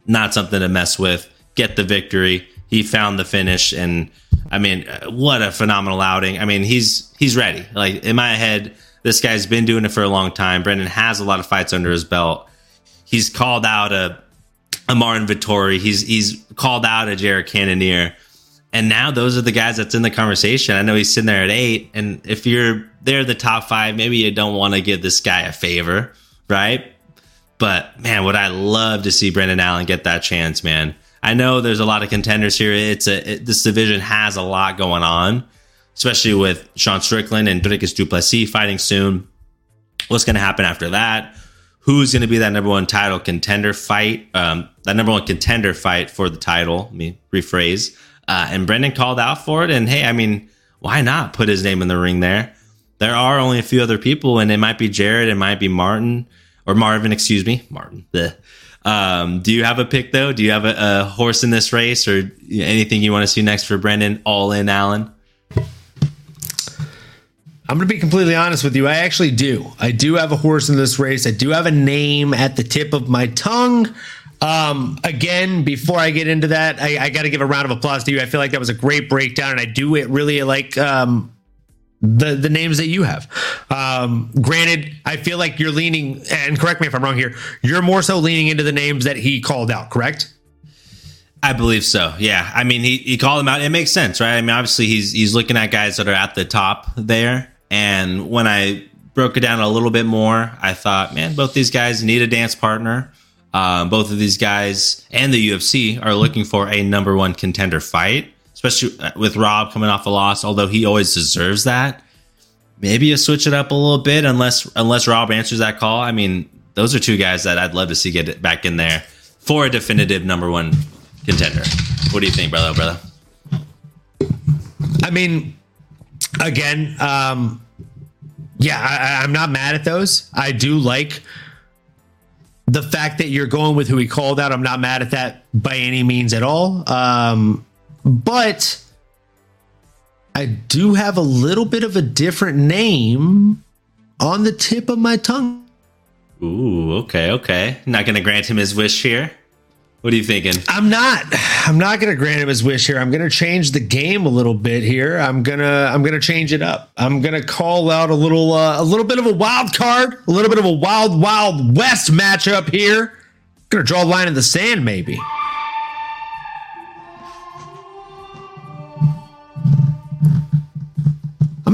not something to mess with. Get the victory. He found the finish, and I mean, what a phenomenal outing. I mean, he's he's ready. Like in my head, this guy's been doing it for a long time. Brendan has a lot of fights under his belt. He's called out a a Martin Vettori. He's he's called out a Jared Cannonier. And now those are the guys that's in the conversation. I know he's sitting there at eight. And if you're there, the top five, maybe you don't want to give this guy a favor, right? But man, would I love to see Brendan Allen get that chance, man. I know there's a lot of contenders here. It's a it, this division has a lot going on, especially with Sean Strickland and Dricus du Plessis fighting soon. What's going to happen after that? who's going to be that number one title contender fight, um, that number one contender fight for the title. Let me rephrase. Uh, and Brendan called out for it. And hey, I mean, why not put his name in the ring there? There are only a few other people, and it might be Jared, it might be Martin or Marvin, excuse me, Martin. Um, do you have a pick though? Do you have a, a horse in this race, or anything you want to see next for Brendan? All in, Allen. I'm going to be completely honest with you. I actually do. I do have a horse in this race. I do have a name at the tip of my tongue. Um, again, before I get into that, I, I got to give a round of applause to you. I feel like that was a great breakdown, and I do it really like um, the the names that you have. Um, granted, I feel like you're leaning, and correct me if I'm wrong here. You're more so leaning into the names that he called out, correct? I believe so. Yeah. I mean, he, he called them out. It makes sense, right? I mean, obviously he's he's looking at guys that are at the top there. And when I broke it down a little bit more, I thought, man, both these guys need a dance partner. Um, both of these guys and the UFC are looking for a number one contender fight, especially uh, with Rob coming off a loss. Although he always deserves that, maybe you switch it up a little bit, unless unless Rob answers that call. I mean, those are two guys that I'd love to see get back in there for a definitive number one contender. What do you think, brother? Brother? I mean, again, um, yeah, I, I'm not mad at those. I do like the fact that you're going with who he called out. I'm not mad at that by any means at all. Um, but I do have a little bit of a different name on the tip of my tongue. Ooh, okay, okay. Not going to grant him his wish here. What are you thinking? I'm not. I'm not going to grant him his wish here. I'm going to change the game a little bit here. I'm gonna. I'm gonna change it up. I'm gonna call out a little. Uh, a little bit of a wild card. A little bit of a wild, wild west matchup here. I'm gonna draw a line in the sand, maybe.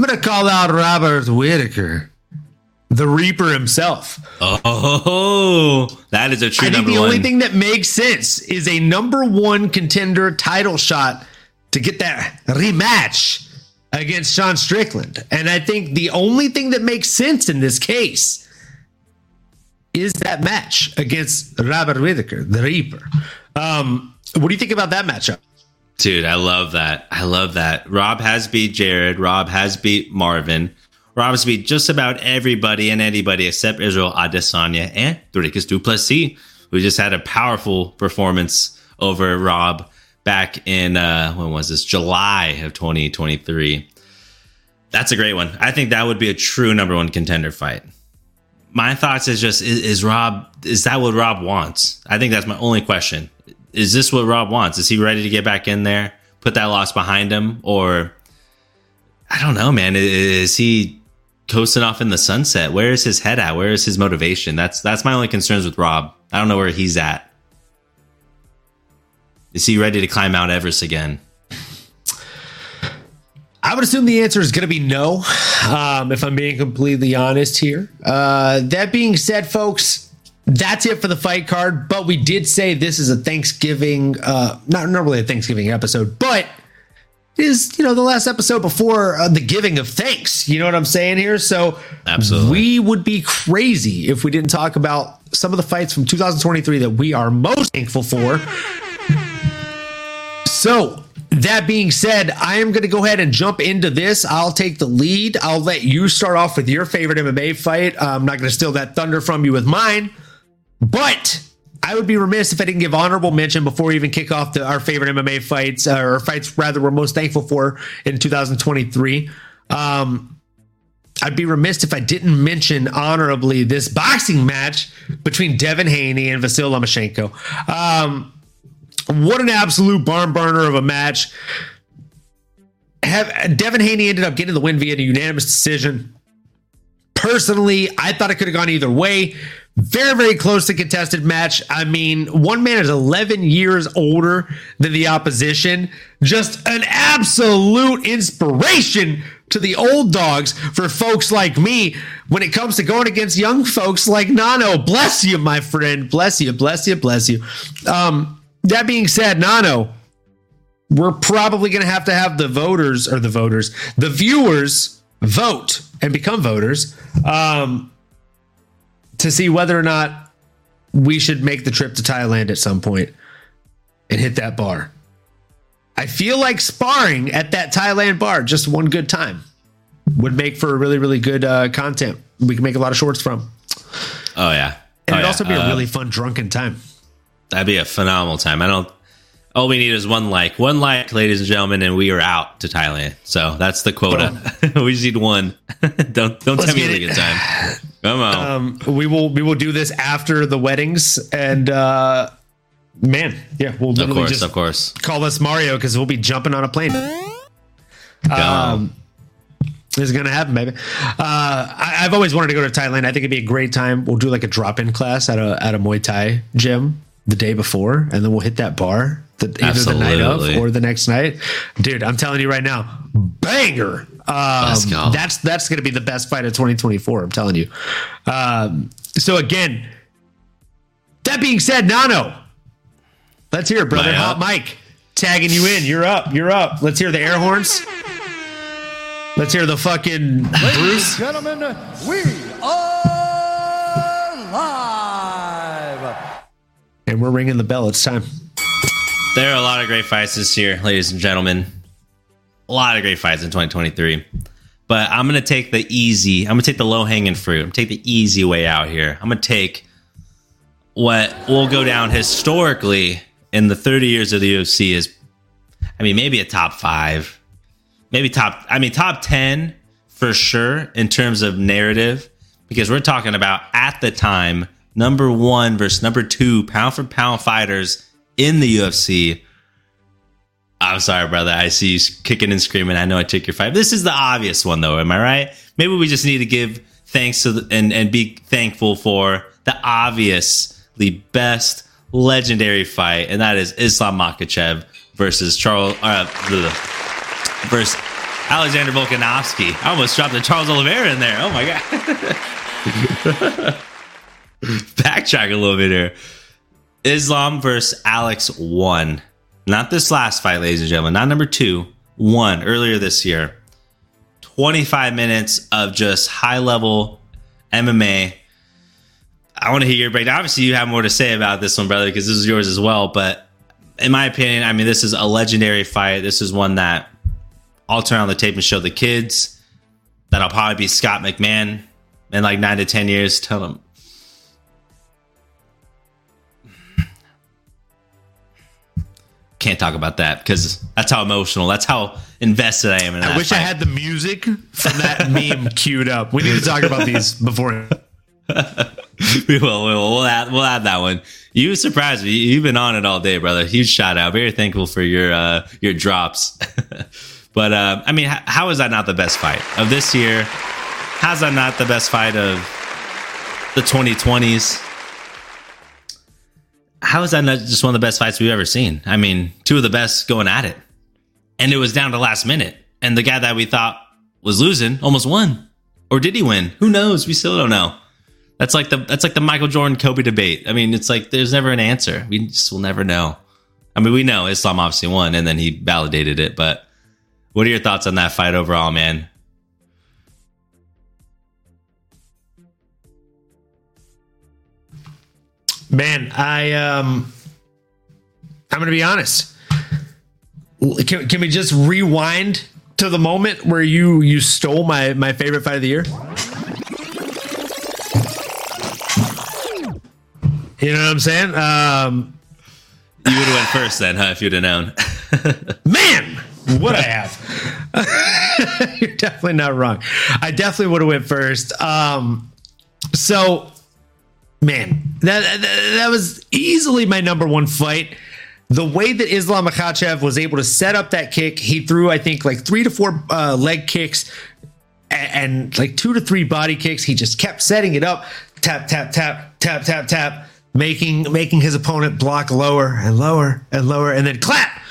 Going to call out Robert Whitaker, the Reaper himself. Oh, that is a true I think number the one. only thing that makes sense is a number one contender title shot to get that rematch against Sean Strickland. And I think the only thing that makes sense in this case is that match against Robert Whitaker, the Reaper. Um, what do you think about that matchup? Dude, I love that. I love that. Rob has beat Jared. Rob has beat Marvin. Rob has beat just about everybody and anybody except Israel Adesanya and Dricus du Plessis, who just had a powerful performance over Rob back in, uh, when was this? July of 2023. That's a great one. I think that would be a true number one contender fight. My thoughts is just, is, is Rob, is that what Rob wants? I think that's my only question is this what Rob wants? Is he ready to get back in there, put that loss behind him, or I don't know, man. Is he coasting off in the sunset? Where is his head at? Where is his motivation? That's that's my only concerns with Rob. I don't know where he's at. Is he ready to climb Mount Everest again? I would assume the answer is going to be no, um, if I'm being completely honest here. Uh, that being said, folks, that's it for the fight card. But we did say this is a Thanksgiving, uh, not really a Thanksgiving episode, but is you know the last episode before uh, the giving of thanks. You know what I'm saying here? So Absolutely. we would be crazy if we didn't talk about some of the fights from 2023 that we are most thankful for. So, that being said, I am going to go ahead and jump into this. I'll take the lead. I'll let you start off with your favorite MMA fight. I'm not going to steal that thunder from you with mine, but I would be remiss if I didn't give honorable mention before we even kick off our favorite MMA fights, uh, or fights rather we're most thankful for in 2023. Um, I'd be remiss if I didn't mention honorably this boxing match between Devin Haney and Vasyl Lomachenko. Um, what an absolute barn burner of a match. Have Devin Haney ended up getting the win via a unanimous decision. Personally, I thought it could have gone either way. Very, very close to contested match. I mean, one man is 11 years older than the opposition. Just an absolute inspiration to the old dogs for folks like me when it comes to going against young folks like Nano. Bless you, my friend. Bless you, bless you, bless you. Um, that being said, Nano, we're probably going to have to have the voters or the voters, the viewers vote and become voters um, to see whether or not we should make the trip to Thailand at some point and hit that bar. I feel like sparring at that Thailand bar, just one good time, would make for a really, really good uh, content. We can make a lot of shorts from. Oh yeah, And oh, it'd yeah. also be a Uh, really fun drunken time. That'd be a phenomenal time. I don't. All we need is one like, one like, ladies and gentlemen, and we are out to Thailand. So that's the quota. <laughs> we just need one. <laughs> don't don't Let's tell me it's a good time. Come on. Um, we will we will do this after the weddings, and uh, man, yeah, we'll do this. of course, just of course. call us Mario because we'll be jumping on a plane. Um, this is gonna happen, baby. Uh, I, I've always wanted to go to Thailand. I think it'd be a great time. We'll do like a drop-in class at a at a Muay Thai gym the day before, and then we'll hit that bar the, either the night of or the next night. Dude, I'm telling you right now, banger. Um, That's that's gonna be the best fight of 2024. I'm telling you. Um, so again, that being said, Nano, let's hear it, brother. Am Hot up? Mike tagging you in. You're up. You're up. Let's hear the air horns. Let's hear the fucking Ladies Bruce. Gentlemen, we are live. And we're ringing the bell. It's time. There are a lot of great fights this year, ladies and gentlemen. A lot of great fights in 2023. But I'm going to take the easy, I'm going to take the low hanging fruit. I'm going to take the easy way out here. I'm going to take what will go down historically in the 30 years of the UFC is, I mean, maybe a top five, maybe top, I mean, top 10 for sure in terms of narrative, because we're talking about at the time, number one versus number two pound for pound fighters in the UFC. I'm sorry, brother. I see you kicking and screaming. I know I took your fight. This is the obvious one, though. Am I right? Maybe we just need to give thanks to the, and and be thankful for the obviously best legendary fight, and that is Islam Makhachev versus Charles uh, versus Alexander Volkanovski. I almost dropped the Charles Oliveira in there. Oh my god. <laughs> <laughs> Backtrack a little bit here. Islam versus Alex one. Not this last fight, ladies and gentlemen. Not number two. One earlier this year. 25 minutes of just high level MMA. I want to hear your breakdown. Obviously, you have more to say about this one, brother, because this is yours as well. But in my opinion, I mean, this is a legendary fight. This is one that I'll turn on the tape and show the kids. that I'll probably be Scott McMahon in like nine to 10 years. Tell them. Can't talk about that because that's how emotional, that's how invested I am in that. I wish I had the music from that <laughs> meme queued up. We need to talk about these before. <laughs> we will. We will. We'll add, we'll add that one. You surprised me. You've been on it all day, brother. Huge shout out. Very thankful for your uh, your drops. <laughs> but uh, I mean, how is that not the best fight of this year? How's that not the best fight of the 2020s? How is that not just one of the best fights we've ever seen? I mean, two of the best going at it, and it was down to last minute, and the guy that we thought was losing almost won, or did he win? Who knows? We still don't know. That's like the that's like the Michael Jordan Kobe debate. I mean, it's like there's never an answer. We just will never know. I mean, we know Islam obviously won, and then he validated it. But what are your thoughts on that fight overall, man? Man, I um, I'm gonna be honest. Can, can we just rewind to the moment where you you stole my my favorite fight of the year? You know what I'm saying? Um, You would have went first then, huh? If you'd have known. <laughs> man, what I have. <laughs> <laughs> You're definitely not wrong. I definitely would have went first. Um, so, man, that, that that was easily my number one fight. The way that Islam Makhachev was able to set up that kick, he threw I think like three to four uh, leg kicks and, and like two to three body kicks. He just kept setting it up, tap tap tap tap tap tap, making making his opponent block lower and lower and lower, and then clap.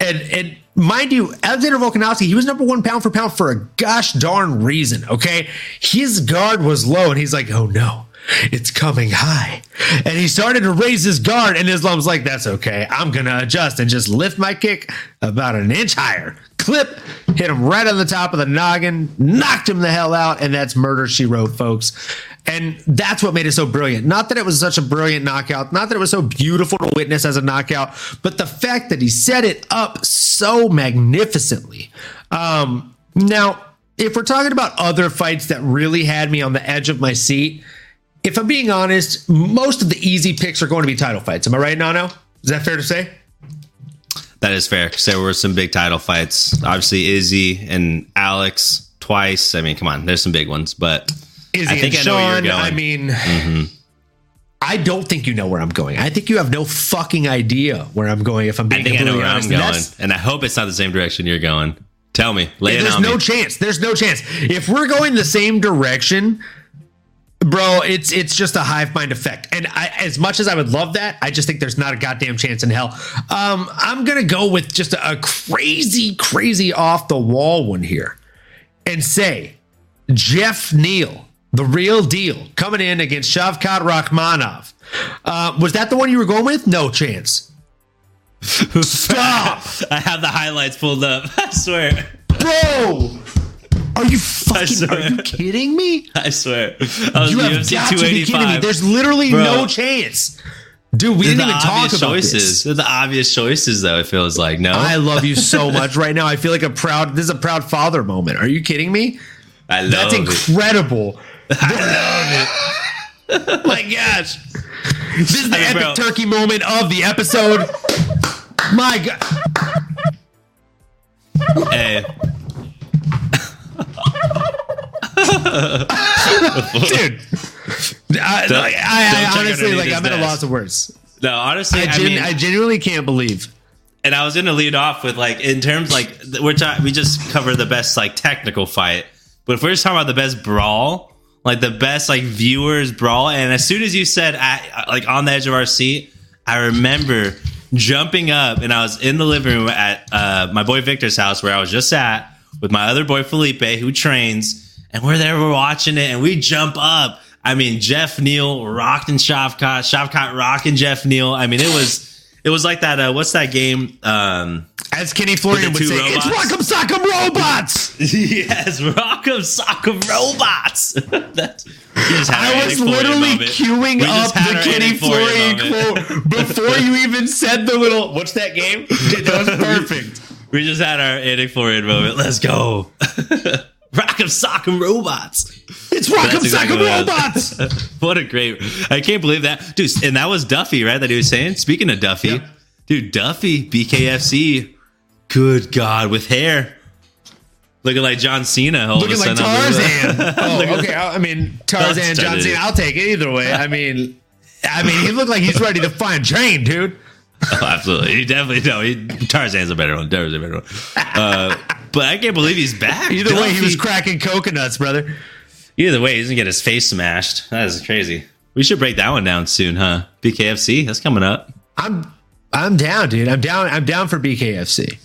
And and mind you, Alexander Volkanovski, he was number one pound for pound for a gosh darn reason. Okay, his guard was low, and he's like, oh no. It's coming high. And he started to raise his guard, and Islam's like, That's okay. I'm going to adjust and just lift my kick about an inch higher. Clip, hit him right on the top of the noggin, knocked him the hell out, and that's murder, she wrote, folks. And that's what made it so brilliant. Not that it was such a brilliant knockout, not that it was so beautiful to witness as a knockout, but the fact that he set it up so magnificently. Um, now, if we're talking about other fights that really had me on the edge of my seat, if I'm being honest, most of the easy picks are going to be title fights. Am I right, Nano? Is that fair to say? That is fair because there were some big title fights. Obviously, Izzy and Alex twice. I mean, come on, there's some big ones, but Izzy I think and I know where you're going. I mean, mm-hmm. I don't think you know where I'm going. I think you have no fucking idea where I'm going. If I'm I being think I know where I'm going, And and I hope it's not the same direction you're going. Tell me, lay it there's no me. chance. There's no chance. If we're going the same direction, bro, it's it's just a hive mind effect. And I, as much as I would love that, I just think there's not a goddamn chance in hell. Um, I'm gonna go with just a, a crazy, crazy off the wall one here, and say Jeff Neal, the real deal, coming in against Shavkat Rakhmonov. Uh, was that the one you were going with? No chance. <laughs> Stop, I have the highlights pulled up. <laughs> I swear. bro. Are you <laughs> fucking? Are you kidding me? I swear. I was You have UFC got to be kidding me. There's literally Bro. no chance, dude. We They're didn't even talk about choices. this. They're the obvious choices, though. It feels like no. I love you so <laughs> much right now. I feel like a proud. This is a proud father moment. Are you kidding me? I love That's it. incredible. <laughs> I love it. My gosh, this is the I mean, epic bro. turkey moment of the episode. My God, Hey, dude. I, Don't- like, I, I honestly, like, I'm at a loss of words. no, honestly, I, I, gen- mean, I genuinely can't believe. and I was going to lead off with like in terms like we're ta- we just cover the best like technical fight, but if we're just talking about the best brawl, like the best like viewers brawl, and as soon as you said like on the edge of our seat, I remember jumping up and I was in the living room at uh, my boy Victor's house where I was just at with my other boy Felipe, who trains, and we're there, we're watching it, and we jump up. I mean, Jeff Neal rocked and Shavkat, Shavkat rocking Jeff Neal. I mean, it was it was like that. Uh, what's that game? Um, As Kenny Florian would say, it's robots? Rock'em Sock'em Robots. <laughs> yes, Rock'em Sock'em Robots. <laughs> That's, we just had our I was literally queuing We up the Kenny Florian quote <laughs> before you even said the little. What's that game? That was perfect. We just had our Eric Florian moment. Let's go. Rock'em Sock'em Robots. It's Rock'em exactly Sock'em Robots. <laughs> what a great! I can't believe that, dude. And that was Duffy, right? That he was saying. Speaking of Duffy, dude, Duffy, BKFC. Good God, with hair, looking like John Cena. Looking like. Tarzan. <laughs> Oh, okay. I I mean, Tarzan, John Cena. I'll take it either way. I mean, I mean, he looked like he's ready to find train, dude. <laughs> Oh, absolutely. He definitely no. He, Tarzan's a better one. Tarzan's a better one. Uh, but I can't believe he's back. <laughs> Either way, he was cracking coconuts, brother. Either way, he's gonna get his face smashed. That is crazy. We should break that one down soon, huh? BKFC, that's coming up. I'm I'm down, dude. I'm down. I'm down for BKFC.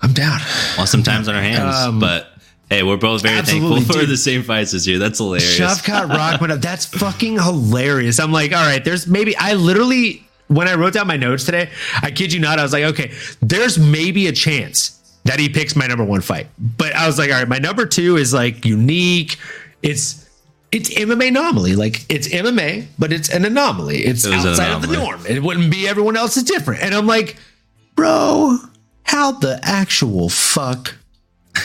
I'm down. Well, some times on our hands, Um, but hey, we're both very thankful for dude. the same fights this year. That's hilarious. Shavkat <laughs> Rockman. Up. That's fucking hilarious. I'm like, all right, there's maybe I literally when I wrote down my notes today, I kid you not, I was like, okay, there's maybe a chance that he picks my number one fight. But I was like, all right, my number two is like unique. It's it's MMA anomaly. Like it's MMA, but it's an anomaly. It's It outside of the norm. It wouldn't be everyone else is different. And I'm like, bro, how the actual fuck? <laughs>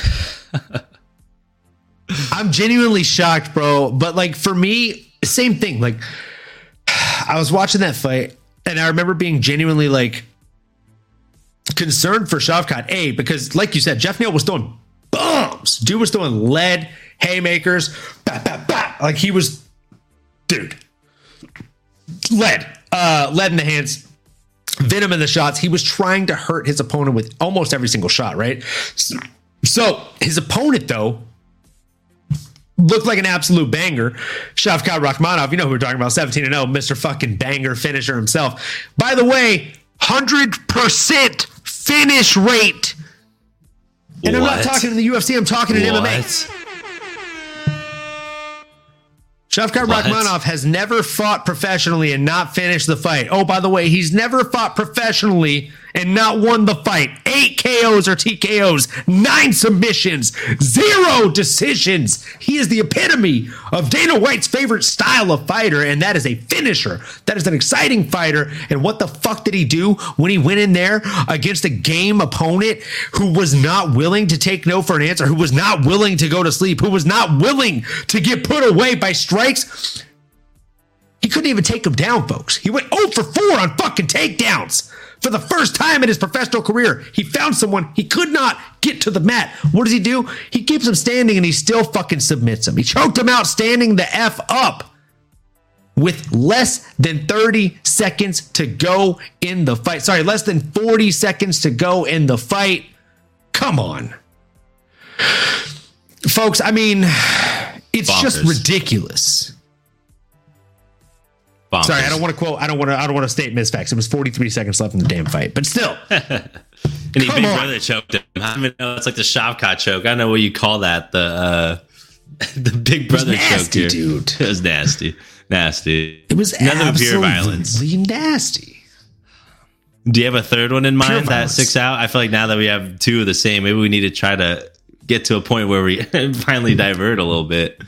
I'm genuinely shocked, bro. But like for me, same thing. Like <sighs> I was watching that fight, and I remember being genuinely like concerned for Shavkat. A because, like you said, Jeff Neal was throwing bombs. Dude was throwing lead haymakers. Bah, bah, bah. Like he was, dude. Lead, uh, lead in the hands. Venom in the shots. He was trying to hurt his opponent with almost every single shot, right? So, his opponent, though, looked like an absolute banger. Shavkat Rakhmonov, you know who we're talking about, 17 and 0, Mr. fucking banger finisher himself. By the way, 100% finish rate. And I'm not talking in the UFC, I'm talking in MMA. What? Shavkat What? Rakhmonov has never fought professionally and not finished the fight. Oh, by the way, he's never fought professionally and not won the fight. Eight KOs or TKOs, nine submissions, zero decisions. He is the epitome of Dana White's favorite style of fighter, and that is a finisher. That is an exciting fighter. And what the fuck did he do when he went in there against a game opponent who was not willing to take no for an answer, who was not willing to go to sleep, who was not willing to get put away by strikes? He couldn't even take him down, folks. He went 0 for 4 on fucking takedowns. For the first time in his professional career, he found someone he could not get to the mat. What does he do? He keeps him standing and he still fucking submits him. He choked him out standing the F up with less than 30 seconds to go in the fight. Sorry, less than 40 seconds to go in the fight. Come on. Folks, I mean, it's just ridiculous. Bonkers. Sorry, I don't want to quote. I don't want to. I don't want to state misfacts. It was 43 seconds left in the damn fight, but still, <laughs> And he big on. brother choked him. I know. It's like the Shavkat choke. I don't know what you call that. The uh, <laughs> the big brother choke here. dude. <laughs> It was nasty. Nasty. it was Nothing pure absolutely violence. nasty. Do you have a third one in mind that violence. sticks out? I feel like now that we have two of the same, maybe we need to try to get to a point where we finally divert a little bit.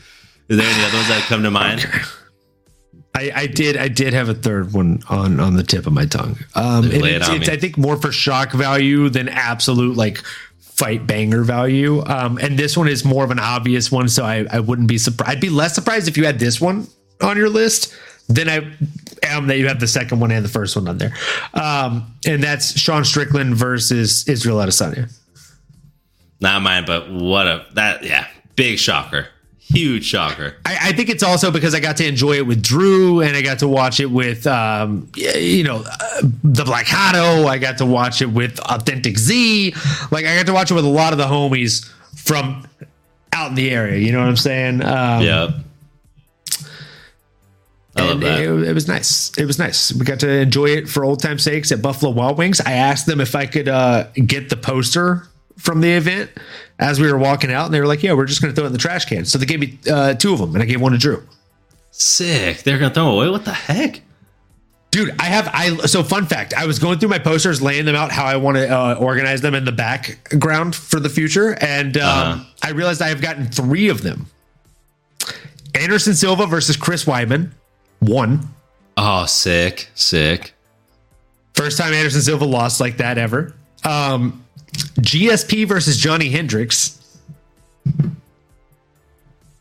Is there any other ones that come to mind? I, I did. I did have a third one on on the tip of my tongue. Um, it it's, it's. I think more for shock value than absolute like fight banger value. Um, and this one is more of an obvious one, so I, I wouldn't be surprised. I'd be less surprised if you had this one on your list than I am that you have the second one and the first one on there. Um, and that's Sean Strickland versus Israel Adesanya. Not mine, but what a that yeah, big shocker, huge shocker. I, I think it's also because I got to enjoy it with Drew and I got to watch it with, um, you know, uh, the Black Hato. I got to watch it with Authentic Z. Like I got to watch it with a lot of the homies from out in the area. You know what I'm saying? Um, Yep. I love and that. It, it was nice. It was nice. We got to enjoy it for old time's sakes at Buffalo Wild Wings. I asked them if I could uh, get the poster from the event as we were walking out, and they were like, "Yeah, we're just going to throw it in the trash can." So they gave me uh, two of them, and I gave one to Drew. Sick. They're gonna throw away. What the heck? Dude, I have I so fun fact. I was going through my posters, laying them out how I want to uh, organize them in the background for the future, and um, Uh-huh. I realized I have gotten three of them. Anderson Silva versus Chris Weidman, one. Oh, sick, sick. First time Anderson Silva lost like that ever. Um, GSP versus Johnny Hendricks.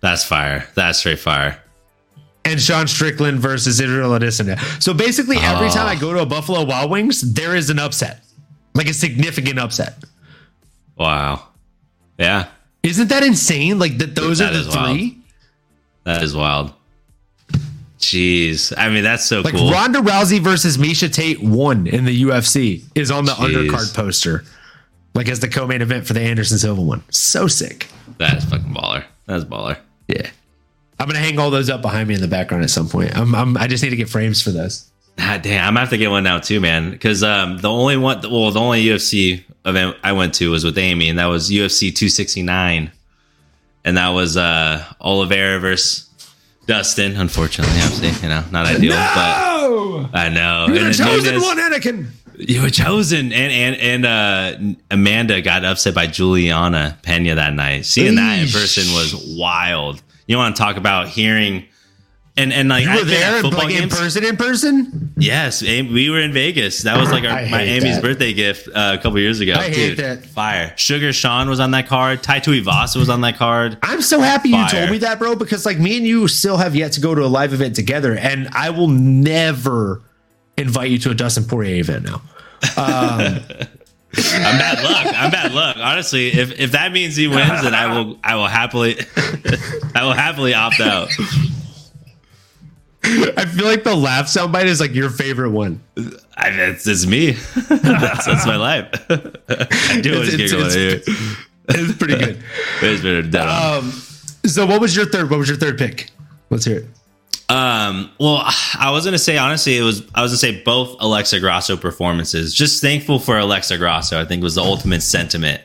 That's fire. That's straight fire. and Sean Strickland versus Israel Adesanya. So basically, every Oh. time I oh. go to a Buffalo Wild Wings, there is an upset, like a significant upset. Wow. Yeah, Isn't that insane? Like that, those That are the wild. three. that is wild. Jeez. I mean, that's so cool. Like cool. Ronda Rousey versus Miesha Tate one in the UFC is on the Jeez. undercard poster, like as the co-main event for the Anderson Silva one. So sick. that is fucking baller. That's baller. Yeah, I'm gonna hang all those up behind me in the background at some point. I'm, I'm I just need to get frames for those. God damn, I'm gonna have to get one now too, man. Because um, the only one, well, the only UFC event I went to was with Amy, and that was UFC 269, and that was uh, Oliveira versus Dustin. Unfortunately, obviously, you know, not ideal, Oh, but I know. you're the And chosen one, Anakin. You were chosen, and and and uh, Amanda got upset by Juliana Pena that night. Seeing that in person was wild. You want to talk about hearing. And, and like You were there, football like in person, in person. Yes, we were in Vegas. That was like our, my Amy's that. birthday gift uh, a couple years ago. I hate Dude, that. Fire. Sugar Sean was on that card. Tai Tuivasa was on that card. I'm so happy you told me that, bro, because like me and you still have yet to go to a live event together, and I will never invite you to a Dustin Poirier event now. <laughs> I'm bad luck. I'm bad luck. Honestly, if if that means he wins, then I will I will happily <laughs> I will happily opt out. I feel like the laugh soundbite is like your favorite one. I, it's, it's me. <laughs> that's, that's my life. I do always It's- giggle it's- at. It's pretty good. It's on. Um, so what was your third? What was your third pick? Let's hear it. Um, well, I was gonna say honestly, it was I was gonna say both Alexa Grasso performances. Just thankful for Alexa Grasso. I think was the ultimate sentiment.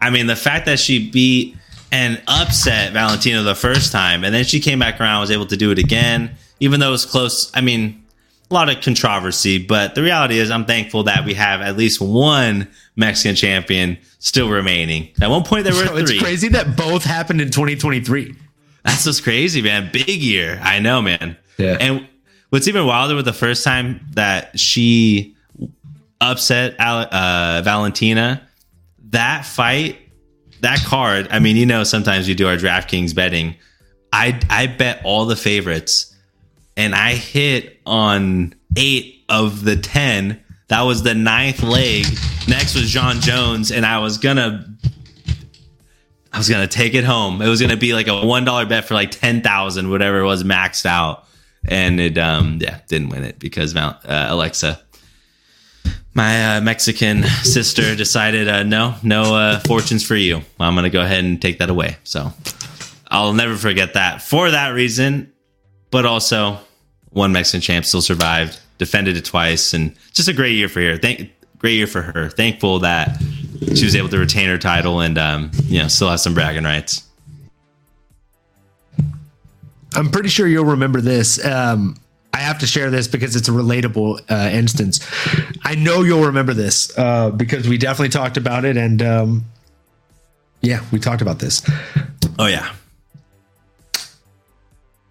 I mean, the fact that she beat and upset Valentina the first time, and then she came back around, was able to do it again, even though it was close. I mean, a lot of controversy, but the reality is, I'm thankful that we have at least one Mexican champion still remaining. At one point, there were So <laughs> it's crazy that both happened in 2023. That's just crazy, man. Big year. I know, man. Yeah. And what's even wilder was the first time that she upset uh, Valentina, that fight, that card. I mean, you know, sometimes you do our DraftKings betting. I I bet all the favorites, and I hit on eight of the ten. That was the ninth leg. Next was Jon Jones, and I was gonna I was gonna take it home. It was gonna be like a one dollar bet for like ten thousand, whatever it was, maxed out, and it um yeah didn't win it because Val- uh, Alexa, my uh, Mexican sister, decided uh, no no uh, fortunes for you. I'm gonna go ahead and take that away. So I'll never forget that for that reason, but also one Mexican champ still survived, defended it twice, and just a great year for her. Thank great year for her. Thankful that she was able to retain her title and um, you know still has some bragging rights. I'm pretty sure you'll remember this. Um, I have to share this because it's a relatable uh, instance. I know you'll remember this uh, because we definitely talked about it, and um, yeah, we talked about this. Oh yeah,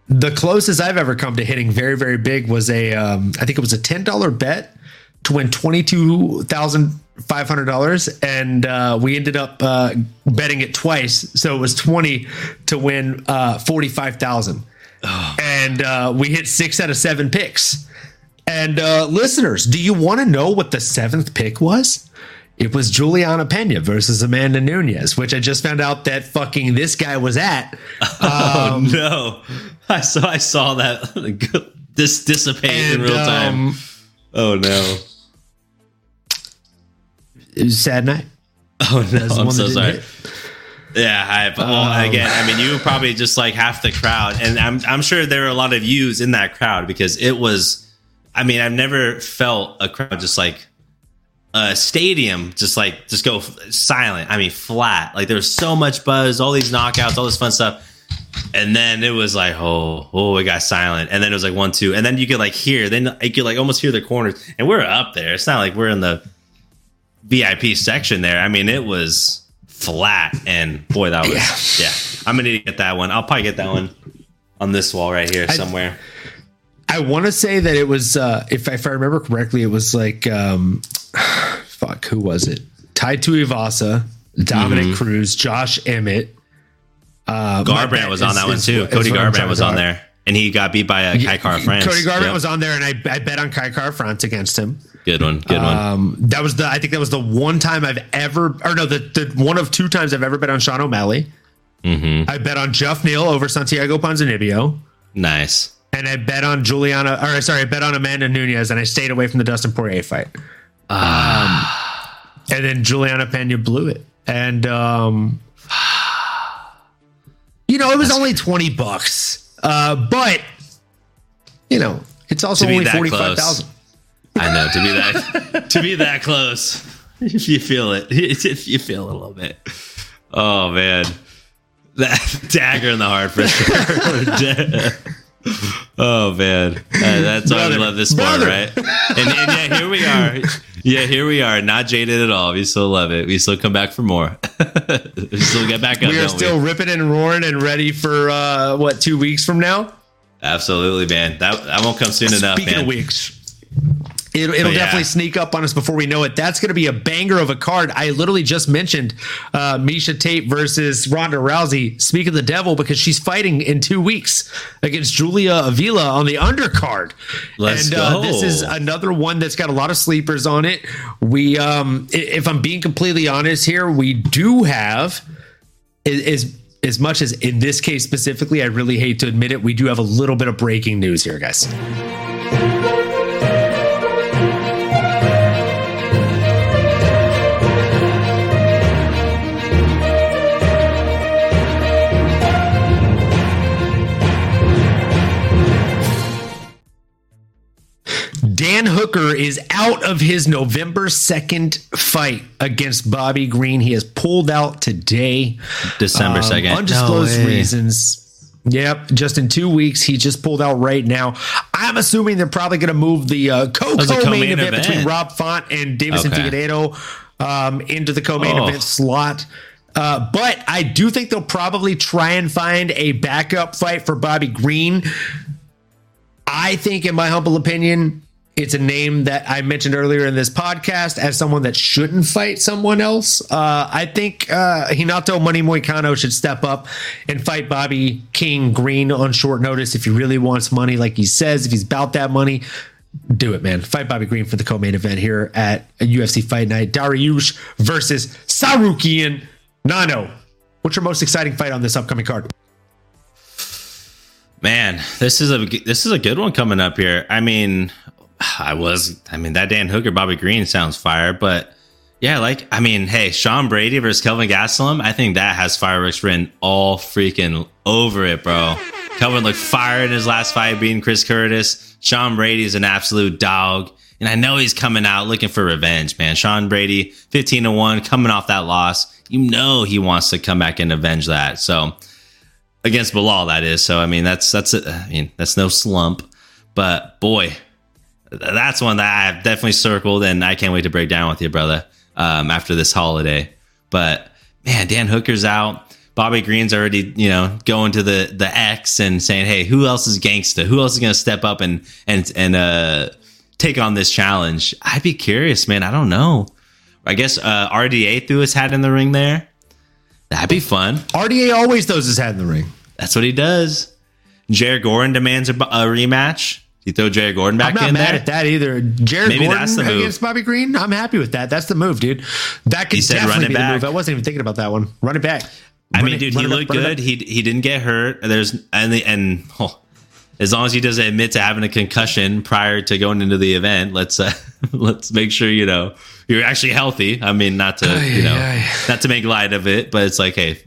The closest I've ever come to hitting very, very big was a, um, I think it was a ten dollar bet to win twenty two thousand five hundred dollars, and uh, we ended up uh, betting it twice, so it was twenty to win uh, forty five thousand, and uh, we hit six out of seven picks. And uh, listeners, do you want to know what the seventh pick was? It was Juliana Pena versus Amanda Nunes, which I just found out that fucking this guy was at. <laughs> oh no, I saw I saw that <laughs> this dissipate in real time. um, oh no, it was a sad night. <laughs> oh no, I'm one so sorry. hit. Yeah, I, well, Um, again, I mean, you were probably just like half the crowd, and I'm I'm sure there were a lot of yous in that crowd because it was. I mean, I've never felt a crowd just like a stadium just like just go silent. I mean, flat. Like there was so much buzz, all these knockouts, all this fun stuff. And then it was like, oh, oh, it got silent. And then it was like one, two. And then you could like hear, then you could like almost hear the corners. And we're up there. It's not like we're in the VIP section there. I mean, it was flat. And boy, that was, yeah. I'm going to get that one. I'll probably get that one on this wall right here somewhere. I want to say that it was, uh, if, if I remember correctly, it was like, um, <sighs> fuck, who was it? Tai Tuivasa, Dominic Mm-hmm. Cruz, Josh Emmett. Uh, Garbrandt was on is- that one too. is Cody Garbrandt was on there. And he got beat by a Kai Kara-France. Cody Garbrandt Yep. was on there, and I, I bet on Kai Kara-France against him. Good one. Good one. Um, that was the I think that was the one time I've ever or no the, the one of two times I've ever bet on Sean O'Malley. Mm-hmm. I bet on Jeff Neal over Santiago Ponzinibbio. Nice. And I bet on Juliana or sorry, I bet on Amanda Nunes and I stayed away from the Dustin Poirier fight. Ah. Um, and then Juliana Pena blew it. And um, <sighs> you know, it was That's only 20 bucks. Uh, but you know, it's also only 45,000. I know to be that to be that close. If you feel it, if <laughs> you feel it a little bit. Oh man, that <laughs> dagger in the heart for sure. <laughs> oh man, Uh, that's why we love this sport, brother. right? And, and yeah, here we are. Yeah, here we are. Not jaded at all. We still love it. We still come back for more. we still get back up. We are still ripping and roaring and ready for uh, what two weeks from now. Absolutely, man. That that won't come soon enough, Speaking man. of weeks, it, it'll yeah. definitely sneak up on us before we know it. That's going to be a banger of a card. I literally just mentioned uh, Miesha Tate versus Ronda Rousey. Speak of the devil, because she's fighting in two weeks against Julia Avila on the undercard. Let's and uh, go. this is another one that's got a lot of sleepers on it. We, um, if I'm being completely honest here, we do have is. As much as in this case specifically, I really hate to admit it, we do have a little bit of breaking news here, guys. Dan Hooker is out of his November 2nd fight against Bobby Green. He has pulled out today. December Um, second. Undisclosed reasons. Yep, just in two weeks, he just pulled out right now. I'm assuming they're probably going to move the uh, was co-co co-main main event, between. Rob Font and Deiveson Okay. Figueiredo um, into the co-main Oh. event slot. Uh, but I do think they'll probably try and find a backup fight for Bobby Green. I think, in my humble opinion, it's a name that I mentioned earlier in this podcast as someone that shouldn't fight someone else. Uh, I think uh, Renato Money Moicano should step up and fight Bobby King Green on short notice if he really wants money, like he says. If he's about that money, do it, man. Fight Bobby Green for the co-main event here at UFC Fight Night. Dariush versus Tsarukyan Nano. What's your most exciting fight on this upcoming card? Man, this is a this is a good one coming up here. I mean, <sighs> I was I mean that Dan Hooker Bobby Green sounds fire, but yeah, like I mean, hey, Sean Brady versus Kelvin Gastelum, I think that has fireworks written all freaking over it, bro. Kelvin looked fire in his last fight, beating Chris Curtis. Sean Brady is an absolute dog. And I know he's coming out looking for revenge, man. Sean Brady, 15 to 1, coming off that loss. You know he wants to come back and avenge that. So against Belal, that is. So I mean, that's that's a, I mean, that's no slump. But boy, that's one that I've definitely circled, and I can't wait to break down with you, brother. Um, after this holiday, but man, Dan Hooker's out. Bobby Green's already, you know, going to the the X and saying, "Hey, who else is gangsta? Who else is going to step up and and and uh take on this challenge?" I'd be curious, man. I don't know. I guess uh, RDA threw his hat in the ring there. That'd be fun. RDA always throws his hat in the ring. That's what he does. Jared Gordon demands a, a rematch. You throw Jared Gordon back I'm not in mad there. at that either. Jared Maybe Gordon that's the move. against Bobby Green. I'm happy with that. That's the move, dude. That could said definitely be the move. I wasn't even thinking about that one. Run it back. I Run mean, it- dude, he up, looked good. He he didn't get hurt. There's and the and <laughs> oh, as long as he doesn't admit to having a concussion prior to going into the event, let's uh, <laughs> let's make sure you know you're actually healthy. I mean, not to you know ay. not to make light of it, but it's like, hey,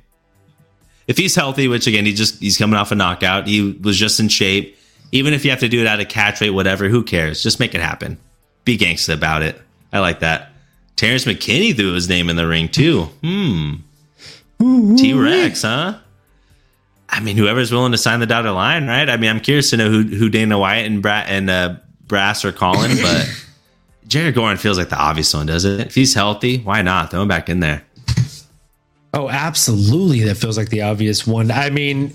if he's healthy, which again he just he's coming off a knockout, he was just in shape. Even if you have to do it at a catch rate, whatever, who cares? Just make it happen. Be gangsta about it. I like that. Terrence McKinney threw his name in the ring too. Hmm. T Rex, huh? I mean, whoever's willing to sign the dotted line, right? I mean, I'm curious to know who who Dana White and and uh, Brass are calling, but <laughs> Jared Gordon feels like the obvious one, does it? If he's healthy, why not throw him back in there? Oh, absolutely. That feels like the obvious one. I mean,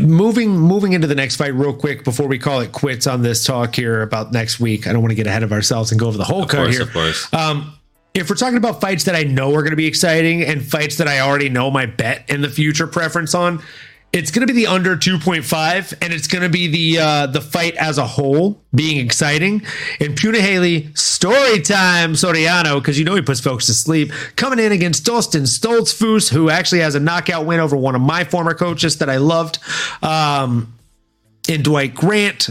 moving moving into the next fight real quick before we call it quits on this talk here about next week. I don't want to get ahead of ourselves and go over the whole Of card course, here. of course. Um, if we're talking about fights that I know are going to be exciting and fights that I already know my bet in the future preference on, it's going to be the under 2.5 and it's going to be the uh, the fight as a whole being exciting. And Punahele, story time, Soriano, because you know he puts folks to sleep, coming in against Dustin Stoltzfus, who actually has a knockout win over one of my former coaches that I loved. Um, in Dwight Grant.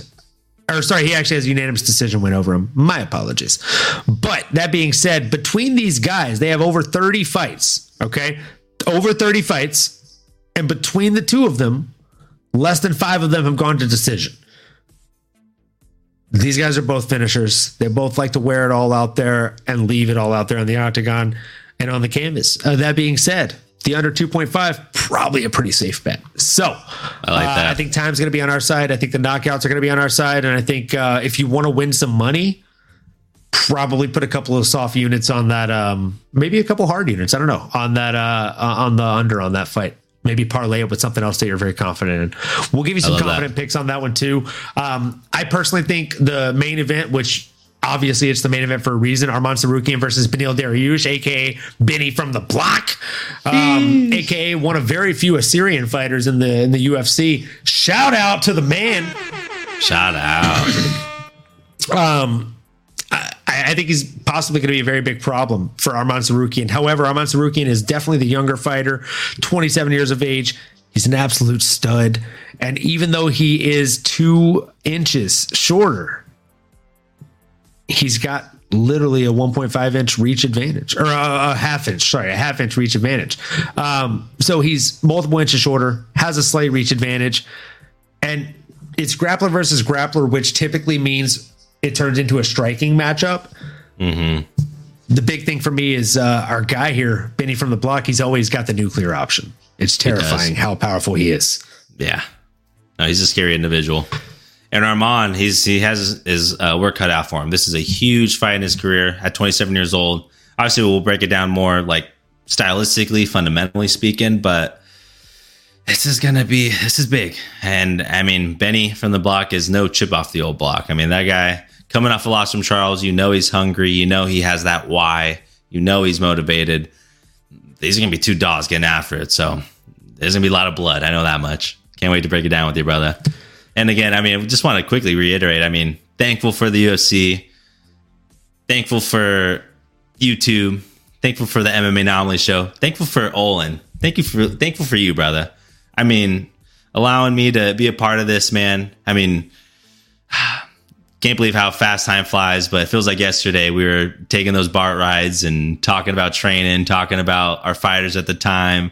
Or sorry, he actually has a unanimous decision win over him. My apologies. But that being said, between these guys, they have over 30 fights. Okay. Over 30 fights. And between the two of them, less than five of them have gone to decision. These guys are both finishers. They both like to wear it all out there and leave it all out there on the octagon and on the canvas. Uh, that being said, the under 2.5, probably a pretty safe bet. So I like uh, that. I think time's going to be on our side. I think the knockouts are going to be on our side. And I think uh, if you want to win some money, probably put a couple of soft units on that. Um, maybe a couple hard units. I don't know on that. Uh, on the under on that fight. Maybe parlay it with something else that you're very confident in. We'll give you some love that. confident picks on that one too. Um, I personally think the main event, which obviously it's the main event for a reason, Arman Tsarukyan versus Beneil Dariush, aka Benny from the block, um, aka one of very few Assyrian fighters in the in the UFC. Shout out to the man. Shout out. Um, I, think he's possibly going to be a very big problem for Arman Tsarukyan. However, Arman Tsarukyan is definitely the younger fighter, 27 years of age. He's an absolute stud. And even though he is two inches shorter, he's got literally a 1.5 inch reach advantage or a, a half inch, sorry, a half inch reach advantage. Um, so he's multiple inches shorter, has a slight reach advantage. And it's grappler versus grappler, which typically means it turns into a striking matchup. The big thing for me is uh, our guy here, Benny from the block. He's always got the nuclear option. It's terrifying how powerful he is. Yeah. No, he's a scary individual. And Arman, he's he has his uh, work cut out for him. This is a huge fight in his career at 27 years old. Obviously, we'll break it down more like stylistically, fundamentally speaking, but this is gonna be this is big. And I mean, Benny from the block is no chip off the old block. I mean, that guy coming off a loss from Charles, you know he's hungry, you know he has that why, you know he's motivated. These are gonna be two dogs getting after it. So there's gonna be a lot of blood. I know that much. Can't wait to break it down with you, brother. And again, I mean, just want to quickly reiterate. I mean, thankful for the UFC, thankful for YouTube, thankful for the MMA Anomaly show, thankful for Olin. Thank you for thankful for you, brother. I mean, allowing me to be a part of this, man. I mean, <sighs> can't believe how fast time flies, but it feels like yesterday we were taking those BART rides and talking about training, talking about our fighters at the time.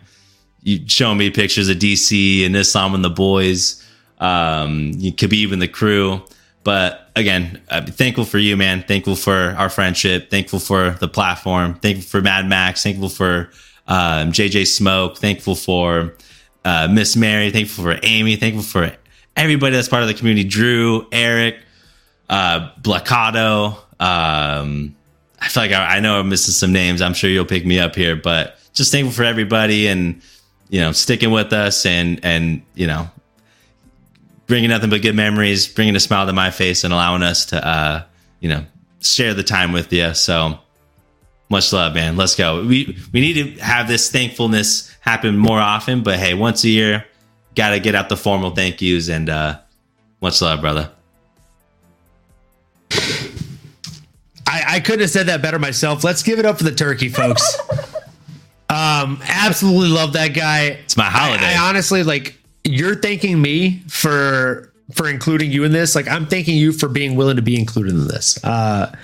You showing me pictures of DC and Islam and the boys, um, Khabib and the crew. But again, I'm thankful for you, man. Thankful for our friendship. Thankful for the platform. Thankful for Mad Max. Thankful for um, JJ Smoke. Thankful for uh, Miss Mary. Thankful for Amy. Thankful for everybody that's part of the community. Drew, Eric, uh, Blacado. Um, I feel like I, I know I'm missing some names. I'm sure you'll pick me up here, but just thankful for everybody and you know sticking with us and and you know bringing nothing but good memories, bringing a smile to my face, and allowing us to uh, you know share the time with you. So much love, man. Let's go. We we need to have this thankfulness happen more often, but hey, once a year, got to get out the formal thank yous and uh, much love, brother. I, I couldn't have said that better myself. Let's give it up for the turkey, folks. <laughs> um, absolutely love that guy. It's my holiday. I, I honestly like you're thanking me for for including you in this. Like I'm thanking you for being willing to be included in this. Uh,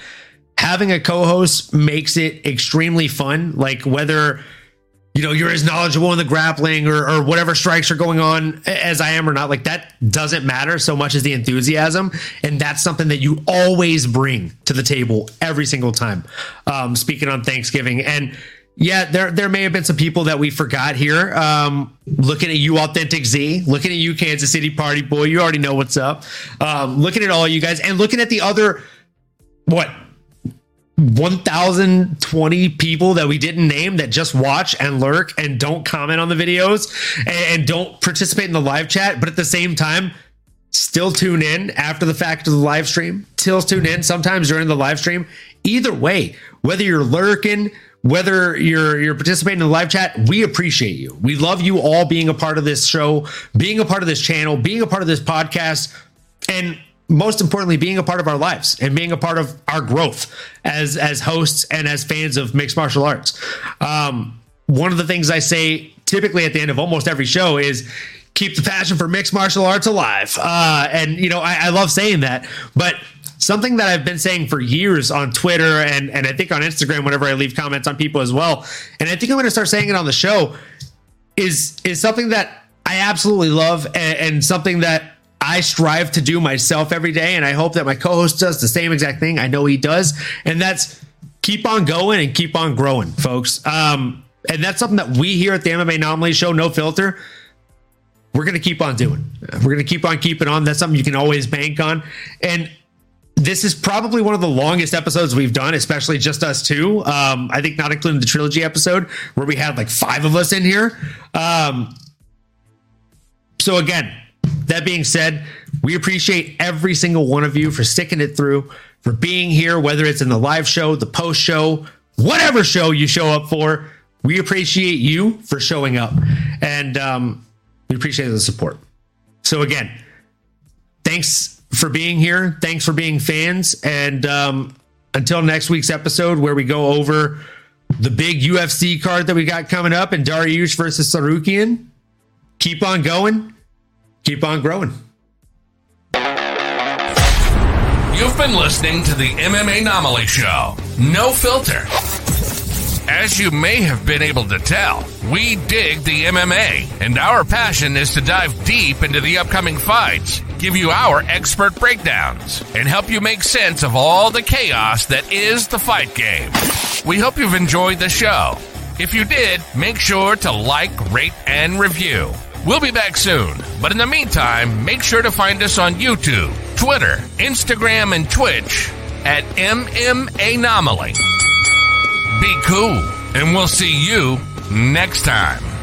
having a co-host makes it extremely fun. Like whether you know, you're as knowledgeable in the grappling or, or whatever strikes are going on as I am or not. Like that doesn't matter so much as the enthusiasm. And that's something that you always bring to the table every single time. Um, speaking on Thanksgiving. And yeah, there there may have been some people that we forgot here. Um, looking at you, Authentic Z, looking at you, Kansas City Party Boy, you already know what's up. Um, looking at all you guys and looking at the other, what 1020 people that we didn't name that just watch and lurk and don't comment on the videos and, and, don't participate in the live chat, but at the same time, still tune in after the fact of the live stream, still tune in sometimes during the live stream. Either way, whether you're lurking, whether you're you're participating in the live chat, we appreciate you. We love you all being a part of this show, being a part of this channel, being a part of this podcast, and most importantly, being a part of our lives and being a part of our growth as as hosts and as fans of mixed martial arts. Um, one of the things I say typically at the end of almost every show is keep the passion for mixed martial arts alive. Uh, and you know, I, I love saying that, but something that I've been saying for years on Twitter and and I think on Instagram whenever I leave comments on people as well, and I think I'm going to start saying it on the show is is something that I absolutely love and, and something that I strive to do myself every day. And I hope that my co host does the same exact thing. I know he does. And that's keep on going and keep on growing, folks. Um, and that's something that we here at the MMA Anomaly Show, No Filter, we're going to keep on doing. We're going to keep on keeping on. That's something you can always bank on. And this is probably one of the longest episodes we've done, especially just us two. Um, I think not including the trilogy episode where we had like five of us in here. Um, so again, that being said, we appreciate every single one of you for sticking it through, for being here, whether it's in the live show, the post show, whatever show you show up for. We appreciate you for showing up and um, we appreciate the support. So, again, thanks for being here. Thanks for being fans. And um, until next week's episode, where we go over the big UFC card that we got coming up and Dariush versus Tsarukyan, keep on going keep on growing. You've been listening to the MMA Anomaly Show. No filter. As you may have been able to tell, we dig the MMA, and our passion is to dive deep into the upcoming fights, give you our expert breakdowns, and help you make sense of all the chaos that is the fight game. We hope you've enjoyed the show. If you did, make sure to like, rate, and review. We'll be back soon, but in the meantime, make sure to find us on YouTube, Twitter, Instagram, and Twitch at MMA Anomaly. Be cool, and we'll see you next time.